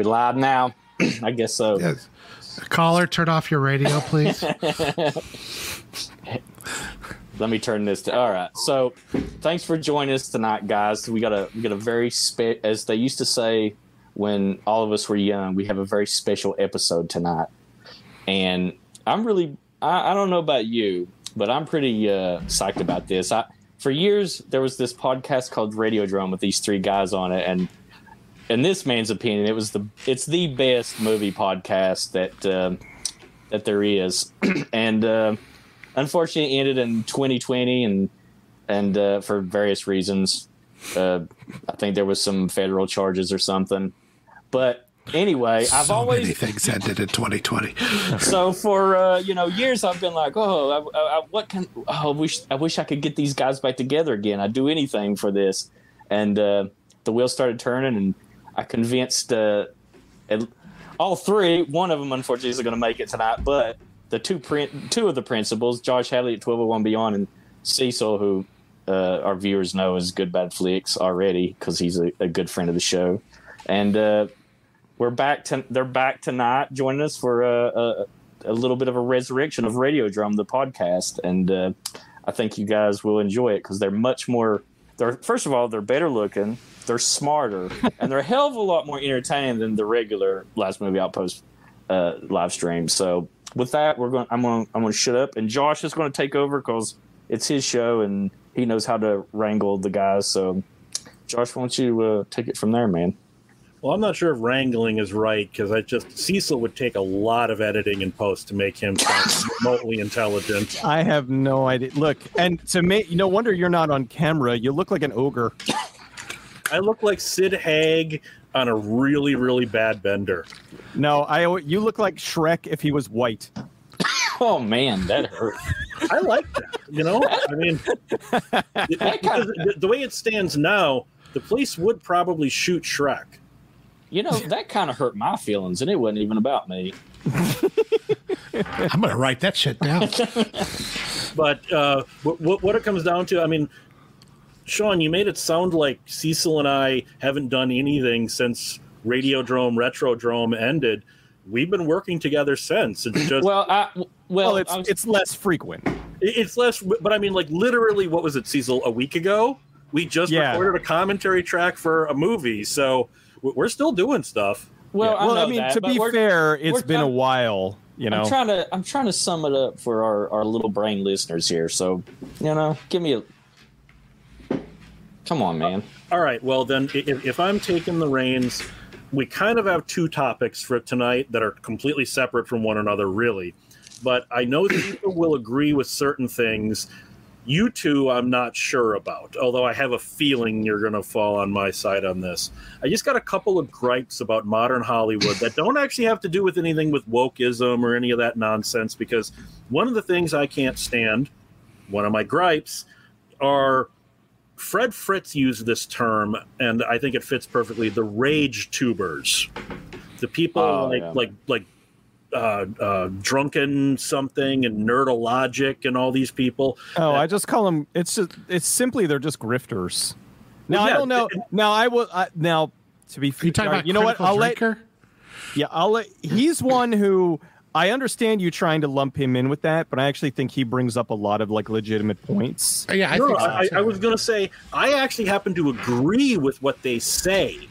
We live now? I guess so. Yes. Caller, turn off your radio, please. Let me turn this to. All right. So, thanks for joining us tonight, guys. We got a we got a very spe- as they used to say when all of us were young. We have a very special episode tonight, and I'm really I, I don't know about you, but I'm pretty uh, psyched about this. I for years there was this podcast called Radiodrome with these three guys on it, and in this man's opinion, it was the it's the best movie podcast that uh, that there is, and uh, unfortunately, it ended in 2020, and and uh, for various reasons, uh, I think there was some federal charges or something. But anyway, I've always many things ended in 2020. so for uh, you know years I've been like, oh, I, I, what can oh, I wish I wish I could get these guys back together again. I'd do anything for this, and uh, the wheels started turning, and I convinced uh, all three. One of them, unfortunately, isn't going to make it tonight, but the two print two of the principals, Josh Hadley at 1201 Beyond, and Cecil, who uh, our viewers know is Good Bad Flicks already because he's a, a, good friend of the show, and uh, we're back to they're back tonight joining us for a, a, a little bit of a resurrection of Radiodrome, the podcast, and uh, I think you guys will enjoy it because they're much more. They're first of all they're better looking, they're smarter, and they're a hell of a lot more entertaining than the regular Last Movie Outpost uh, live stream. So with that, we're going. I'm going. I'm going to shut up, and Josh is going to take over because it's his show and he knows how to wrangle the guys. So, Josh, why don't you uh, take it from there, man? Well, I'm not sure if wrangling is right because I just Cecil would take a lot of editing and post to make him sound remotely intelligent. I have no idea. Look, and to make no wonder you're not on camera. You look like an ogre. I look like Sid Haig on a really, really bad bender. No, I. You look like Shrek if he was white. Oh man, that hurt. I like that. You know, I mean, because the, the way it stands now, the police would probably shoot Shrek. You know, that kind of hurt my feelings, and it wasn't even about me. I'm going to write that shit down. but uh, what, what it comes down to, I mean, Sean, you made it sound like Cecil and I haven't done anything since Radiodrome, Retrodrome ended. We've been working together since. It's just well, I, well, well, it's was, it's less frequent. It's less, but I mean, like literally, what was it, Cecil? A week ago, we just yeah. recorded a commentary track for a movie, so we're still doing stuff. Well, yeah. I, well, I mean, that, to be fair, it's been a while. You know, I'm trying to I'm trying to sum it up for our, our little brain listeners here. So, you know, give me a come on, man. Uh, all right. Well, then, if, if I'm taking the reins, we kind of have two topics for tonight that are completely separate from one another, really. But I know that people will agree with certain things you two, I'm not sure about, although I have a feeling you're going to fall on my side on this. I just got a couple of gripes about modern Hollywood that don't actually have to do with anything with wokeism or any of that nonsense, because one of the things I can't stand, one of my gripes, are Fred Fritz used this term, and I think it fits perfectly the rage tubers. The people oh, like, yeah. like, like, uh, uh, drunken something and Nerdrotic and all these people. Oh, I just call them. It's just. It's simply they're just grifters. Now yeah, I don't know. now I will. Uh, now to be fair, you know what? I'll drinker? let. Yeah, I'll let. He's one who I understand you trying to lump him in with that, but I actually think he brings up a lot of like legitimate points. Uh, yeah, I, no, so I, I was going to say I actually happen to agree with what they say.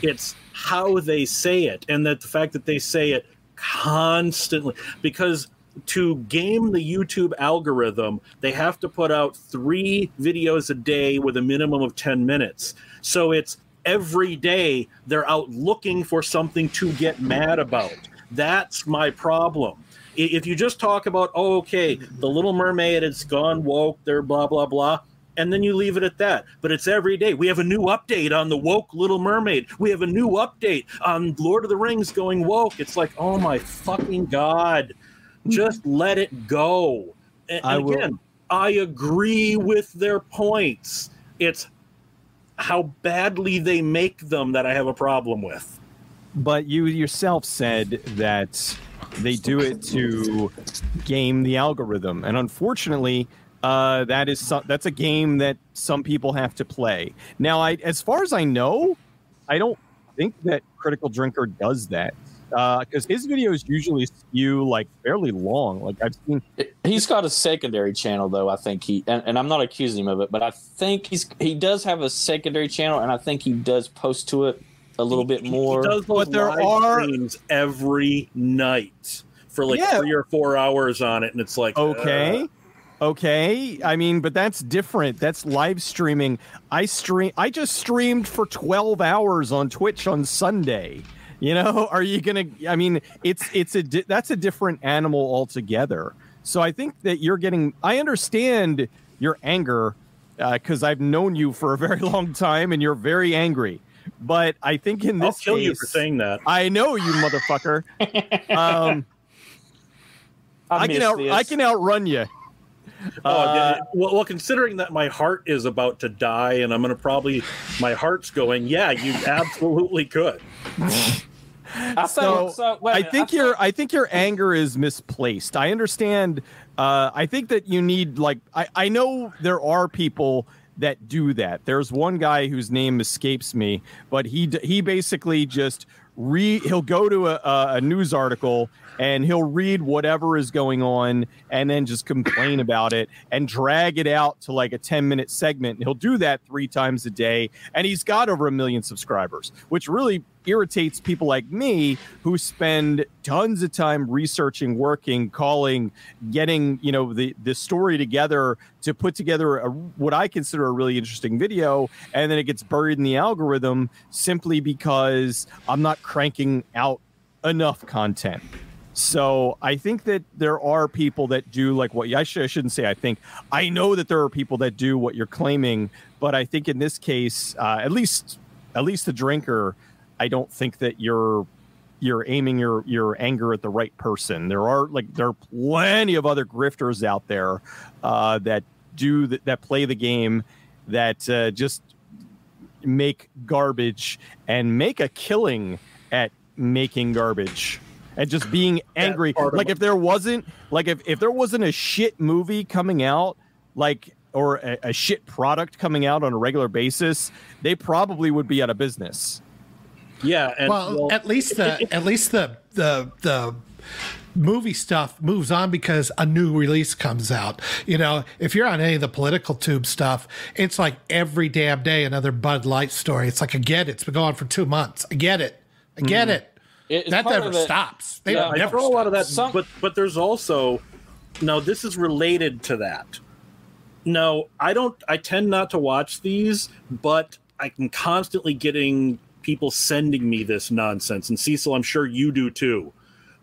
It's how they say it, and that the fact that they say it constantly because to game the YouTube algorithm, they have to put out three videos a day with a minimum of 10 minutes. So it's every day they're out looking for something to get mad about. That's my problem. If you just talk about, oh, okay, the Little Mermaid has gone woke, they're blah, blah, blah, and then you leave it at that. But it's every day. We have a new update on the woke Little Mermaid. We have a new update on Lord of the Rings going woke. It's like, oh my fucking god, just let it go. And, I again, I agree with their points. It's how badly they make them that I have a problem with. But you yourself said that they do it to game the algorithm, and unfortunately uh, that is so, that's a game that some people have to play. Now, I as far as I know, I don't think that Critical Drinker does that because uh, his videos usually skew like fairly long. Like I've seen, he's got a secondary channel though. I think he and, and, I'm not accusing him of it, but I think he's he does have a secondary channel, and I think he does post to it a little bit more. He does but there are streams every night for like yeah. three or four hours on it, and it's like okay. Uh, Okay, I mean, but that's different. That's live streaming. I stream. I just streamed for twelve hours on Twitch on Sunday. You know, are you gonna? I mean, it's it's a that's a different animal altogether. So I think that you're getting. I understand your anger because uh, I've known you for a very long time, and you're very angry. But I think in this I'll kill case, you for saying that. I know you, motherfucker. um, I, I can out, I can outrun you. Oh, uh, well, well, considering that my heart is about to die and I'm going to probably, my heart's going, yeah, you absolutely could. I so, so I think I your I think your anger is misplaced. I understand. Uh, I think that you need like I, I know there are people that do that. There's one guy whose name escapes me, but he he basically just re he'll go to a, a news article and he'll read whatever is going on and then just complain about it and drag it out to like a 10 minute segment. And he'll do that three times a day. And he's got over a million subscribers, which really irritates people like me who spend tons of time researching, working, calling, getting, you know, the, the story together to put together a, what I consider a really interesting video. And then it gets buried in the algorithm simply because I'm not cranking out enough content. So I think that there are people that do like what I, should, I shouldn't say. I think I know that there are people that do what you're claiming, but I think in this case, uh, at least at least the drinker, I don't think that you're you're aiming your your anger at the right person. There are like there are plenty of other grifters out there uh, that do that, that play the game that uh, just make garbage and make a killing at making garbage and just being angry. Like if there wasn't like if, if there wasn't a shit movie coming out, like or a, a shit product coming out on a regular basis, they probably would be out of business. Yeah, and, well, well, at least the at least the the the movie stuff moves on because a new release comes out. You know, if you're on any of the political tube stuff, it's like every damn day another Bud Light story. It's like I get it. It's been going for two months. I get it. I get mm. it. It, that never stops. They yeah, never a lot of that. Some... But but there's also no. This is related to that. No, I don't. I tend not to watch these, but I'm constantly getting people sending me this nonsense. And Cecil, I'm sure you do too,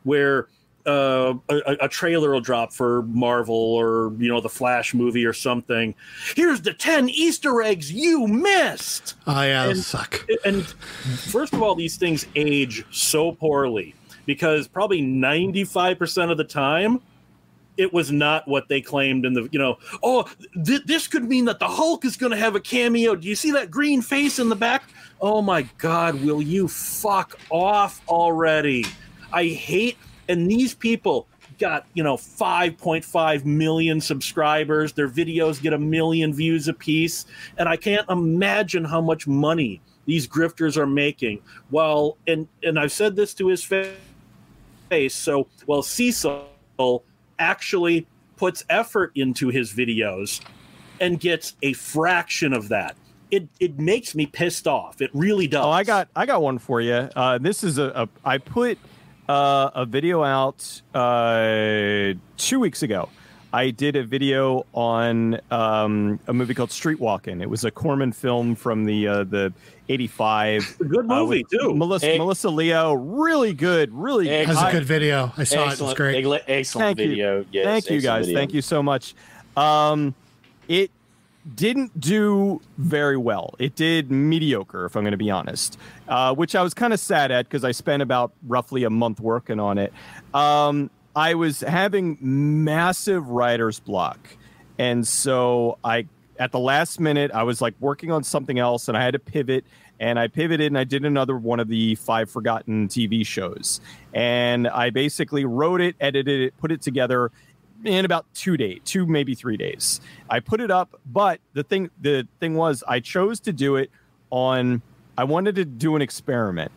where uh, a, a, trailer will drop for Marvel or you know the Flash movie or something. Here's the ten Easter eggs you missed. Oh yeah, and, suck. And first of all, these things age so poorly because probably ninety five percent of the time. It was not what they claimed in the, you know, oh, th- this could mean that the Hulk is going to have a cameo. Do you see that green face in the back? Oh my God, will you fuck off already? I hate and these people got you know 5.5 million subscribers. Their videos get a million views a piece and i can't imagine how much money these grifters are making. Well and and i've said this to his face. So well cecil actually puts effort into his videos and gets a fraction of that. It it makes me pissed off. It really does oh i got i got one for you. Uh, this is a, a i put uh, a video out uh, two weeks ago. I did a video on um, a movie called Streetwalking. It was a Corman film from the uh, the '85. Good uh, movie too. Melissa, Melissa Leo, really good, really. good That's a good video. I saw excellent, it. It was great. Excellent Thank video. You. Yes, Thank you guys. Video. Thank you so much. Um, it didn't do very well. It did mediocre, if I'm going to be honest, uh, which I was kind of sad at because I spent about roughly a month working on it. Um, I was having massive writer's block. And so I, at the last minute, I was like working on something else and I had to pivot. And I pivoted and I did another one of the five forgotten TV shows. And I basically wrote it, edited it, put it together in about two days, two maybe three days. I put it up, but the thing the thing was I chose to do it on I wanted to do an experiment.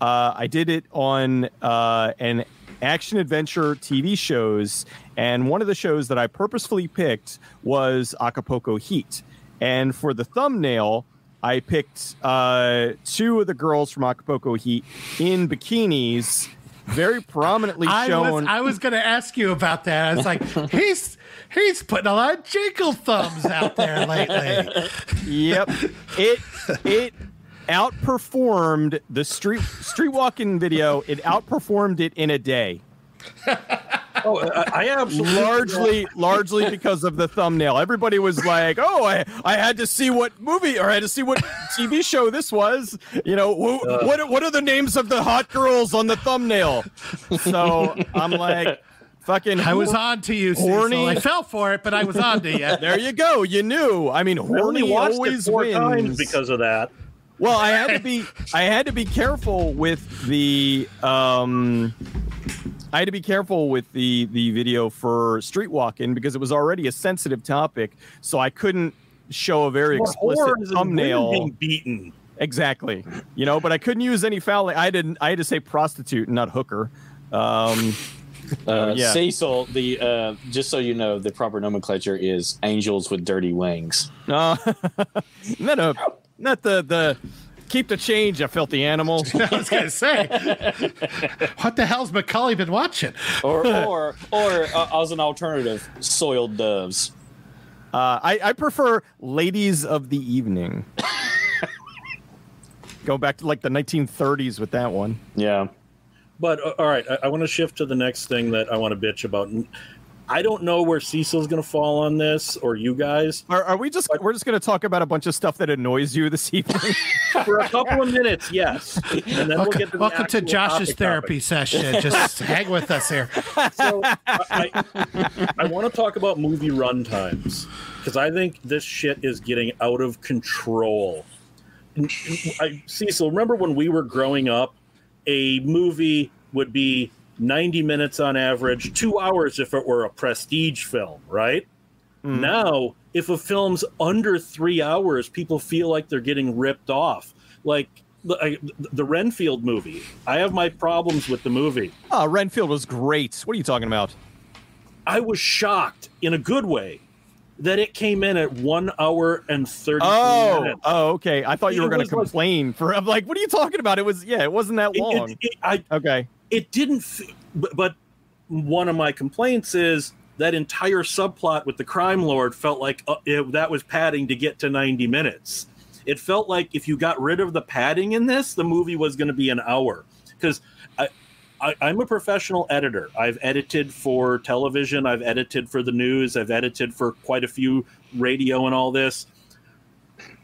Uh, I did it on uh, an action adventure TV shows, and one of the shows that I purposefully picked was Acapulco Heat. And for the thumbnail, I picked uh, two of the girls from Acapulco Heat in bikinis, very prominently shown. I was, I was going to ask you about that. I was like, he's he's putting a lot of jingle thumbs out there lately. yep, it it outperformed the street street walking video. It outperformed it in a day. oh, I, I absolutely largely largely because of the thumbnail. Everybody was like, "Oh, I I had to see what movie or I had to see what TV show this was." You know, wh- uh, what what are the names of the hot girls on the thumbnail? So I'm like. Fucking I was on to you, horny. Cecil. I fell for it, but I was on to you. there you go. You knew. I mean, horny always wins because of that. Well, I had to be I had to be careful with the um I had to be careful with the the video for street walking because it was already a sensitive topic, so I couldn't show a very explicit thumbnail. Being beaten. Exactly. You know, but I couldn't use any foul. I didn't. I had to say prostitute, not hooker. Um, uh, yeah. Cecil, the uh, just so you know, the proper nomenclature is angels with dirty wings. Uh, not a, not the the keep the change, you filthy animal. I was gonna say, what the hell's Macaulay been watching? or or or uh, as an alternative, soiled doves. Uh, I, I prefer ladies of the evening. Go back to like the 1930s with that one. Yeah. But uh, all right, I, I want to shift to the next thing that I want to bitch about. I don't know where Cecil's going to fall on this, or you guys. Are, are we just? But, we're just going to talk about a bunch of stuff that annoys you this evening for a couple of minutes, yes. And then welcome, we'll get to welcome to Josh's therapy topic. session. Just hang with us here. So I, I want to talk about movie run times because I think this shit is getting out of control. I, Cecil, remember when we were growing up? A movie would be 90 minutes on average, two hours if it were a prestige film, right? Mm. Now, if a film's under three hours, people feel like they're getting ripped off. Like the, the Renfield movie. I have my problems with the movie. Oh, Renfield was great. What are you talking about? I was shocked in a good way that it came in at one hour and 30 oh, minutes. Oh, okay. I thought you were going to complain like, for. I'm like, what are you talking about? It was, yeah, it wasn't that long. It, it, I, okay it didn't but, but one of my complaints is that entire subplot with the crime lord felt like uh, it, that was padding to get to 90 minutes. It felt like if you got rid of the padding in this the movie was going to be an hour. Because I, I, i'm a professional editor. I've edited for television i've edited for the news i've edited for quite a few radio and all this.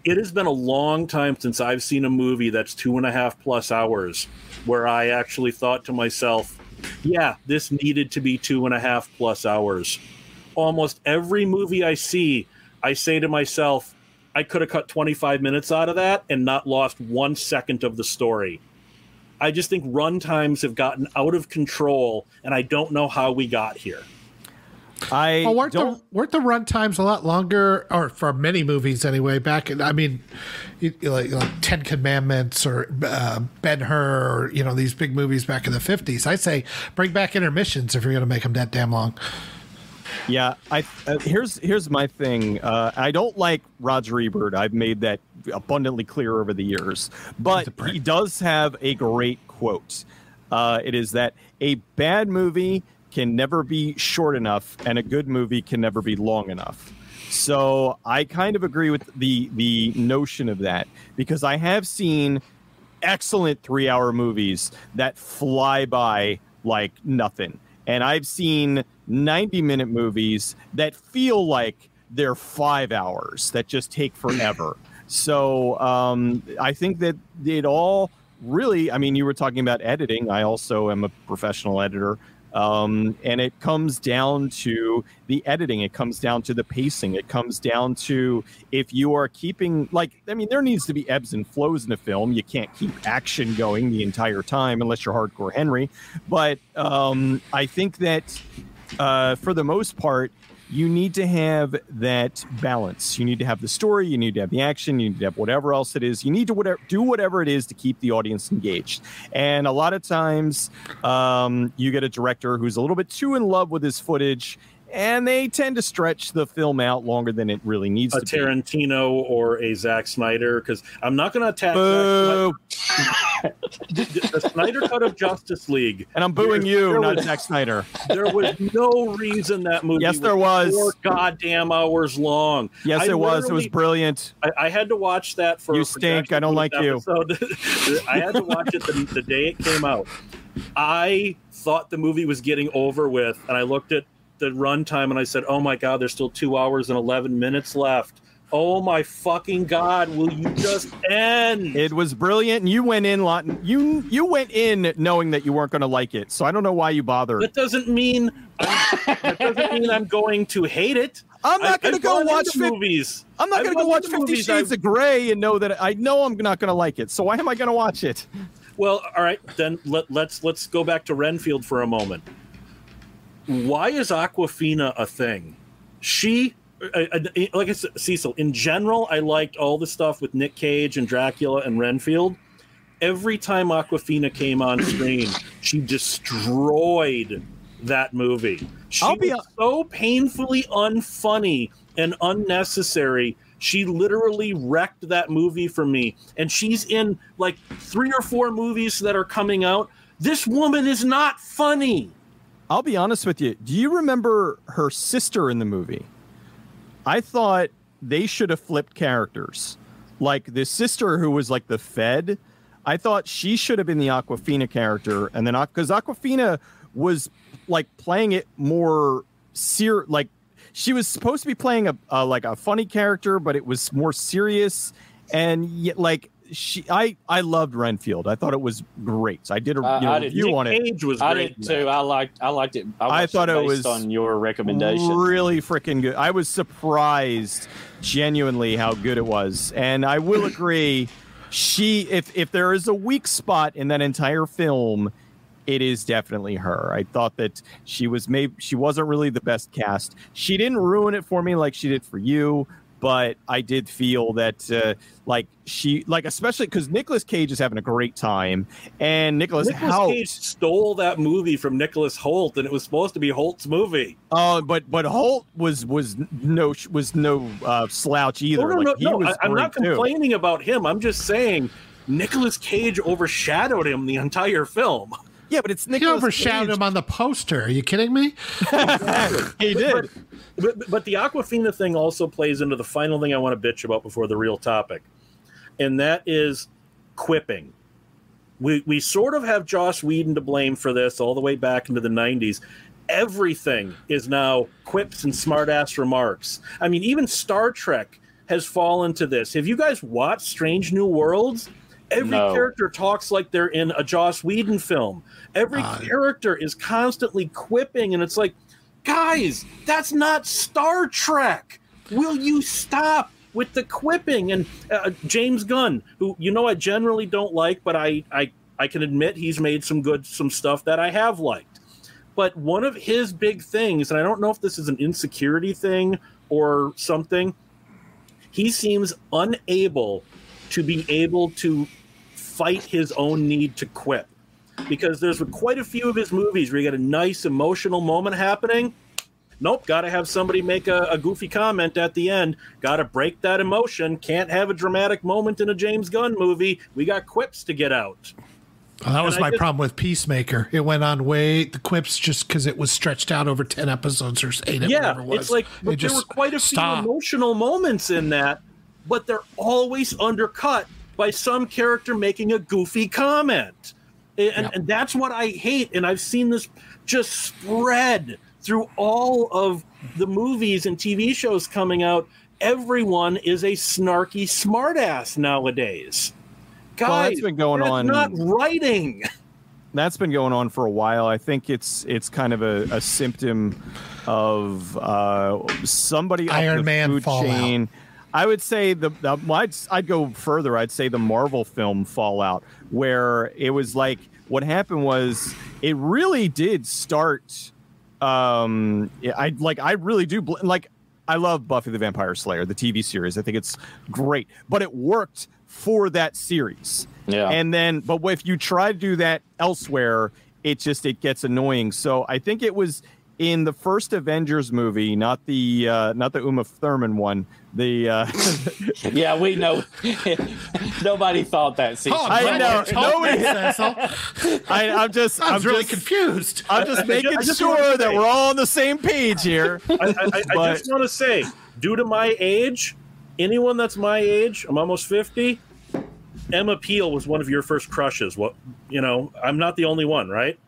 It has been a long time since I've seen a movie that's two and a half plus hours where I actually thought to myself, yeah, this needed to be two and a half plus hours. Almost every movie I see, I say to myself, I could have cut 25 minutes out of that and not lost one second of the story. I just think run times have gotten out of control, and I don't know how we got here. I well, weren't the weren't the run times a lot longer, or for many movies anyway? Back in, I mean, like, like Ten Commandments or uh, Ben Hur, or you know these big movies back in the fifties. I say bring back intermissions if you're going to make them that damn long. Yeah, I uh, here's here's my thing. Uh, I don't like Roger Ebert. I've made that abundantly clear over the years, but he does have a great quote. Uh, it is that a bad movie can never be short enough, and a good movie can never be long enough. So I kind of agree with the the notion of that because I have seen excellent three hour movies that fly by like nothing. And I've seen 90 minute movies that feel like they're five hours that just take forever. so um, I think that it all really, I mean, you were talking about editing. I also am a professional editor. Um, and it comes down to the editing. It comes down to the pacing. It comes down to if you are keeping, like, I mean, there needs to be ebbs and flows in a film. You can't keep action going the entire time unless you're hardcore Henry. But um, I think that uh, for the most part, you need to have that balance. You need to have the story, you need to have the action, you need to have whatever else it is. You need to whatever, do whatever it is to keep the audience engaged. And a lot of times, um, you get a director who's a little bit too in love with his footage and they tend to stretch the film out longer than it really needs a to Tarantino be. or a Zack Snyder because I'm not going to attack the, the, Snyder cut of Justice League, and I'm booing you, not was, Zack Snyder. There was no reason that movie. Yes, there was. Four goddamn hours long. Yes, I it was. It was brilliant. I, I, had to watch that for. You stink. I don't like episode. you. I had to watch it the, the day it came out. I thought the movie was getting over with, and I looked at the runtime and I said, "Oh my god, there's still two hours and eleven minutes left." Oh my fucking god! Will you just end? It was brilliant, and you went in lot. You you went in knowing that you weren't going to like it, so I don't know why you bothered. That doesn't mean I'm, that doesn't mean I'm going to hate it. I'm not going to go watch movies. I'm not going to go watch Fifty movies. Shades I've... of Grey and know that I know I'm not going to like it. So why am I going to watch it? Well, all right, then let, let's let's go back to Renfield for a moment why is Awkwafina a thing? She, uh, uh, like I said, Cecil, in general, I liked all the stuff with Nick Cage and Dracula and Renfield. Every time Awkwafina came on screen, she destroyed that movie. She I'll be was so painfully unfunny and unnecessary. She literally wrecked that movie for me. And she's in like three or four movies that are coming out. This woman is not funny. I'll be honest with you. Do you remember her sister in the movie? I thought they should have flipped characters. Like the sister who was like the Fed, I thought she should have been the Awkwafina character, and then because Awkwafina was like playing it more ser like she was supposed to be playing a, a like a funny character, but it was more serious, and yet like she I I loved Renfield. I thought it was great. I did a uh, you know, review Nick on it. Cage was I did too. I liked I liked it. I, I thought it, it was on your recommendation. Really freaking good. I was surprised genuinely how good it was. And I will agree she if if there is a weak spot in that entire film it is definitely her. I thought that she was maybe she wasn't really the best cast. She didn't ruin it for me like she did for you, but I did feel that uh, like she like especially because Nicolas Cage is having a great time and Nicholas Hoult Cage stole that movie from Nicholas Hoult and it was supposed to be Hoult's movie. Oh, uh, but but Hoult was was no was no uh, slouch either. No, no, like, no, no. I, am not complaining too. about him. I'm just saying Nicolas Cage overshadowed him the entire film. Yeah, but it's Nicholas. he overshadowed Cage. him on the poster. Are you kidding me? he did. But, but, but the Awkwafina thing also plays into the final thing I want to bitch about before the real topic, and that is quipping. We we sort of have Joss Whedon to blame for this all the way back into the '90s. Everything is now quips and smartass remarks. I mean, even Star Trek has fallen to this. Have you guys watched Strange New Worlds? Every no. character talks like they're in a Joss Whedon film. Every uh, character is constantly quipping, and it's like, guys, that's not Star Trek. Will you stop with the quipping? And uh, James Gunn, who you know I generally don't like, but I, I I can admit he's made some good some stuff that I have liked. But one of his big things, and I don't know if this is an insecurity thing or something, he seems unable to be able to fight his own need to quit. Because there's quite a few of his movies where you get a nice emotional moment happening. Nope, got to have somebody make a, a, goofy comment at the end. Got to break that emotion. Can't have a dramatic moment in a James Gunn movie. We got quips to get out. Well, that was and my just, problem with Peacemaker. It went on way the quips just because it was stretched out over ten episodes or eight. Yeah, it it's like it there were quite a stopped. few emotional moments in that, but they're always undercut by some character making a goofy comment. And, yep. and that's what I hate. And I've seen this just spread through all of the movies and TV shows coming out. Everyone is a snarky smartass nowadays. Guys, well, that's been going on. Not writing. That's been going on for a while. I think it's it's kind of a, a symptom of uh, somebody Iron up the Man food fallout. chain I would say the, the I'd, I'd go further. I'd say the Marvel film Fallout, where it was like what happened was it really did start um, I like I really do like I love Buffy the Vampire Slayer, the TV series. I think it's great, but it worked for that series. Yeah. And then, but if you try to do that elsewhere, it just it gets annoying. So I think it was in the first Avengers movie, not the uh, not the Uma Thurman one. The uh, yeah, we know. Nobody thought that. Oh, I know. Nobody. I, I'm just. I'm, I'm really just, confused. I'm just making just sure that we're all on the same page here. I, I, I, I just want to say, due to my age, anyone that's my age, I'm almost fifty. Emma Peel was one of your first crushes. What you know, I'm not the only one, right?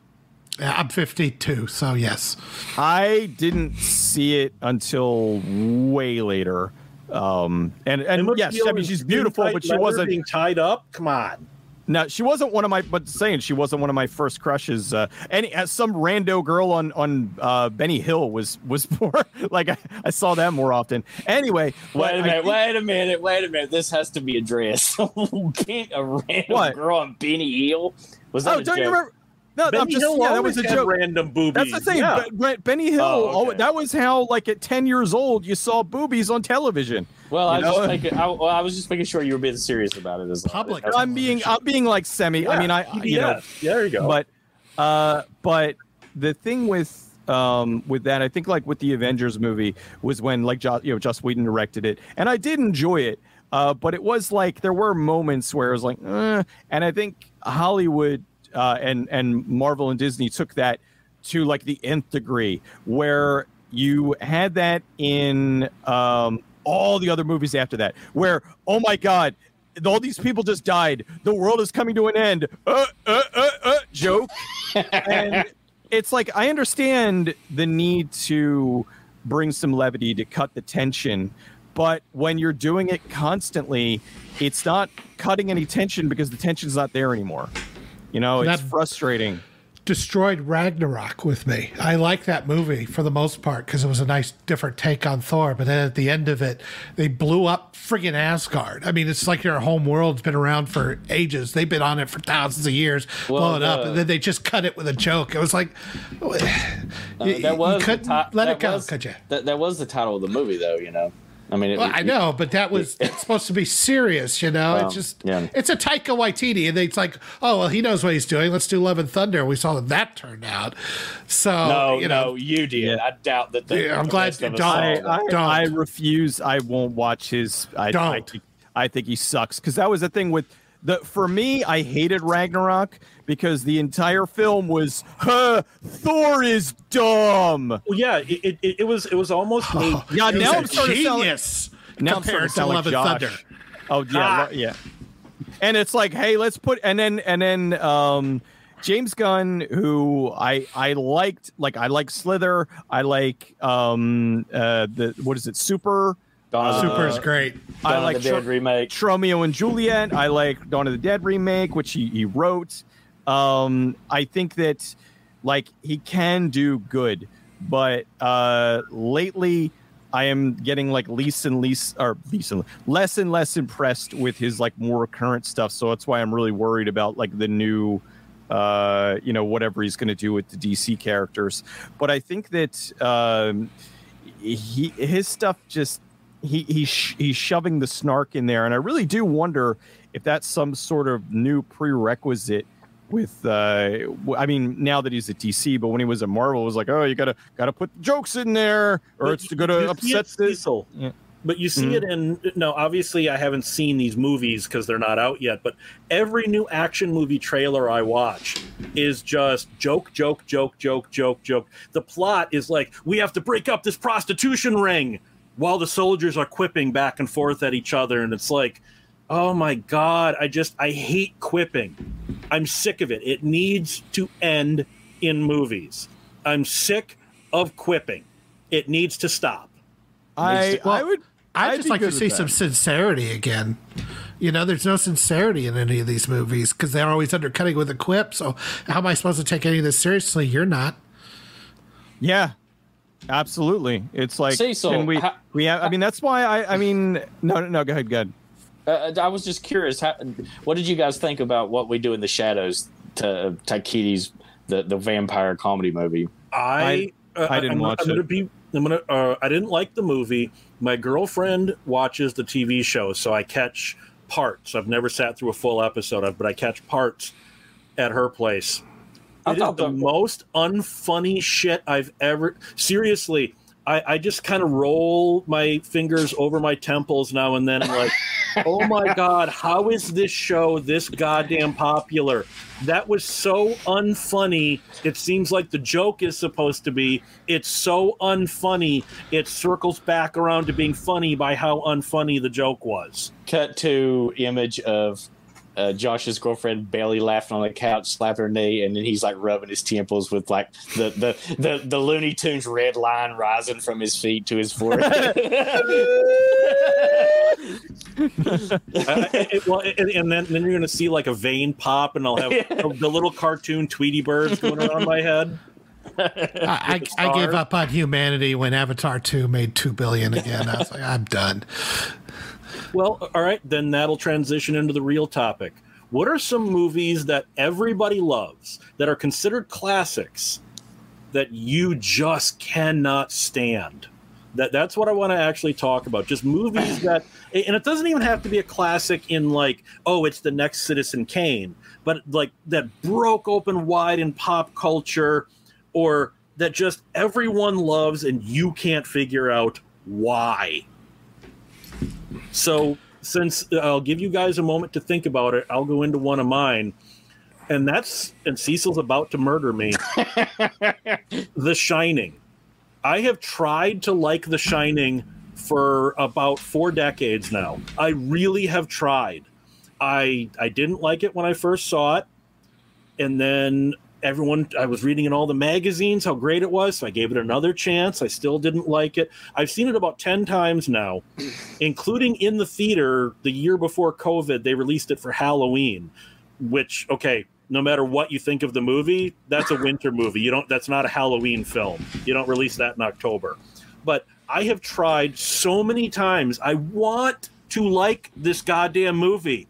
Yeah, I'm 52, so yes. I didn't see it until way later. Um, and and Emma yes, I mean she's beautiful, but she wasn't being tied up. Come on. No, she wasn't one of my. But saying she wasn't one of my first crushes. Uh, and as some rando girl on on uh, Benny Hill was was more like I, I saw that more often. Anyway, wait a minute, think, wait a minute, wait a minute. This has to be addressed. a random what? girl on Benny Hill was that? Oh, don't joke? you remember? No, Benny I'm just Hill yeah, that was a joke. Random boobies. That's the thing. Yeah. Benny Hill. Oh, okay. That was how, like, at ten years old, you saw boobies on television. Well, I, just making, I, well I, was just making sure you were being serious about it as public. I'm being, I'm being like semi. Yeah. I mean, I, you know, yeah, there you go. But, uh, but the thing with um, with that. I think like with the Avengers movie was when like jo- you know Joss Whedon directed it, and I did enjoy it. Uh, but it was like there were moments where it was like, eh, and I think Hollywood uh, and and Marvel and Disney took that to like the nth degree, where you had that in um, all the other movies after that, where oh my god, all these people just died, the world is coming to an end. Uh, uh, uh, uh, joke, and it's like I understand the need to bring some levity to cut the tension. But when you're doing it constantly, it's not cutting any tension because the tension's not there anymore. You know, it's that frustrating. Destroyed Ragnarok with me. I like that movie for the most part because it was a nice different take on Thor. But then at the end of it, they blew up friggin' Asgard. I mean, it's like your home world's been around for ages. They've been on it for thousands of years, well, blow it uh, up, and then they just cut it with a joke. It was like, uh, that was you couldn't let it go, was, could you? That, that was the title of the movie, though. You know. I mean, it, well, I know, but that was it's supposed to be serious, you know. Well, it's just yeah. it's a Taika Waititi, and it's like, oh well, he knows what he's doing. Let's do Love and Thunder. We saw that that turned out. So no, you know, no, you did. Yeah. I doubt that. The, yeah, I'm glad. Don't, I, I, don't. I refuse. I won't watch his. I don't. I, I think he sucks because that was the thing with the. For me, I hated Ragnarok because the entire film was huh, Thor is dumb. Well, yeah, it, it, it was it was almost a yeah. Now I'm starting genius to sound, now I'm starting to sound like Josh. Thunder. Oh yeah, ah. yeah. And it's like, hey, let's put and then and then um James Gunn, who I I liked, like I like Slither, I like um uh the what is it, Super. Dawn uh, Super is great. Dawn I like the Dead Tr- remake. Tromeo and Juliet. I like Dawn of the Dead remake, which he, he wrote. Um, I think that like he can do good, but uh, lately I am getting like least and least or least and less and less impressed with his like more current stuff. So that's why I'm really worried about like the new uh, you know, whatever he's going to do with the DC characters. But I think that um, he his stuff just he he's he's shoving the snark in there, and I really do wonder if that's some sort of new prerequisite with uh i mean now that he's at dc but when he was at marvel it was like oh you gotta gotta put jokes in there or but it's gonna upset the yeah. but you see mm-hmm. it in no obviously i haven't seen these movies because they're not out yet but every new action movie trailer i watch is just joke joke joke joke joke joke the plot is like we have to break up this prostitution ring while the soldiers are quipping back and forth at each other and it's like Oh my god, I just I hate quipping. I'm sick of it. It needs to end in movies. I'm sick of quipping. It needs to stop. I well, I would I'd, just like to see that. some sincerity again. You know, there's no sincerity in any of these movies because they're always undercutting with a quip. So how am I supposed to take any of this seriously? You're not. Yeah, absolutely. It's like See, so we how, we have. I mean, that's why I. I mean, no, no, no. Go ahead. Go ahead. Uh, I was just curious. How, what did you guys think about what we do in the shadows to Taikiti's the the vampire comedy movie? I Uh, I didn't I'm, watch I'm it. Gonna be, I'm gonna. Uh, I didn't like the movie. My girlfriend watches the TV show, so I catch parts. I've never sat through a full episode of, but I catch parts at her place. I It is thought the the- most unfunny shit I've ever. Seriously, I, I just kind of roll my fingers over my temples now and then. I'm like, oh my god, how is this show this goddamn popular? That was so unfunny. It seems like the joke is supposed to be. It's so unfunny. It circles back around to being funny by how unfunny the joke was. Cut to image of uh, Josh's girlfriend Bailey laughing on the couch, slapping her knee, and then he's like rubbing his temples with like the the the, the Looney Tunes red line rising from his feet to his forehead. I- I- it- well, and, and then, then you're going to see like a vein pop, and I'll have the, the little cartoon Tweety birds going around my head. I, I, I gave up on humanity when Avatar 2 made 2 billion again. I was like, I'm done. Well, all right, then that'll transition into the real topic. What are some movies that everybody loves that are considered classics that you just cannot stand? That that's what I want to actually talk about. Just movies that and it doesn't even have to be a classic in like, oh, it's the next Citizen Kane, but like that broke open wide in pop culture or that just everyone loves and you can't figure out why. So, since uh, I'll give you guys a moment to think about it, I'll go into one of mine. And that's, and Cecil's about to murder me The Shining. I have tried to like The Shining for about four decades now. I really have tried. I I didn't like it when I first saw it, and then everyone I was reading in all the magazines how great it was, so I gave it another chance. I still didn't like it. I've seen it about 10 times now, including in the theater the year before COVID, they released it for Halloween, which okay, no matter what you think of the movie, that's a winter movie. You don't that's not a Halloween film. You don't release that in October. But I have tried so many times. I want to like this goddamn movie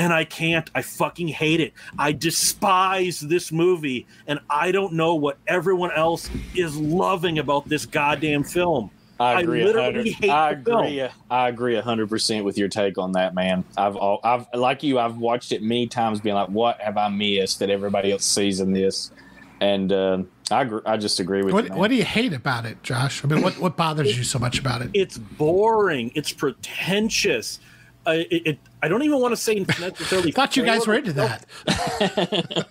and I can't. I fucking hate it. I despise this movie, and I don't know what everyone else is loving about this goddamn film. I agree. I a literally hundred- hate I the film. agree. I agree hundred percent with your take on that, man. I've, all, I've like you. I've watched it many times, being like, "What have I missed that everybody else sees in this?" And uh, I, agree, I just agree with What, you. man. what do you hate about it, Josh? I mean, what, what bothers you so much about it? It's boring. It's pretentious. I it, it, I don't even want to say necessarily. Thought you guys were into that.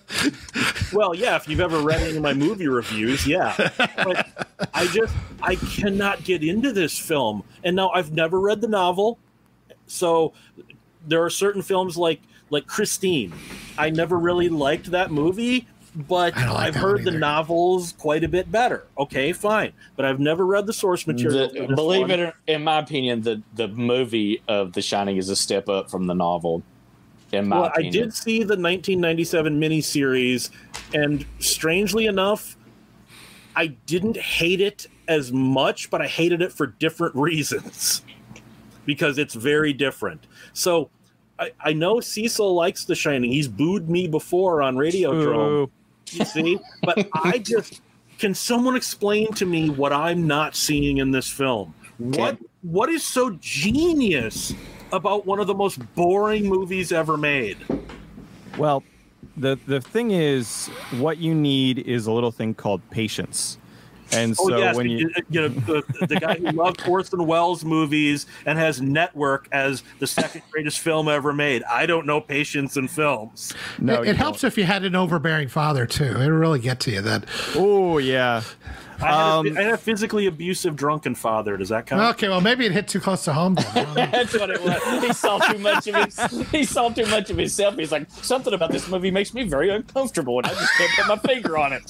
Well, yeah, if you've ever read any of my movie reviews, yeah. But I just I cannot get into this film. And now I've never read the novel. So there are certain films like like Christine. I never really liked that movie, but I like I've heard one the novels quite a bit better. Okay, fine. But I've never read the source material. The- believe one. it, or, in my opinion, the the movie of The Shining is a step up from the novel. In my well, I did see the 1997 miniseries, and strangely enough, I didn't hate it as much, but I hated it for different reasons because it's very different. So I, I know Cecil likes The Shining. He's booed me before on Radiodrome. Ooh. You see, but I just can someone explain to me what I'm not seeing in this film? What what is so genius about one of the most boring movies ever made? Well, the the thing is, what you need is a little thing called patience. And Oh so yes, when you you know the, the guy who loved Orson Welles movies and has Network as the second greatest film ever made. I don't know patience in films. no, it it helps if you had an overbearing father, too. It'll really get to you That Oh yeah. I had, Um, a, I had a physically abusive drunken father. Does that count? Okay, well, maybe it hit too close to home. Then. I don't know. That's what it was. He saw too much of his. He saw too much of himself. He's like, something about this movie makes me very uncomfortable, and I just can't put my finger on it.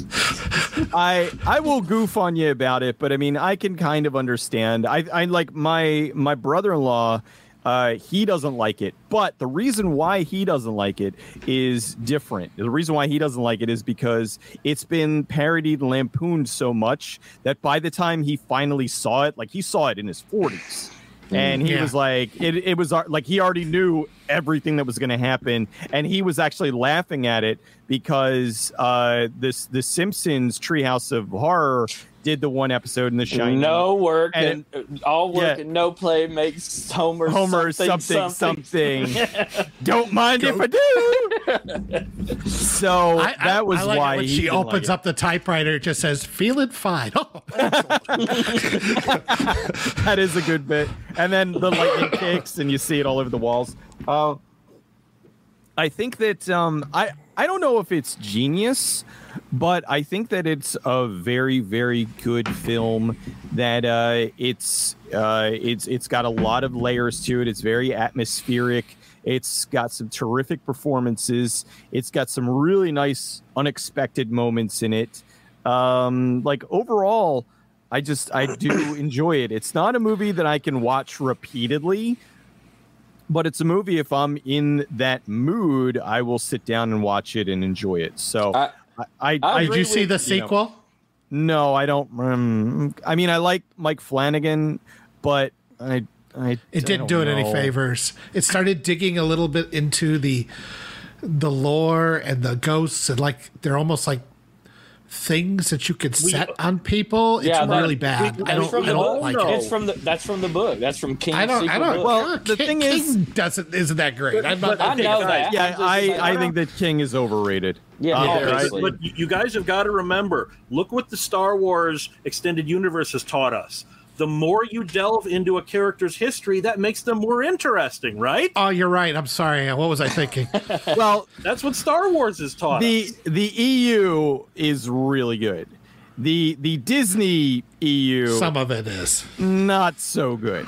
I I will goof on you about it, but I mean I can kind of understand. I I like my my brother-in-law uh, he doesn't like it, but the reason why he doesn't like it is different. The reason why he doesn't like it is because it's been parodied and lampooned so much that by the time he finally saw it, like he saw it in his 40s. And he Yeah. was like, it, it was uh, like he already knew everything that was going to happen, and he was actually laughing at it because uh, this the Simpsons Treehouse of Horror did the one episode in The Shining. No work and, and all work yeah. and no play makes Homer Homer something something. something. Don't mind if I do. so I, I, that was like why when she opens like up the typewriter. It just says "feeling fine." Oh, that is a good bit. And then the lightning kicks, and you see it all over the walls. Uh, I think that um, I I don't know if it's genius, but I think that it's a very very good film. That uh, it's uh, it's it's got a lot of layers to it. It's very atmospheric. It's got some terrific performances. It's got some really nice unexpected moments in it. Um, like overall, I just I do enjoy it. It's not a movie that I can watch repeatedly but it's a movie. If I'm in that mood, I will sit down and watch it and enjoy it. So, I, I, I did you see the sequel? You know, no, I don't. Um, I mean, I like Mike Flanagan, but I, I it didn't do it know. any favors. It started digging a little bit into the the lore and the ghosts, and like they're almost like things that you could set we, on people. It's yeah, that, really bad. We, I don't, I don't like it. It's from the that's from the book. That's from King. I don't. I don't. Book. Well, the King, thing is, King doesn't isn't that great. I'm not, I know that. Yeah, I I think that King is overrated. Yeah, uh, right? but you guys have got to remember. Look what the Star Wars extended universe has taught us the more you delve into a character's history, that makes them more interesting, right? Oh, you're right. I'm sorry. What was I thinking? well, that's what Star Wars is taught. The us. the EU is really good. The the Disney EU, some of it is not so good.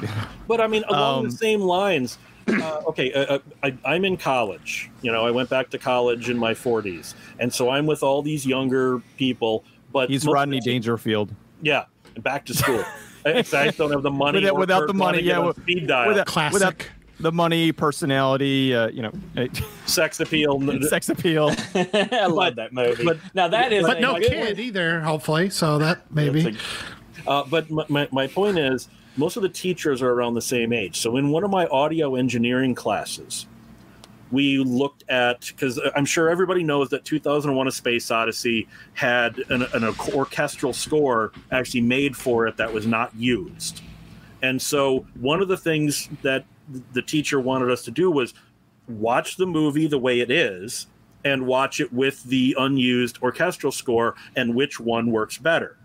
But I mean, along um, the same lines. Uh, okay, uh, uh I, am in college. You know, I went back to college in my 40s, and so I'm with all these younger people. But he's Rodney Dangerfield. Yeah, back to school. I don't have the money. Without, without the money, yeah. With, speed dial. Without, Classic. Without the money, personality, uh, you know, sex appeal. sex appeal. I love that movie. But now that is, but no kid either. Hopefully, so that maybe. Uh, but my, my point is, most of the teachers are around the same age. So in one of my audio engineering classes, we looked at because uh, I'm sure everybody knows that 2001: A Space Odyssey had an, an orchestral score actually made for it that was not used. And so one of the things that the teacher wanted us to do was watch the movie the way it is and watch it with the unused orchestral score and which one works better.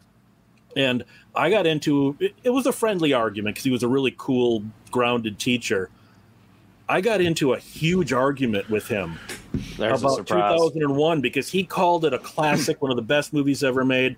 And I got into it, it was a friendly argument because he was a really cool, grounded teacher. I got into a huge argument with him There's about 2001 because he called it a classic, one of the best movies ever made.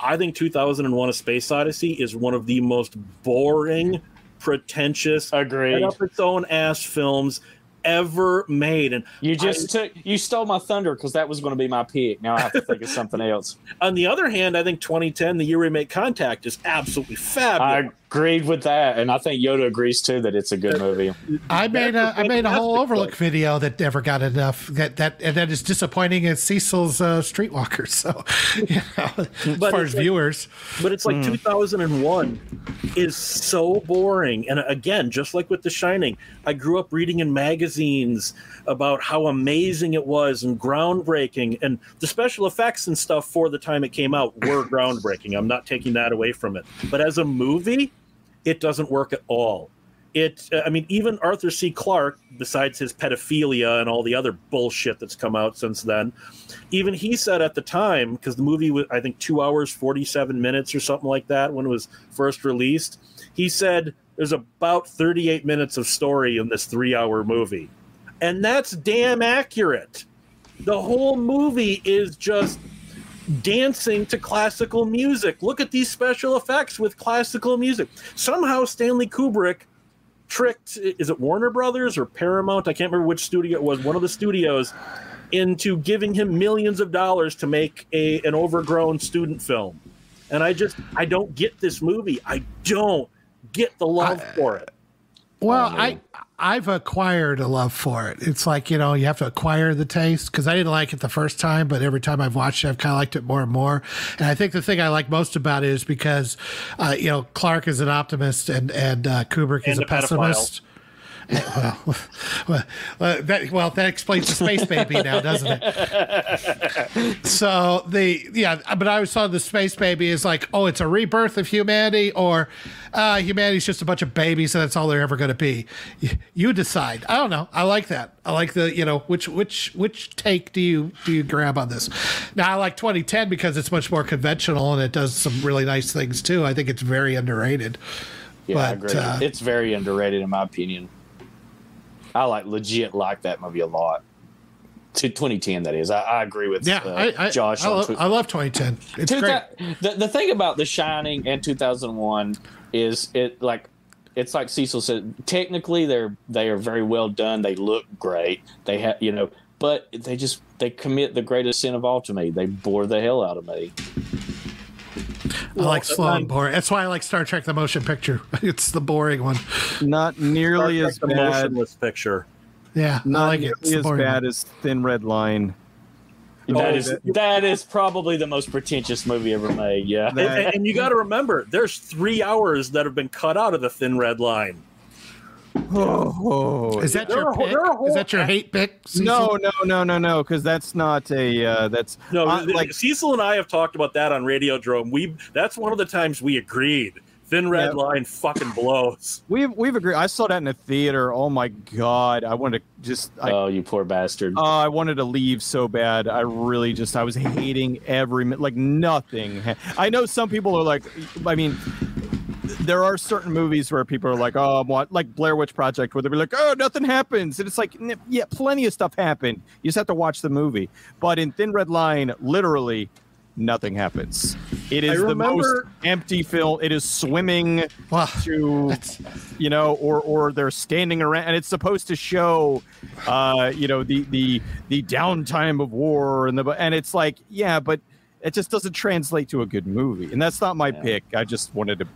I think 2001: A Space Odyssey is one of the most boring, pretentious, agreed, up its own ass films ever made. And you just I, took you stole my thunder because that was going to be my pick. Now I have to think of something else. On the other hand, I think 2010, the year we make contact, is absolutely fabulous. I agreed with that, and I think Yoda agrees too that it's a good movie. I made a I made a whole Overlook video that never got enough. That that and that is disappointing as Cecil's uh, Streetwalker. So, you know, as but far as like, viewers, but it's like mm. 2001 is so boring. And again, just like with The Shining, I grew up reading in magazines about how amazing it was and groundbreaking, and the special effects and stuff for the time it came out were groundbreaking. I'm not taking that away from it, but as a movie it doesn't work at all. It, uh, I mean, even Arthur C. Clarke, besides his pedophilia and all the other bullshit that's come out since then, even he said at the time, because the movie was, I think, two hours, 47 minutes or something like that when it was first released, he said there's about 38 minutes of story in this three hour movie. And that's damn accurate. The whole movie is just dancing to classical music. Look at these special effects with classical music. Somehow Stanley Kubrick tricked is it Warner Brothers or Paramount? I can't remember which studio it was, one of the studios into giving him millions of dollars to make a an overgrown student film. And I just I don't get this movie. I don't get the love I, for it. Well, oh, I I've acquired a love for it. It's like, you know, you have to acquire the taste because I didn't like it the first time, but every time I've watched it, I've kind of liked it more and more. And I think the thing I like most about it is because, uh, you know, Clarke is an optimist and, and uh, Kubrick and is a, a pessimist. Well, well, that, well, that explains the space baby now, doesn't it? so the yeah, but I always saw the space baby as like, oh, it's a rebirth of humanity, or uh, humanity's just a bunch of babies, and that's all they're ever going to be. You decide. I don't know. I like that. I like the you know which which which take do you do you grab on this? Now I like 2010 because it's much more conventional and it does some really nice things too. I think it's very underrated. Yeah, but, I agree. Uh, it's very underrated in my opinion. I like legit like that movie a lot. To 2010, that is. I, I agree with yeah, uh, I, I, Josh. I, love, I love 2010. It's great. The, the thing about The Shining and 2001 is it like it's like Cecil said. Technically, they're they are very well done. They look great. They have you know, but they just they commit the greatest sin of all to me. They bore the hell out of me. I like slow and boring. That's why I like Star Trek: The Motion Picture. It's the boring one. Not nearly as bad. motionless picture. Yeah, not like nearly as bad one. as Thin Red Line. That oh, is that is probably the most pretentious movie ever made. Yeah, and, and you got to remember, there's three hours that have been cut out of the Thin Red Line. Oh, is that your pick? Is that your hate pick? Cecil? No, no, no, no, no, because that's not a uh, that's no. Uh, like Cecil and I have talked about that on Radiodrome. We that's one of the times we agreed. Thin Red yeah. Line fucking blows. We've we've agreed. I saw that in a theater. Oh my god, I wanted to just. I, oh, you poor bastard. Oh, I wanted to leave so bad. I really just I was hating every like nothing. I know some people are like, I mean, there are certain movies where people are like, oh, what, like Blair Witch Project, where they'll be like, oh, nothing happens. And it's like, yeah, plenty of stuff happened. You just have to watch the movie. But in Thin Red Line, literally, nothing happens. It is the most empty film. It is swimming well, to, you know, or or they're standing around, and it's supposed to show, uh, you know, the the the downtime of war and the and it's like, yeah, but it just doesn't translate to a good movie, and that's not my yeah. pick. I just wanted to,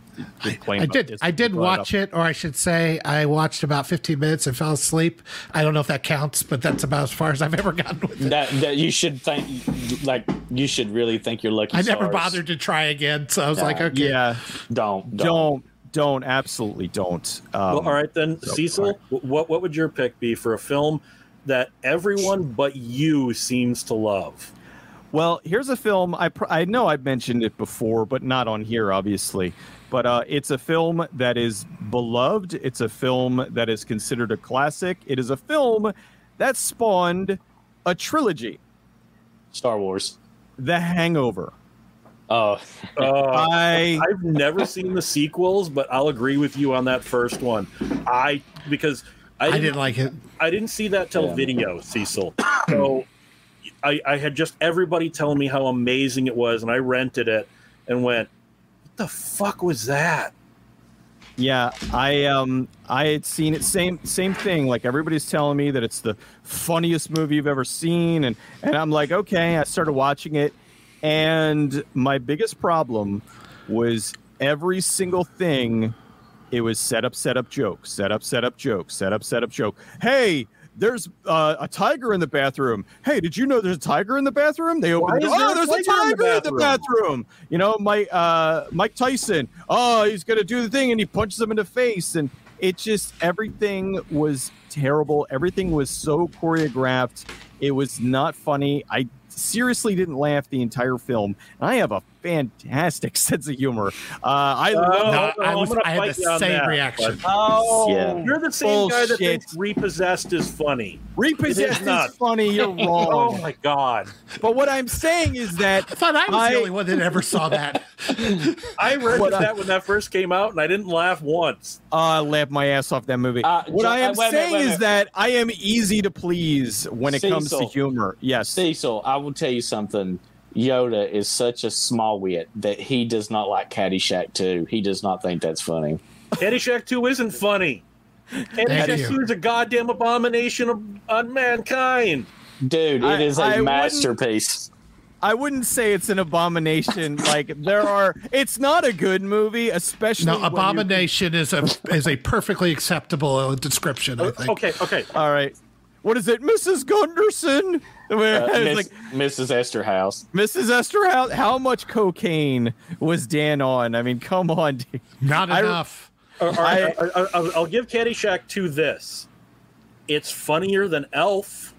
I, I did. I did watch it, or I should say, I watched about 15 minutes and fell asleep. I don't know if that counts, but that's about as far as I've ever gotten with it. That, that you should think, like, you should really think you're lucky. I never stars. bothered to try again, so I was like, okay, yeah, don't, don't. don't don't absolutely don't. Um, well, all right then, so, Cecil. Right. What what would your pick be for a film that everyone but you seems to love? Well, here's a film I pr- I know I've mentioned it before, but not on here, obviously. But uh, it's a film that is beloved. It's a film that is considered a classic. It is a film that spawned a trilogy. Star Wars. The Hangover. Oh, uh, I I've never seen the sequels, but I'll agree with you on that first one. I because I didn't, I didn't like it. I didn't see that till yeah. video, Cecil. So I, I had just everybody telling me how amazing it was, and I rented it and went, "What the fuck was that?" Yeah, I um I had seen it same same thing. Like everybody's telling me that it's the funniest movie you've ever seen, and and I'm like, okay. I started watching it, and my biggest problem was every single thing. It was set up, set up joke, set up, set up joke, set up, set up joke. Hey, there's uh, a tiger in the bathroom. Hey, did you know there's a tiger in the bathroom? They open. The, door. oh, there's a tiger, in, the, in the bathroom. You know, Mike uh, Mike Tyson. Oh, he's gonna do the thing, and he punches him in the face, and it just everything was terrible. Everything was so choreographed. It was not funny. I seriously didn't laugh the entire film. And I have a fantastic sense of humor. Uh, I uh, love. No, I, was, I had the same that, reaction. oh, yeah. you're the same Bullshit. guy that thinks repossessed is funny. Repossessed is, is, funny. You're wrong. oh my god! But what I'm saying is that I thought I was I, the only one that ever saw that. I read that when that first came out, and I didn't laugh once. Uh, I laughed my ass off that movie. Uh, what I am wait, saying wait, wait, is that I am easy to please when it Cecil, comes to humor. Yes, Cecil, I will tell you something. Yoda is such a small wit that he does not like Caddyshack 2. He does not think that's funny. Caddyshack 2 isn't funny. Caddyshack 2 is a goddamn abomination of, on mankind. Dude, it I, is a I masterpiece. Wouldn't, I wouldn't say it's an abomination. like there are, it's not a good movie, especially. No, abomination is a is a perfectly acceptable uh, description. I uh, think. Okay, okay, all right. What is it, Mrs. Gunderson? Uh, Miss, like, Mrs. Esterhaus. Mrs. Esterhaus. How much cocaine was Dan on? I mean, come on. Not enough. I, will give Caddyshack 2 this. It's funnier than Elf.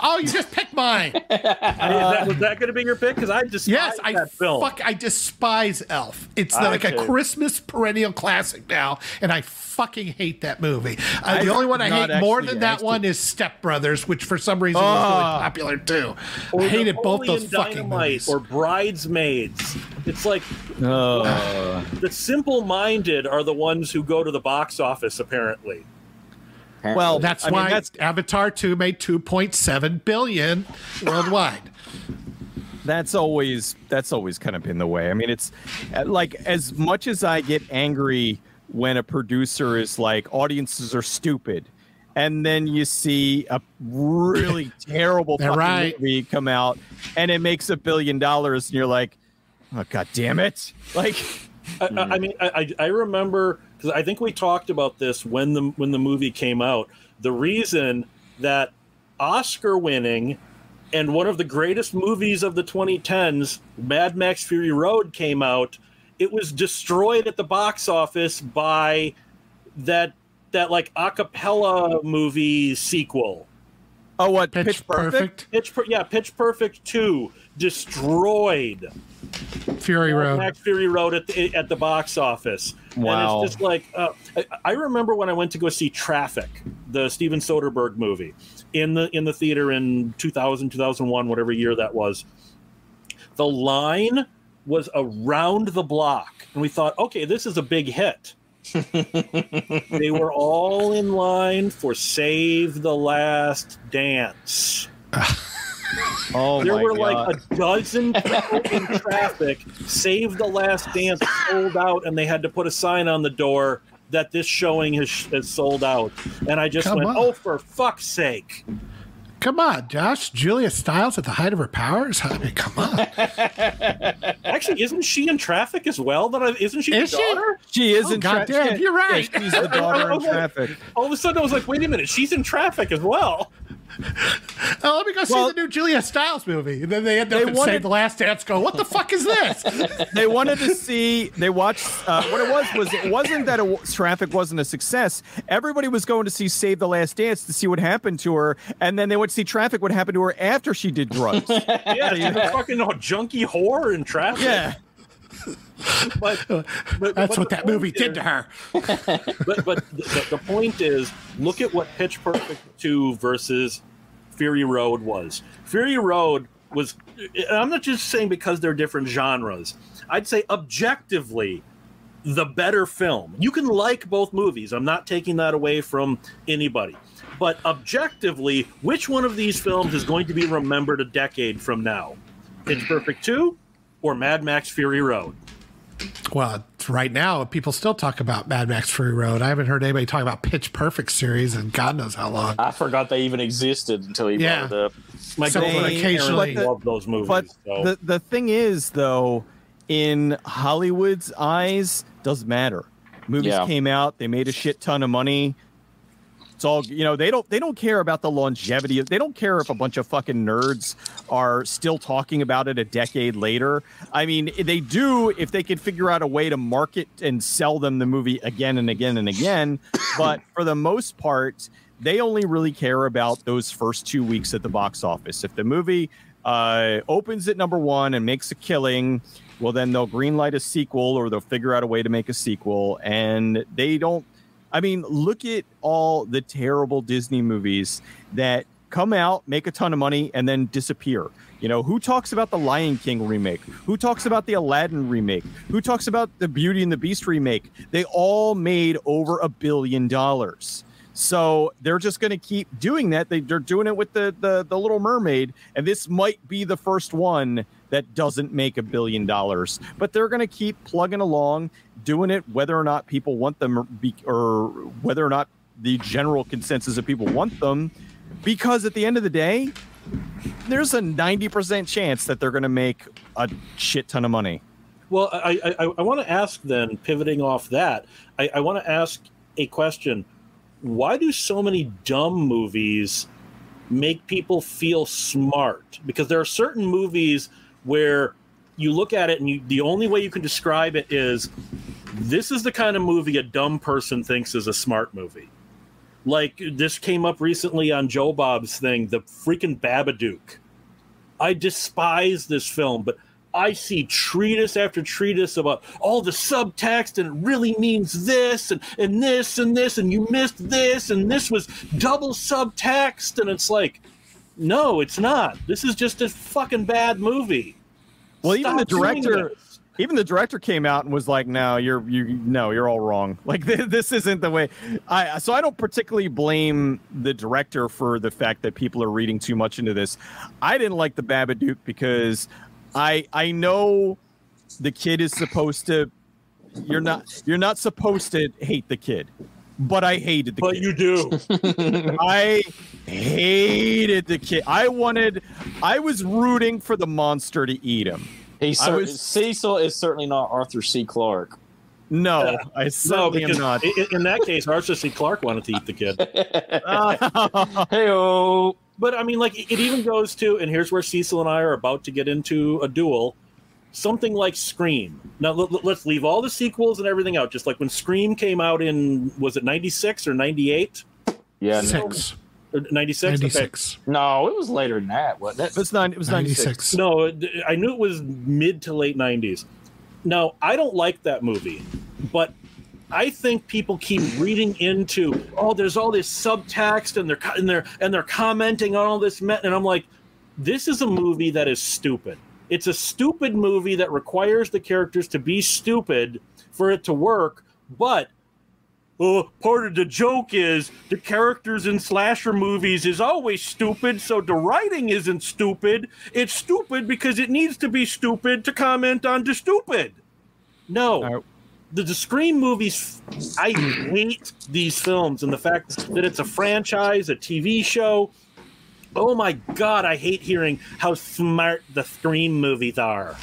Oh, you just picked mine. I mean, that, was that going to be your pick? Because I despise yes, I that film. Fuck, I despise Elf. It's I like a Christmas perennial classic now, and I fucking hate that movie. Uh, the only one I hate more than that one is Step Brothers, which for some reason oh. was really ah. popular too. Or I hated both those fucking movies. Or Bridesmaids. It's like uh. the simple-minded are the ones who go to the box office. Apparently. Well, that's I why mean, that's, Avatar 2 made 2.7 billion worldwide. That's always that's always kind of been the way. I mean, it's uh, like as much as I get angry when a producer is like audiences are stupid and then you see a really terrible right. movie come out and it makes a billion dollars and you're like oh god damn it like I, I mean I, I remember because I think we talked about this when the when the movie came out. The reason that Oscar winning and one of the greatest movies of the 2010s, Mad Max Fury Road, came out. It was destroyed at the box office by that that like acapella movie sequel. Oh, what Pitch, Pitch Perfect? Perfect? Pitch, yeah, Pitch Perfect two destroyed. Fury Road. Max Fury Road at the, at the box office. Wow. And it's just like, uh, I, I, remember when I went to go see Traffic, the Steven Soderbergh movie, in the in the theater in 2000, 2001, whatever year that was. The line was around the block, and we thought, okay, this is a big hit. they were all in line for Save the Last Dance. Oh there were God. like a dozen people in traffic. Save the Last Dance sold out, and they had to put a sign on the door that this showing has, has sold out. And I just Come went, on. "Oh, for fuck's sake!" Come on, Josh. Julia Stiles at the height of her powers. I mean, come on. Actually, isn't she in traffic as well? That I, isn't she is the daughter? She, she is oh, in traffic. Goddamn, you're right. Yeah, she's the daughter in traffic. All of a sudden, I was like, wait a minute, she's in traffic as well. Oh, let me go see the new Julia Stiles movie. And then they end up they wanted, the last dance. Go, what the fuck is this? they wanted to see. They watched. Uh, what it was was it wasn't that it, traffic wasn't a success. Everybody was going to see Save the Last Dance to see what happened to her, and then they would see traffic what happened to her after she did drugs. yeah, you know, fucking junkie whore in traffic. Yeah. but, but, that's but what that movie is, did to her. but but the, the, point is, look at what Pitch Perfect two versus Fury Road was. Fury Road was. I'm not just saying because they're different genres. I'd say objectively, the better film. You can like both movies. I'm not taking that away from anybody. But objectively, which one of these films is going to be remembered a decade from now? Pitch Perfect 2 or Mad Max Fury Road? Well, right now, people still talk about Mad Max Fury Road. I haven't heard anybody talk about Pitch Perfect series and God knows how long. I forgot they even existed until you yeah. brought it up. My so girlfriend occasionally love those movies. But so. the the thing is, though, in Hollywood's eyes, doesn't matter. Movies yeah. came out, they made a shit ton of money. It's all you know. They don't. They don't care about the longevity. They don't care if a bunch of fucking nerds are still talking about it a decade later. I mean, they do if they can figure out a way to market and sell them the movie again and again and again. but for the most part, they only really care about those first two weeks at the box office. If the movie uh, opens at number one and makes a killing, well, then they'll greenlight a sequel or they'll figure out a way to make a sequel. And they don't I mean, look at all the terrible Disney movies that come out, make a ton of money, and then disappear. You know, who talks about the Lion King remake? Who talks about the Aladdin remake? Who talks about the Beauty and the Beast remake? They all made over a billion dollars. So they're just going to keep doing that. They, are doing it with the, the the Little Mermaid, and this might be the first one that doesn't make a billion dollars. But they're going to keep plugging along, doing it whether or not people want them or, be, or whether or not the general consensus of people want them. Because at the end of the day, there's a 90% chance that they're going to make a shit ton of money. Well, I, I, I want to ask then, pivoting off that, I, I want to ask a question. Why do so many dumb movies make people feel smart? Because there are certain movies where you look at it and you, the only way you can describe it is this is the kind of movie a dumb person thinks is a smart movie. Like this came up recently on Joe Bob's thing, the freaking Babadook. I despise this film, but I see treatise after treatise about all the subtext, and it really means this and, and this and this, and you missed this, and this was double subtext, and it's like, no, it's not. This is just a fucking bad movie. Well, Stop even the director, even the director came out and was like, "No, you're you no, you're all wrong. Like this isn't the way." I so I don't particularly blame the director for the fact that people are reading too much into this. I didn't like the Babadook because I I know the kid is supposed to. You're not you're not supposed to hate the kid, but I hated the but kid. you do. I hated the kid. I wanted. I was rooting for the monster to eat him. He cer- was, Cecil is certainly not Arthur C. Clarke. No, uh, I certainly no, am not. In, in, that case, Arthur C. Clarke wanted to eat the kid. hey but I mean, like it even goes to, and here's where Cecil and I are about to get into a duel. Something like Scream. Now let, us leave all the sequels and everything out. Just like when Scream came out in was it '96 or '98? Yeah, six. 96? 96. Okay. No, it was later than that. What? That? It was, nine, it was 96. 96. No, I knew it was mid to late 90s. Now, I don't like that movie, but I think people keep reading into oh, there's all this subtext and they're and they're and they're commenting on all this, and I'm like, this is a movie that is stupid. It's a stupid movie that requires the characters to be stupid for it to work, but uh, part of the joke is the characters in slasher movies is always stupid, so the writing isn't stupid. It's stupid because it needs to be stupid to comment on the stupid. No the, the Scream movies, I hate these films and the fact that it's a franchise, a TV show. Oh my god, I hate hearing how smart the Scream movies are.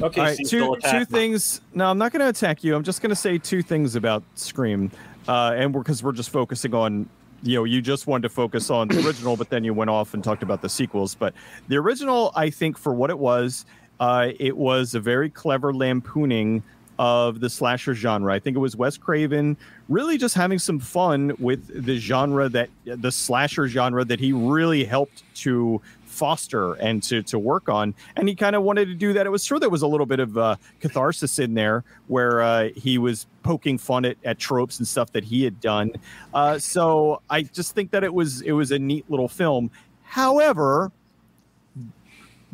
Okay, right, two two things. No, I'm not going to attack you. I'm just going to say two things about Scream, uh, and because we're, we're just focusing on you know you just wanted to focus on the original but then you went off and talked about the sequels but the original i think for what it was uh, it was a very clever lampooning of the slasher genre. I think it was Wes Craven really just having some fun with the genre that the slasher genre that he really helped to foster and to to work on. And he kind of wanted to do that. It was sure there was a little bit of uh, catharsis in there where uh, he was poking fun at, at tropes and stuff that he had done. Uh, so i just think that it was it was a neat little film. However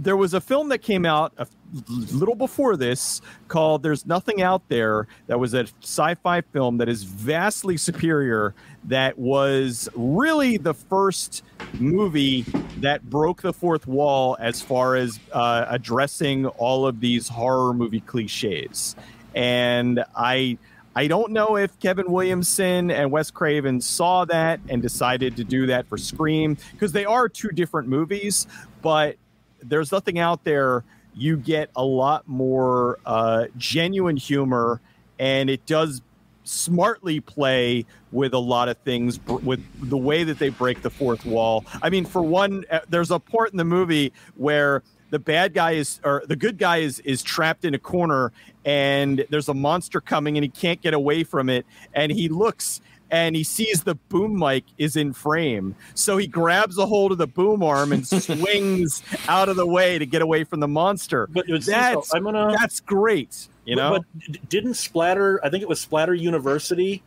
there was a film that came out a little before this called There's Nothing Out There that was a sci fi film that is vastly superior, that was really the first movie that broke the fourth wall as far as uh, addressing all of these horror movie cliches. And I. I don't know if Kevin Williamson and Wes Craven saw that and decided to do that for Scream because they are two different movies, but there's nothing out there you get a lot more uh, genuine humor, and it does smartly play with a lot of things with the way that they break the fourth wall. I mean, for one, uh, there's a part in the movie where the bad guy is or the good guy is is trapped in a corner and there's a monster coming and he can't get away from it and he looks and he sees the boom mic is in frame. So he grabs a hold of the boom arm and swings out of the way to get away from the monster. But that's, I'm gonna, that's great. You know, but didn't Splatter? I think it was Splatter University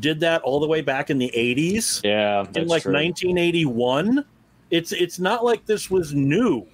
did that all the way back in the 80s. Yeah, in like true. 1981. It's it's not like this was new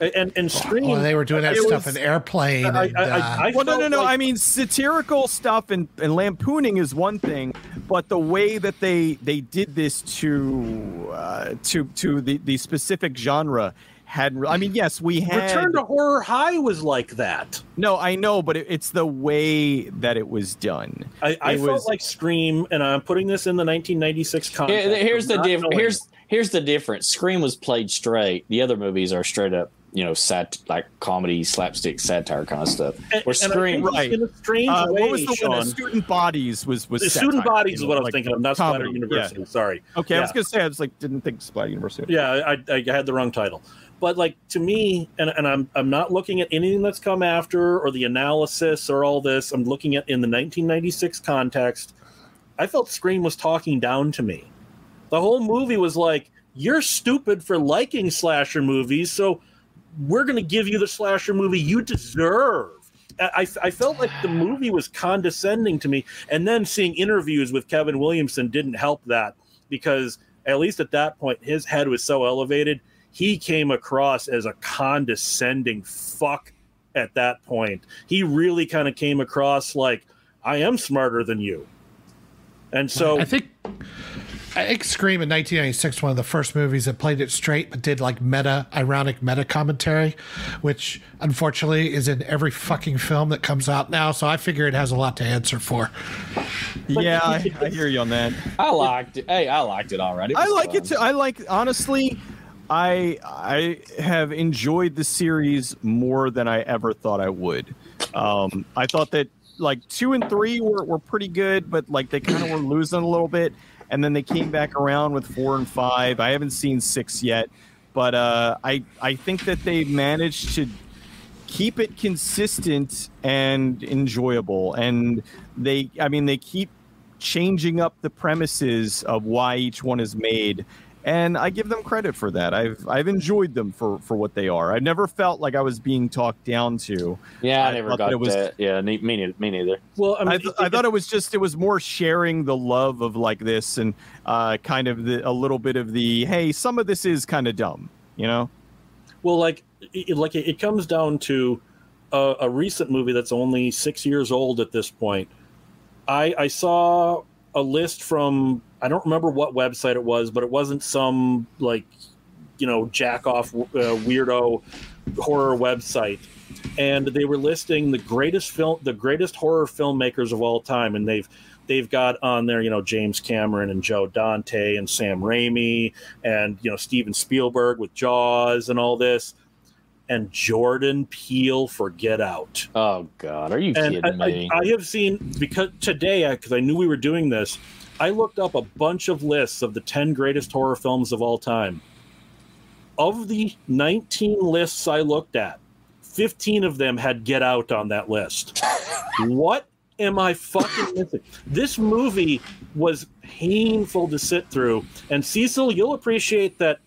and and Scream. Well, they were doing that stuff was, in Airplane. I, and, I, I, uh, I well, no, no, no. Like, I mean, satirical stuff and, and lampooning is one thing, but the way that they they did this to uh, to to the the specific genre had. I mean, yes, we had. Return to Horror High was like that. No, I know, but it, it's the way that it was done. I, I felt was, like Scream, and I'm putting this in the 1996 context. Here's the difference. Here's here's the difference. Scream was played straight. The other movies are straight up you know, sat like comedy, slapstick, satire kind of stuff. Or Scream, right? In a strange uh, way, what was the Sean, one? Student Bodies was was the Student Bodies is what I was like thinking of, not comedy, Splatter University. Yeah. Sorry. Okay, yeah. I was gonna say I was like didn't think Splatter University. Yeah, I, I had the wrong title. but like to me, and, and I'm I'm not looking at anything that's come after or the analysis or all this. I'm looking at in the 1996 context. I felt Scream was talking down to me. The whole movie was like, "You're stupid for liking slasher movies, so we're going to give you the slasher movie you deserve." I, I felt like the movie was condescending to me, and then seeing interviews with Kevin Williamson didn't help that because at least at that point his head was so elevated he came across as a condescending fuck at that point. He really kind of came across like I am smarter than you. And so I think I think Scream in 1996 one of the first movies that played it straight but did like meta ironic meta commentary, which unfortunately is in every fucking film that comes out now. So I figure it has a lot to answer for. Yeah, I, I hear you on that. I liked it. Hey, I liked it already. I like fun. it too. I like honestly. I I have enjoyed the series more than I ever thought I would. Um, I thought that like two and three were, were pretty good, but like they kind of were losing a little bit, and then they came back around with four and five. I haven't seen six yet, but uh, I I think that they managed to keep it consistent and enjoyable, and they I mean they keep changing up the premises of why each one is made and I give them credit for that. I've I've enjoyed them for for what they are. I never felt like I was being talked down to. Yeah, I, I never got it was, that. Yeah, me, neither. me neither. Well, I, mean, I, th- it, I, thought it was just it was more sharing the love of like this and uh, kind of the, a little bit of the hey, some of this is kind of dumb, you know. Well, like it, like it comes down to a, a recent movie that's only six years old at this point. I I saw a list from I don't remember what website it was, but it wasn't some like you know jack off uh, weirdo horror website, and they were listing the greatest film, the greatest horror filmmakers of all time, and they've they've got on there you know James Cameron and Joe Dante and Sam Raimi and you know Steven Spielberg with Jaws and all this. And Jordan Peele for Get Out. Oh God, are you and kidding I, me? I, I have seen because today, because I knew we were doing this, I looked up a bunch of lists of the 10 greatest horror films of all time. Of the 19 lists I looked at, 15 of them had Get Out on that list. what am I fucking missing? This movie was painful to sit through. And Cecil, you'll appreciate that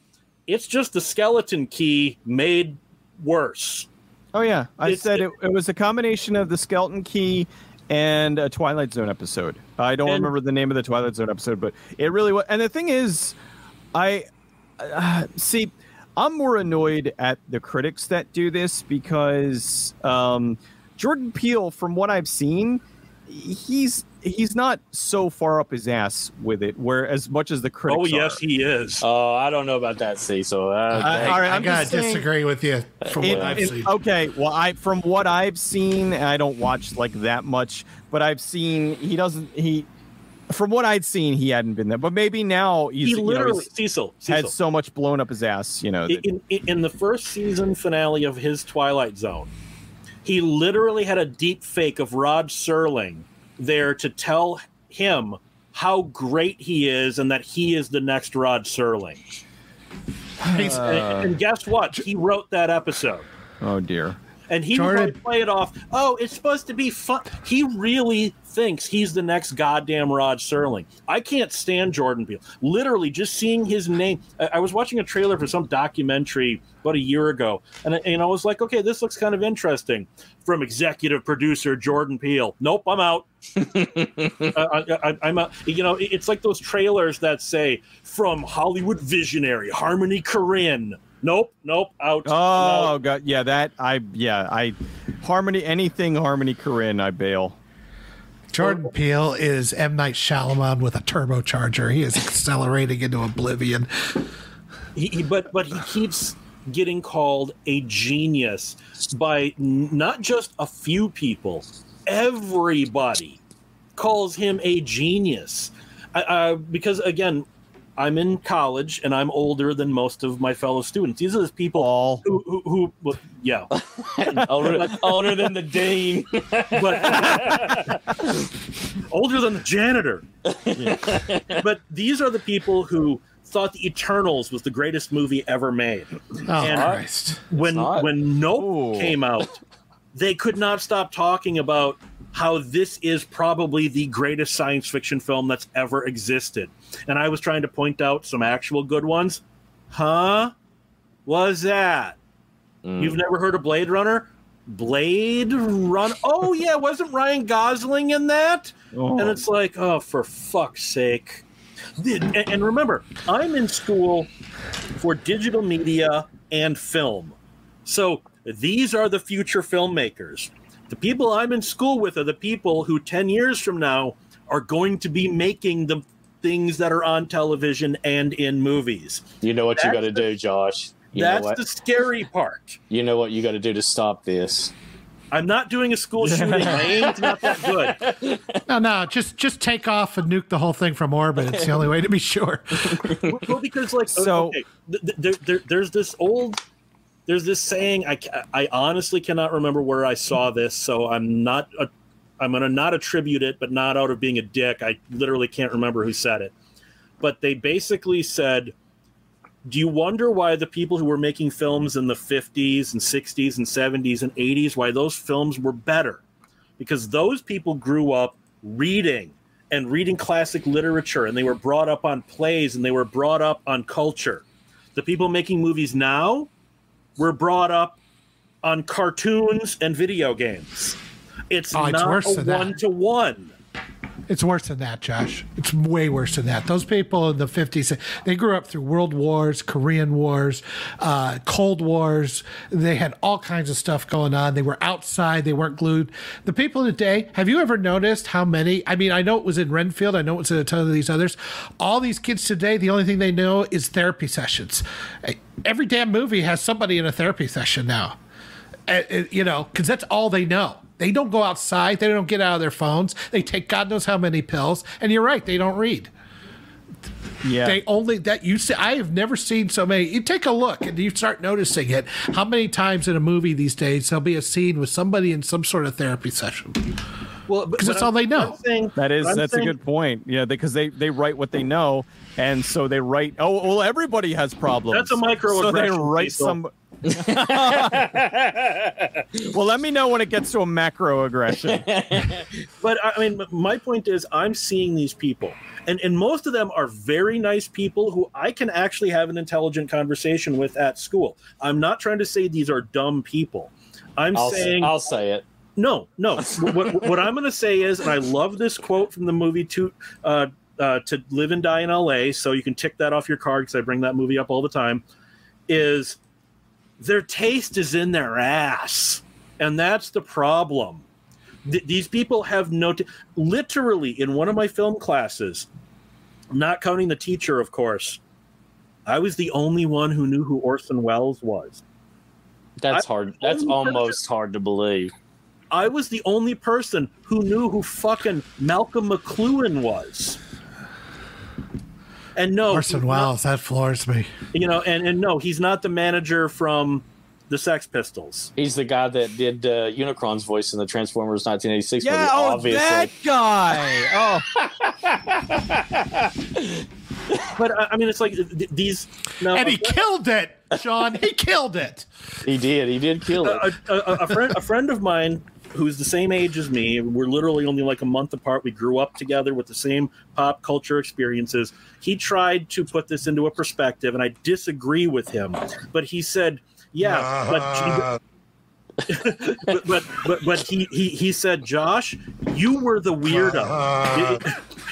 it's just the skeleton key made worse. Oh yeah, I it's, said it, it was a combination of the skeleton key and a Twilight Zone episode. I don't and, remember the name of the Twilight Zone episode, but it really was. And the thing is, I uh, see. I'm more annoyed at the critics that do this because um, Jordan Peele, from what I've seen, he's he's not so far up his ass with it, where as much as the critics. Oh yes, are. he is. Oh, I don't know about that. See, so uh, I, all right, I gotta disagree with you from it, what I've it, seen. Okay, well, I from what I've seen, I don't watch like that much, but I've seen he doesn't he. From what I'd seen, he hadn't been there, but maybe now he's he literally you know, he's Cecil, Cecil had so much blown up his ass. You know, that, in, in, in the first season finale of his Twilight Zone, he literally had a deep fake of Rod Serling there to tell him how great he is and that he is the next Rod Serling. Uh, and, and, guess what? He wrote that episode. Oh dear. And he Jordan. would play it off. Oh, it's supposed to be fun. He really thinks he's the next goddamn Rod Serling. I can't stand Jordan Peele. Literally, just seeing his name. I, I was watching a trailer for some documentary about a year ago, and, and I was like, okay, this looks kind of interesting. From executive producer Jordan Peele. Nope, I'm out. I, am out. You know, it's like those trailers that say from Hollywood visionary Harmony Korine. Nope, nope, out. Oh god, yeah, that I yeah I Harmony anything Harmony Korine I bail. Jordan Peele is M Night Shyamalan with a turbocharger. He is accelerating into oblivion. He, he, but but he keeps getting called a genius by not just a few people, everybody calls him a genius. Uh, because again, I'm in college and I'm older than most of my fellow students. These are the people All. who, who, who well, yeah, older, older than the dean, but older than the janitor. Yeah. But these are the people who thought the Eternals was the greatest movie ever made. Oh and Christ! When when Nope Ooh. came out, they could not stop talking about how this is probably the greatest science fiction film that's ever existed. And I was trying to point out some actual good ones. Huh? Was that? Mm. You've never heard of Blade Runner? Blade Run. Oh yeah, wasn't Ryan Gosling in that? Oh. And it's like, oh, for fuck's sake. And remember, I'm in school for digital media and film. So these are the future filmmakers. The people I'm in school with are the people who 10 years from now are going to be making the things that are on television and in movies. You know what That's you got to do, Josh. You That's the scary part. You know what you got to do to stop this. I'm not doing a school shooting. My aim's not that good. No, no, just just take off and nuke the whole thing from orbit. It's the only way to be sure. well, because like so, okay, there, there, there's this old, there's this saying. I I honestly cannot remember where I saw this, so I'm not. A, I'm to not attribute it, but not out of being a dick. I literally can't remember who said it, but they basically said do you wonder why the people who were making films in the 50s and 60s and 70s and 80s why those films were better because those people grew up reading and reading classic literature and they were brought up on plays and they were brought up on culture the people making movies now were brought up on cartoons and video games it's oh, not a one to one it's worse than that, Josh. It's way worse than that. Those people in the 50s, they grew up through world wars, Korean wars, uh, Cold Wars. They had all kinds of stuff going on. They were outside, they weren't glued. The people today, have you ever noticed how many? I mean, I know it was in Renfield, I know it was in a ton of these others. All these kids today, the only thing they know is therapy sessions. Every damn movie has somebody in a therapy session now. Uh, you know, because that's all they know. They don't go outside. They don't get out of their phones. They take God knows how many pills. And you're right, they don't read. Yeah. They only that you see. I have never seen so many. You take a look and you start noticing it. How many times in a movie these days there'll be a scene with somebody in some sort of therapy session? Well, because that's I'm, all they know. Saying, that is that's saying, a good point. Yeah, because they they write what they know, and so they write. Oh well, everybody has problems. That's a microaggression. So they write some. well, let me know when it gets to a macro aggression. but I mean, my point is, I'm seeing these people, and and most of them are very nice people who I can actually have an intelligent conversation with at school. I'm not trying to say these are dumb people. I'm I'll saying say, I'll say it. No, no. what, what I'm going to say is, and I love this quote from the movie to uh, uh, to live and die in L.A. So you can tick that off your card because I bring that movie up all the time. Is their taste is in their ass. And that's the problem. Th- these people have no, t- literally, in one of my film classes, not counting the teacher, of course, I was the only one who knew who Orson Welles was. That's I, hard. That's almost hard to believe. I was the only person who knew who fucking Malcolm McLuhan was. And no, Orson Welles, that floors me. You know, and and no, he's not the manager from the Sex Pistols. He's the guy that did uh, Unicron's voice in the Transformers 1986 yeah, movie. Oh, obviously. that guy. Oh. but I mean, it's like these. No, and he killed it, Sean. He killed it. He did. He did kill it. A, a, a, friend, a friend of mine who's the same age as me. We're literally only like a month apart. We grew up together with the same pop culture experiences. He tried to put this into a perspective, and I disagree with him. But he said, "Yeah, uh, but, but, but but but he he he said, Josh, you were the weirdo." Uh,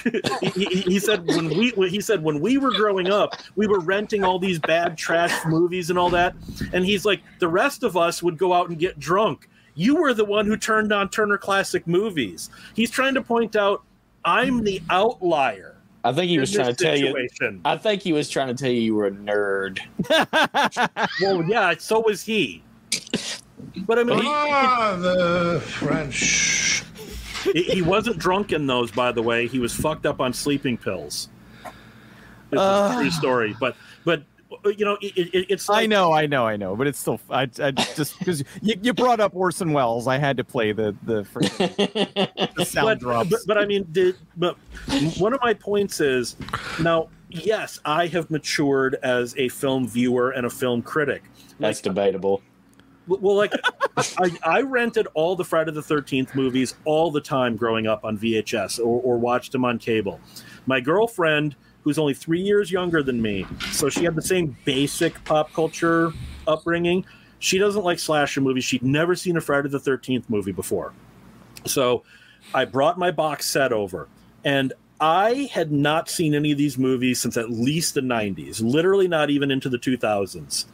he, he, he, said when we he said when we were growing up, we were renting all these bad trash movies and all that, and he's like, the rest of us would go out and get drunk you were the one who turned on Turner Classic Movies. He's trying to point out I'm the outlier. I think he was trying to situation. tell you. I think he was trying to tell you you were a nerd. well, yeah, so was he. But I mean, ah, he, the French. He, he, wasn't drunk in those, by the way. He was fucked up on sleeping pills. It's uh, a true story. But but you know, it, it, it's. Like, I know, I know, I know, but it's still. I, I just because you, you brought up Orson Welles, I had to play the the, the sound but, drops. But, but I mean, the, but one of my points is now. Yes, I have matured as a film viewer and a film critic. That's like, debatable. Well, like I, I, rented all the Friday the Thirteenth movies all the time growing up on VHS or, or watched them on cable. My girlfriend who's only three years younger than me. So she had the same basic pop culture upbringing. She doesn't like slasher movies. She'd never seen a Friday the 13th movie before. So I brought my box set over, and I had not seen any of these movies since at least the 90s, literally not even into the 2000s.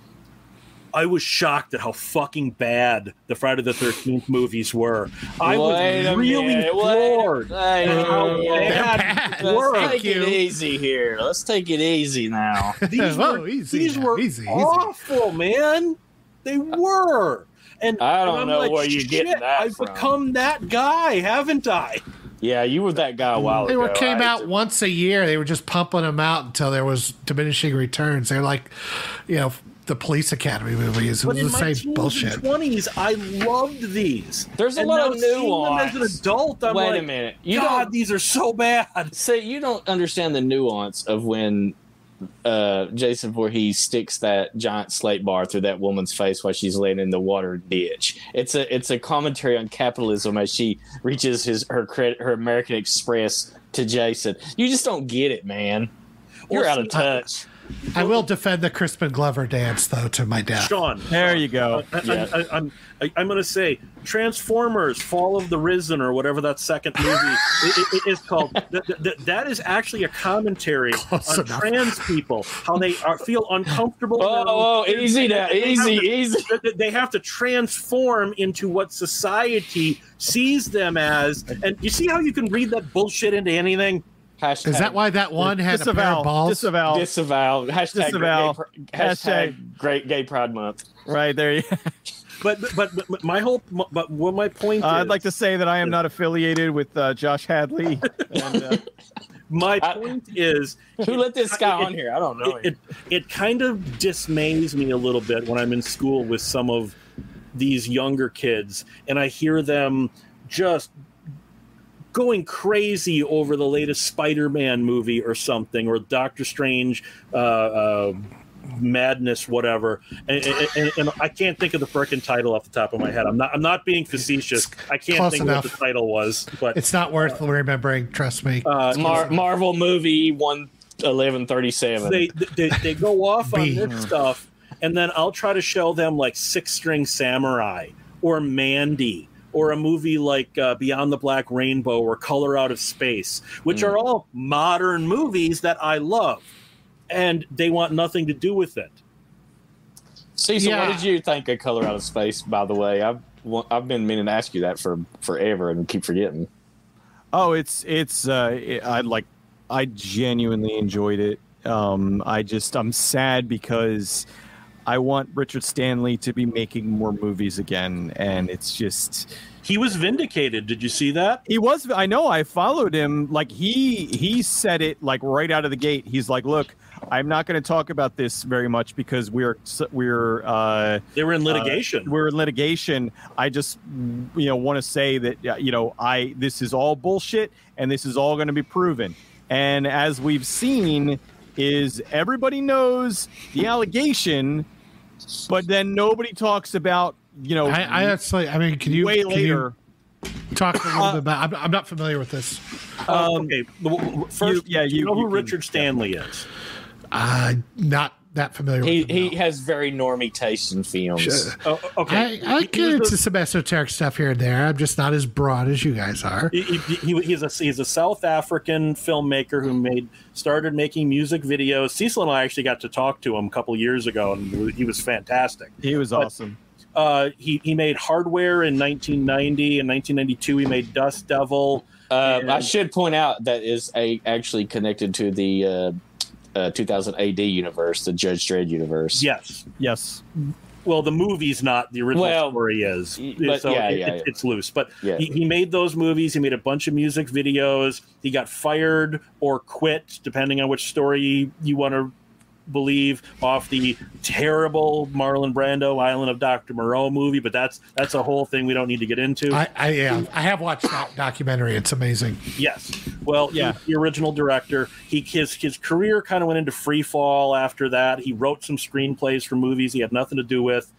I was shocked at how fucking bad the Friday the Thirteenth movies were. I wait was really floored at how bad Let's take it easy here. Let's take it easy now. These were, easy, these were easy, awful, easy. man. They were. And I don't and know like, where you get getting that I've from. become that guy, haven't I? Yeah, you were that guy a while they ago. They came out once a year. They were just pumping them out until there was diminishing returns. They're like, you know, the Police Academy movies. It was the same bullshit. Twenties, I loved these. There's a and lot of nuance. As an adult, I'm wait like, a minute. You God, these are so bad. Say you don't understand the nuance of when uh, Jason Voorhees sticks that giant slate bar through that woman's face while she's laying in the water ditch. It's a it's a commentary on capitalism as she reaches his her credit her American Express to Jason. You just don't get it, man. You're well, out of touch. I will defend the Crispin Glover dance though to my death. Sean, there you go. I, yeah. I, I, I'm I'm going to say Transformers: Fall of the Risen or whatever that second movie it, it is called. That, that, that is actually a commentary Close on enough. trans people, how they are, feel uncomfortable. Oh, oh easy now, easy, to, easy. They have to transform into what society sees them as, and you see how you can read that bullshit into anything. Hashtag, Is that why that one had disavow, a pair of balls? Disavow. Disavow. Hashtag, disavow. Great gay, hashtag, hashtag great gay pride month. Right there. but, but but my whole but what my point uh, is, I'd like to say that I am not affiliated with uh, Josh Hadley. And, uh, my point is who let this guy it, on here? I don't know. It, it, it kind of dismays me a little bit when I'm in school with some of these younger kids and I hear them just going crazy over the latest Spider-Man movie or something, or Doctor Strange uh, uh, madness, whatever. And, and, and, I can't think of the freaking title off the top of my head. I'm not. I'm not being facetious. I can't Close think enough. what the title was, but it's not worth uh, remembering. Trust me. Uh, Mar- Marvel movie one eleven thirty seven. They, they they go off on this stuff, and then I'll try to show them like Six String Samurai or Mandy or a movie like uh, Beyond the Black Rainbow or Color Out of Space, which mm. are all modern movies that I love, and they want nothing to do with it. Cecil, yeah. what did you think of Color Out of Space? By the way, I've I've been meaning to ask you that for forever and keep forgetting. Oh, it's it's uh, it, I like I genuinely enjoyed it. Um, I just I'm sad because I want Richard Stanley to be making more movies again, and it's just he was vindicated. Did you see that? He was. I know. I followed him. Like he he said it like right out of the gate. He's like, "Look, I'm not going to talk about this very much because we're we're uh, they were in uh, litigation. Uh, we're in litigation. I just you know want to say that you know I this is all bullshit, and this is all going to be proven. And as we've seen, is everybody knows the allegation but then nobody talks about you know. I, I actually, I mean, can you way can later you talk a little uh, bit about? I'm, I'm, not familiar with this. Um, okay, first, you, yeah, you, you know who Richard Stanley is? Uh, not that familiar he, with He has very normy taste in films. Sure. Oh, okay. I, I get into the, some esoteric stuff here and there. I'm just not as broad as you guys are. He, he, he's, a, he's a South African filmmaker who made started making music videos. Cecil and I actually got to talk to him a couple years ago, and he was fantastic. He was but, awesome. Uh, he, he made Hardware in 1990. In 1992, he made Dust Devil. Uh, I should point out that is a, actually connected to the uh, uh, 2000 AD universe, the Judge Dredd universe. Yes, yes. Well, the movie's not the original well, story is, but so yeah, it, yeah, it, it's loose. But yeah. he, he, made those movies. He made a bunch of music videos. He got fired or quit, depending on which story you want to believe, off the terrible Marlon Brando Island of Dr. Moreau movie, but that's that's a whole thing we don't need to get into. I, I have I have watched that documentary. It's amazing. Yes. Well, yeah, the original director. He his his career kind of went into free fall after that. He wrote some screenplays for movies he had nothing to do with.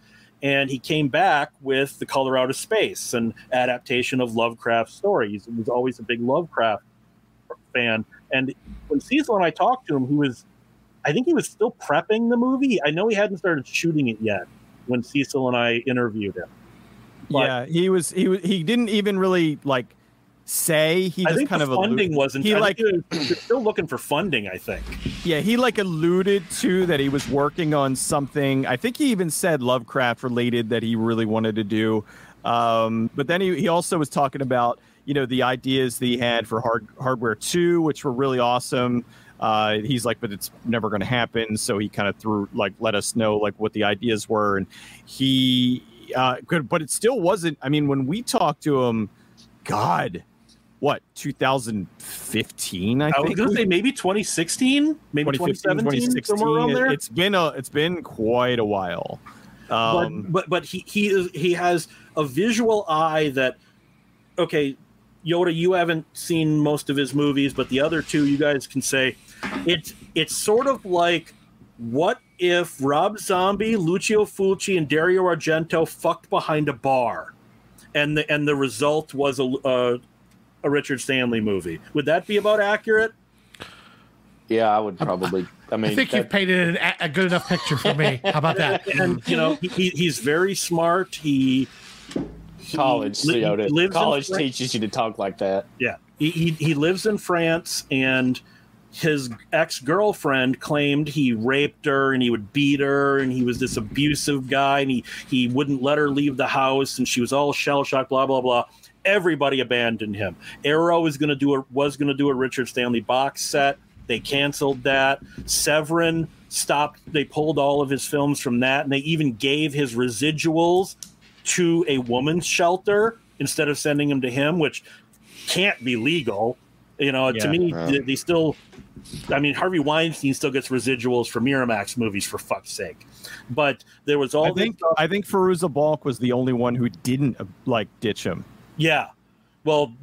And he came back with The Color Out of Space, an adaptation of Lovecraft stories. He was always a big Lovecraft fan. And when Cecil and I talked to him, he was I think he was still prepping the movie. I know he hadn't started shooting it yet when Cecil and I interviewed him. But yeah, he was he was he didn't even really like say. He I just kind of funding wasn't he like he was still looking for funding i think. Yeah he like alluded to that he was working on something. I think he even said lovecraft related that he really wanted to do. Um, but then he, he also was talking about you know the ideas that he had for hard, hardware 2 which were really awesome uh, he's like, but it's never going to happen. So he kind of threw like let us know like what the ideas were, and he uh, could, but it still wasn't. I mean, when we talked to him, God, what 2015? I, I was going to say maybe 2016, maybe 2017, 2016. It, has been a it's been quite a while. Um, but, but but he he is he has a visual eye that okay Yoda, you haven't seen most of his movies, but the other two, you guys can say it's it's sort of like what if Rob Zombie, Lucio Fulci, and Dario Argento fucked behind a bar, and the and the result was a, a, a Richard Stanley movie. Would that be about accurate? Yeah, I would probably. I mean, I think that, you've painted a good enough picture for me. How about that? And you know, he, he's very smart. He college, li- Toyota. College teaches you to talk like that. Yeah, he, he, he lives in France, and his ex girlfriend claimed he raped her and he would beat her, and he was this abusive guy, and he he wouldn't let her leave the house, and she was all shell shocked. Blah blah blah. Everybody abandoned him. Arrow was to do a was to do a Richard Stanley box set. They canceled that. Severin stopped. They pulled all of his films from that, and they even gave his residuals to a woman's shelter instead of sending them to him, which can't be legal. You know, yeah, to me, they, they still. I mean, Harvey Weinstein still gets residuals for Miramax movies for fuck's sake. But there was all. I think I think Fairuza Balk was the only one who didn't like ditch him. Yeah, well,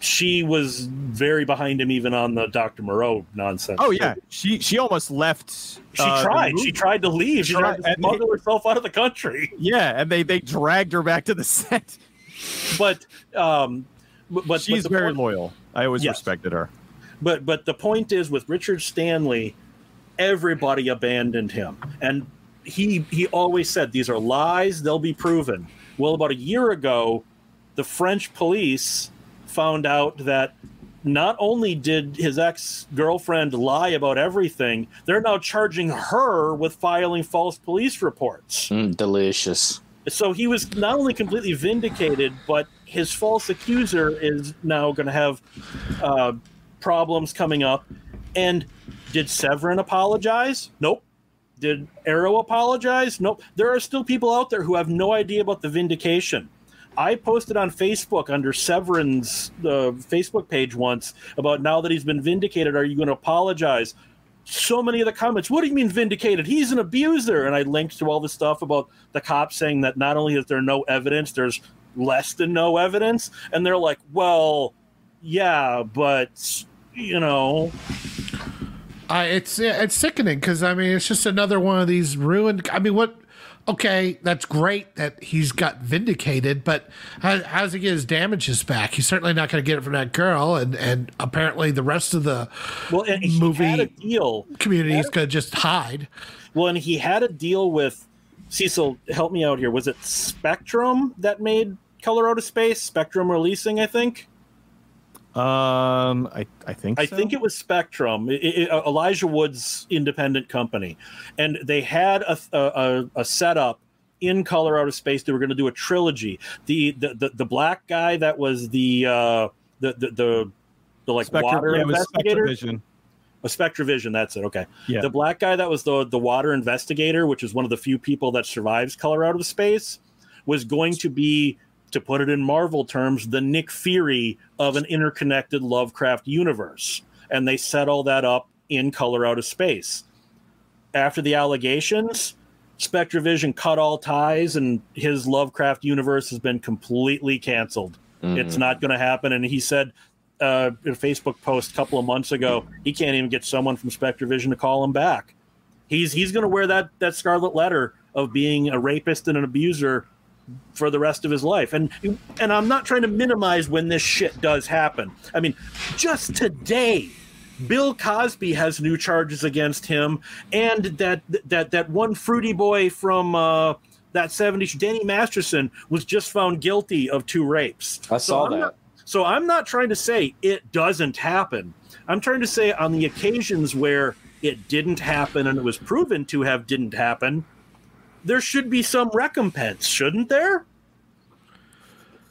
she was very behind him even on the Dr. Moreau nonsense. Oh yeah, she she almost left. She uh, tried. She tried to leave. She tried, tried to smuggle herself out of the country. Yeah, and they they dragged her back to the set. But um, but she's but very point, loyal. I always yes. respected her. But but the point is with Richard Stanley, everybody abandoned him, and he he always said these are lies. They'll be proven. Well, about a year ago, the French police found out that not only did his ex girlfriend lie about everything, they're now charging her with filing false police reports. Mm, delicious. So he was not only completely vindicated, but his false accuser is now going to have uh, problems coming up. And did Severin apologize? Nope. Did Arrow apologize? Nope. There are still people out there who have no idea about the vindication. I posted on Facebook under Severin's uh, Facebook page once about now that he's been vindicated, are you going to apologize? So many of the comments, what do you mean vindicated? He's an abuser. And I linked to all the stuff about the cops saying that not only is there no evidence, there's less than no evidence. And they're like, well, yeah, but, you know. Uh, it's it's sickening because I mean it's just another one of these ruined. I mean, what okay, that's great that he's got vindicated, but how, how does he get his damages back? He's certainly not going to get it from that girl, and and apparently the rest of the well, and movie deal community is going to just hide. Well, and he had a deal with Cecil. Help me out here. Was it Spectrum that made Color Out of Space? Spectrum releasing, I think. Um, I I think I so. think it was Spectrum, it, it, Elijah Wood's independent company, and they had a a, a setup in Color Out of Space. They were going to do a trilogy. The, the the the black guy that was the uh, the the the, the like Spectra, water yeah, investigator. SpectreVision. A SpectreVision, that's it. Okay. Yeah. The black guy that was the the water investigator, which is one of the few people that survives Color Out of Space, was going to be to put it in Marvel terms, the Nick Fury of an interconnected Lovecraft universe. And they set all that up in Color Out of Space. after the allegations, SpectreVision cut all ties, and his Lovecraft universe has been completely canceled. Mm. It's not going to happen. And he said uh, in a Facebook post a couple of months ago, he can't even get someone from SpectreVision to call him back. He's he's going to wear that that scarlet letter of being a rapist and an abuser for the rest of his life. And and I'm not trying to minimize when this shit does happen. I mean, just today, Bill Cosby has new charges against him, and that that that one fruity boy from uh, that 70s, Danny Masterson, was just found guilty of two rapes. I saw so that. Not, so I'm not trying to say it doesn't happen. I'm trying to say on the occasions where it didn't happen and it was proven to have didn't happen, there should be some recompense, shouldn't there?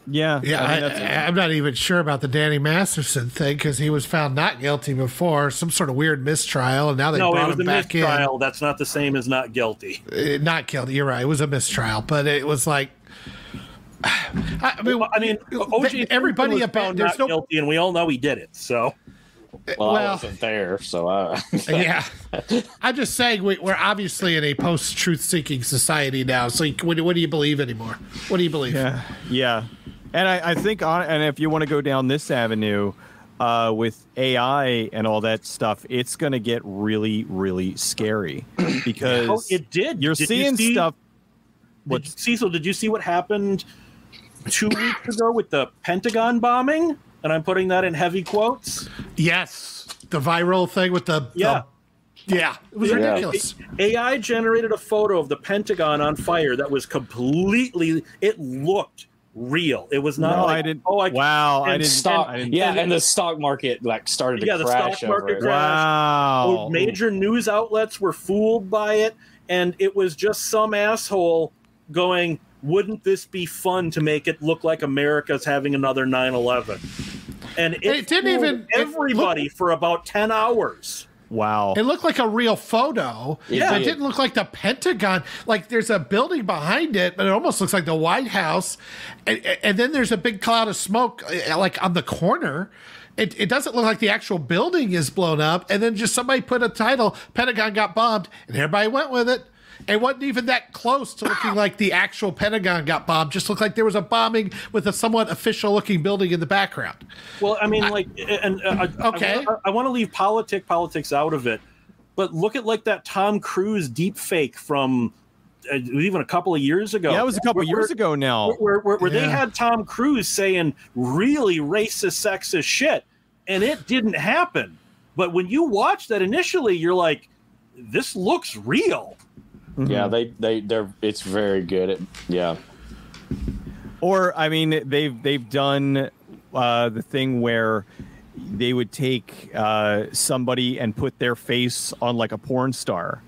Yeah, yeah. I am not even sure about the Danny Masterson thing because he was found not guilty before, some sort of weird mistrial, and now they no, brought it was him a back mistrial. in. That's not the same as not guilty. Uh, not guilty. You're right. It was a mistrial, but it was like. I mean, well, I mean, OJ everybody about there's no guilty, and we all know he did it. So well, well, I wasn't there, so I. yeah, I'm just saying we, are obviously in a post-truth seeking society now. So, what, what, do you believe anymore? What do you believe? Yeah, yeah, and I, I think on and if you want to go down this avenue uh, with AI and all that stuff, it's going to get really, really scary because oh, it did. You're did seeing you see, stuff. What Cecil? Did you see what happened two weeks ago with the Pentagon bombing? And I'm putting that in heavy quotes. Yes, the viral thing with the yeah. The, yeah, it was yeah. ridiculous. AI generated a photo of the Pentagon on fire that was completely. It looked real. It was not. No, like, I didn't. Oh, I, wow! I didn't. Stock, I didn't, yeah, and, and the stock market like started to yeah, crash. the stock market crashed. Wow! Major news outlets were fooled by it, and it was just some asshole going, "Wouldn't this be fun to make it look like America's having another 9/11?" And it, it didn't even everybody looked, for about 10 hours Wow. It looked like a real photo. Yeah. It didn't look like the Pentagon. Like there's a building behind it, but it almost looks like the White House. And, and then there's a big cloud of smoke, uh, like on the corner. It, it doesn't look like the actual building is blown up. And then just somebody put a title, Pentagon got bombed, and everybody went with it. It wasn't even that close to looking like the actual Pentagon got bombed. Just looked like there was a bombing with a somewhat official looking building in the background. Well, I mean, I, like, and uh, okay, I, I want to leave politic politics out of it, but look at like that Tom Cruise deep fake from uh, even a couple of years ago. Yeah, it was a couple where, years ago now. Where, where, where yeah. they had Tom Cruise saying really racist, sexist shit, and it didn't happen. But when you watch that initially, you're like, this looks real. Mm-hmm. Yeah, they they they're it's very good. At, yeah. Or I mean, they've they've done uh, the thing where they would take uh, somebody and put their face on like a porn star,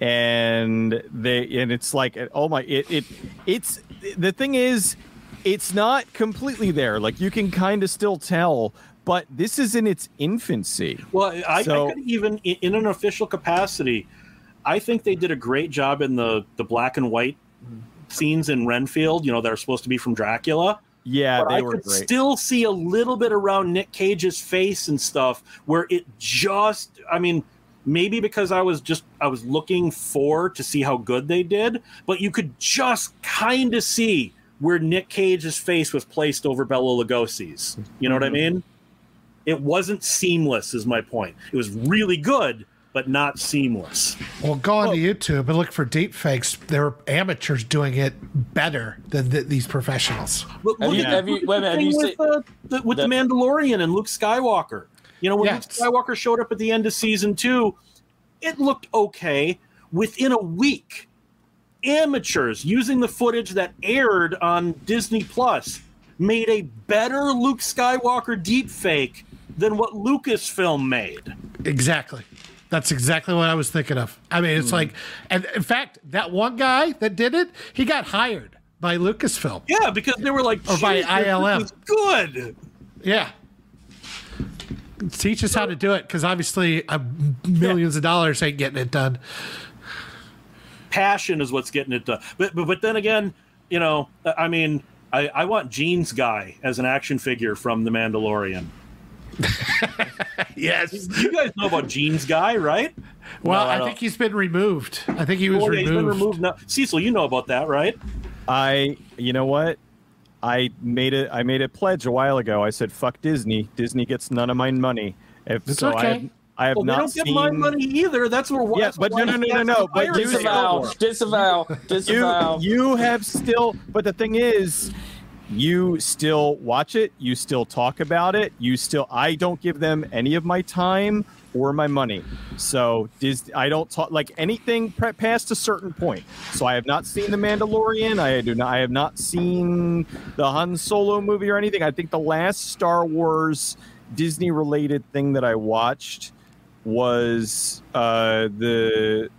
and they and it's like oh my it it it's the thing is it's not completely there. Like you can kind of still tell, but this is in its infancy. Well, I, so, I could even in an official capacity I think they did a great job in the the black and white scenes in Renfield. You know, that are supposed to be from Dracula. Yeah, I could great. still see a little bit around Nick Cage's face and stuff where it just. I mean, maybe because I was just I was looking for to see how good they did, but you could just kind of see where Nick Cage's face was placed over Bela Lugosi's. You know what I mm-hmm. mean? It wasn't seamless, is my point. It was really good, but not seamless. Well, go on well, to YouTube and look for deep fakes. There are amateurs doing it better than the, these professionals. Look, have, you, have you, wait, have you with, uh, the, with the, the Mandalorian and Luke Skywalker? You know, when yes. Luke Skywalker showed up at the end of season two, it looked okay. Within a week, amateurs using the footage that aired on Disney Plus made a better Luke Skywalker deepfake than what Lucasfilm made. Exactly. That's exactly what I was thinking of. I mean, it's mm. like, and in fact, that one guy that did it, he got hired by Lucasfilm. Yeah, because they were like, or by ILM. Good. Yeah. Teach us how to do it, because obviously uh, millions yeah. of dollars ain't getting it done. Passion is what's getting it done. But but, but then again, you know, I mean, I, I want Jeans Guy as an action figure from The Mandalorian. yes. You guys know about Jeans Guy, right? Well, no, I, I think he's been removed. I think he was oh, yeah, removed. He's been removed now. Cecil, you know about that, right? I, you know what? I made it. I made a pledge a while ago. I said, "Fuck Disney. Disney gets none of my money." If it's so, okay. I have, I have well, not don't seen... get my money either. That's what. Yeah, but no, no, no, no, no. But disavow, disavow, disavow. You, you have still. But the thing is, you still watch it. You still talk about it. You still. I don't give them any of my time or my money. So Disney, I don't talk like anything past a certain point. So I have not seen the Mandalorian. I do not. I have not seen the Han Solo movie or anything. I think the last Star Wars Disney related thing that I watched was uh, the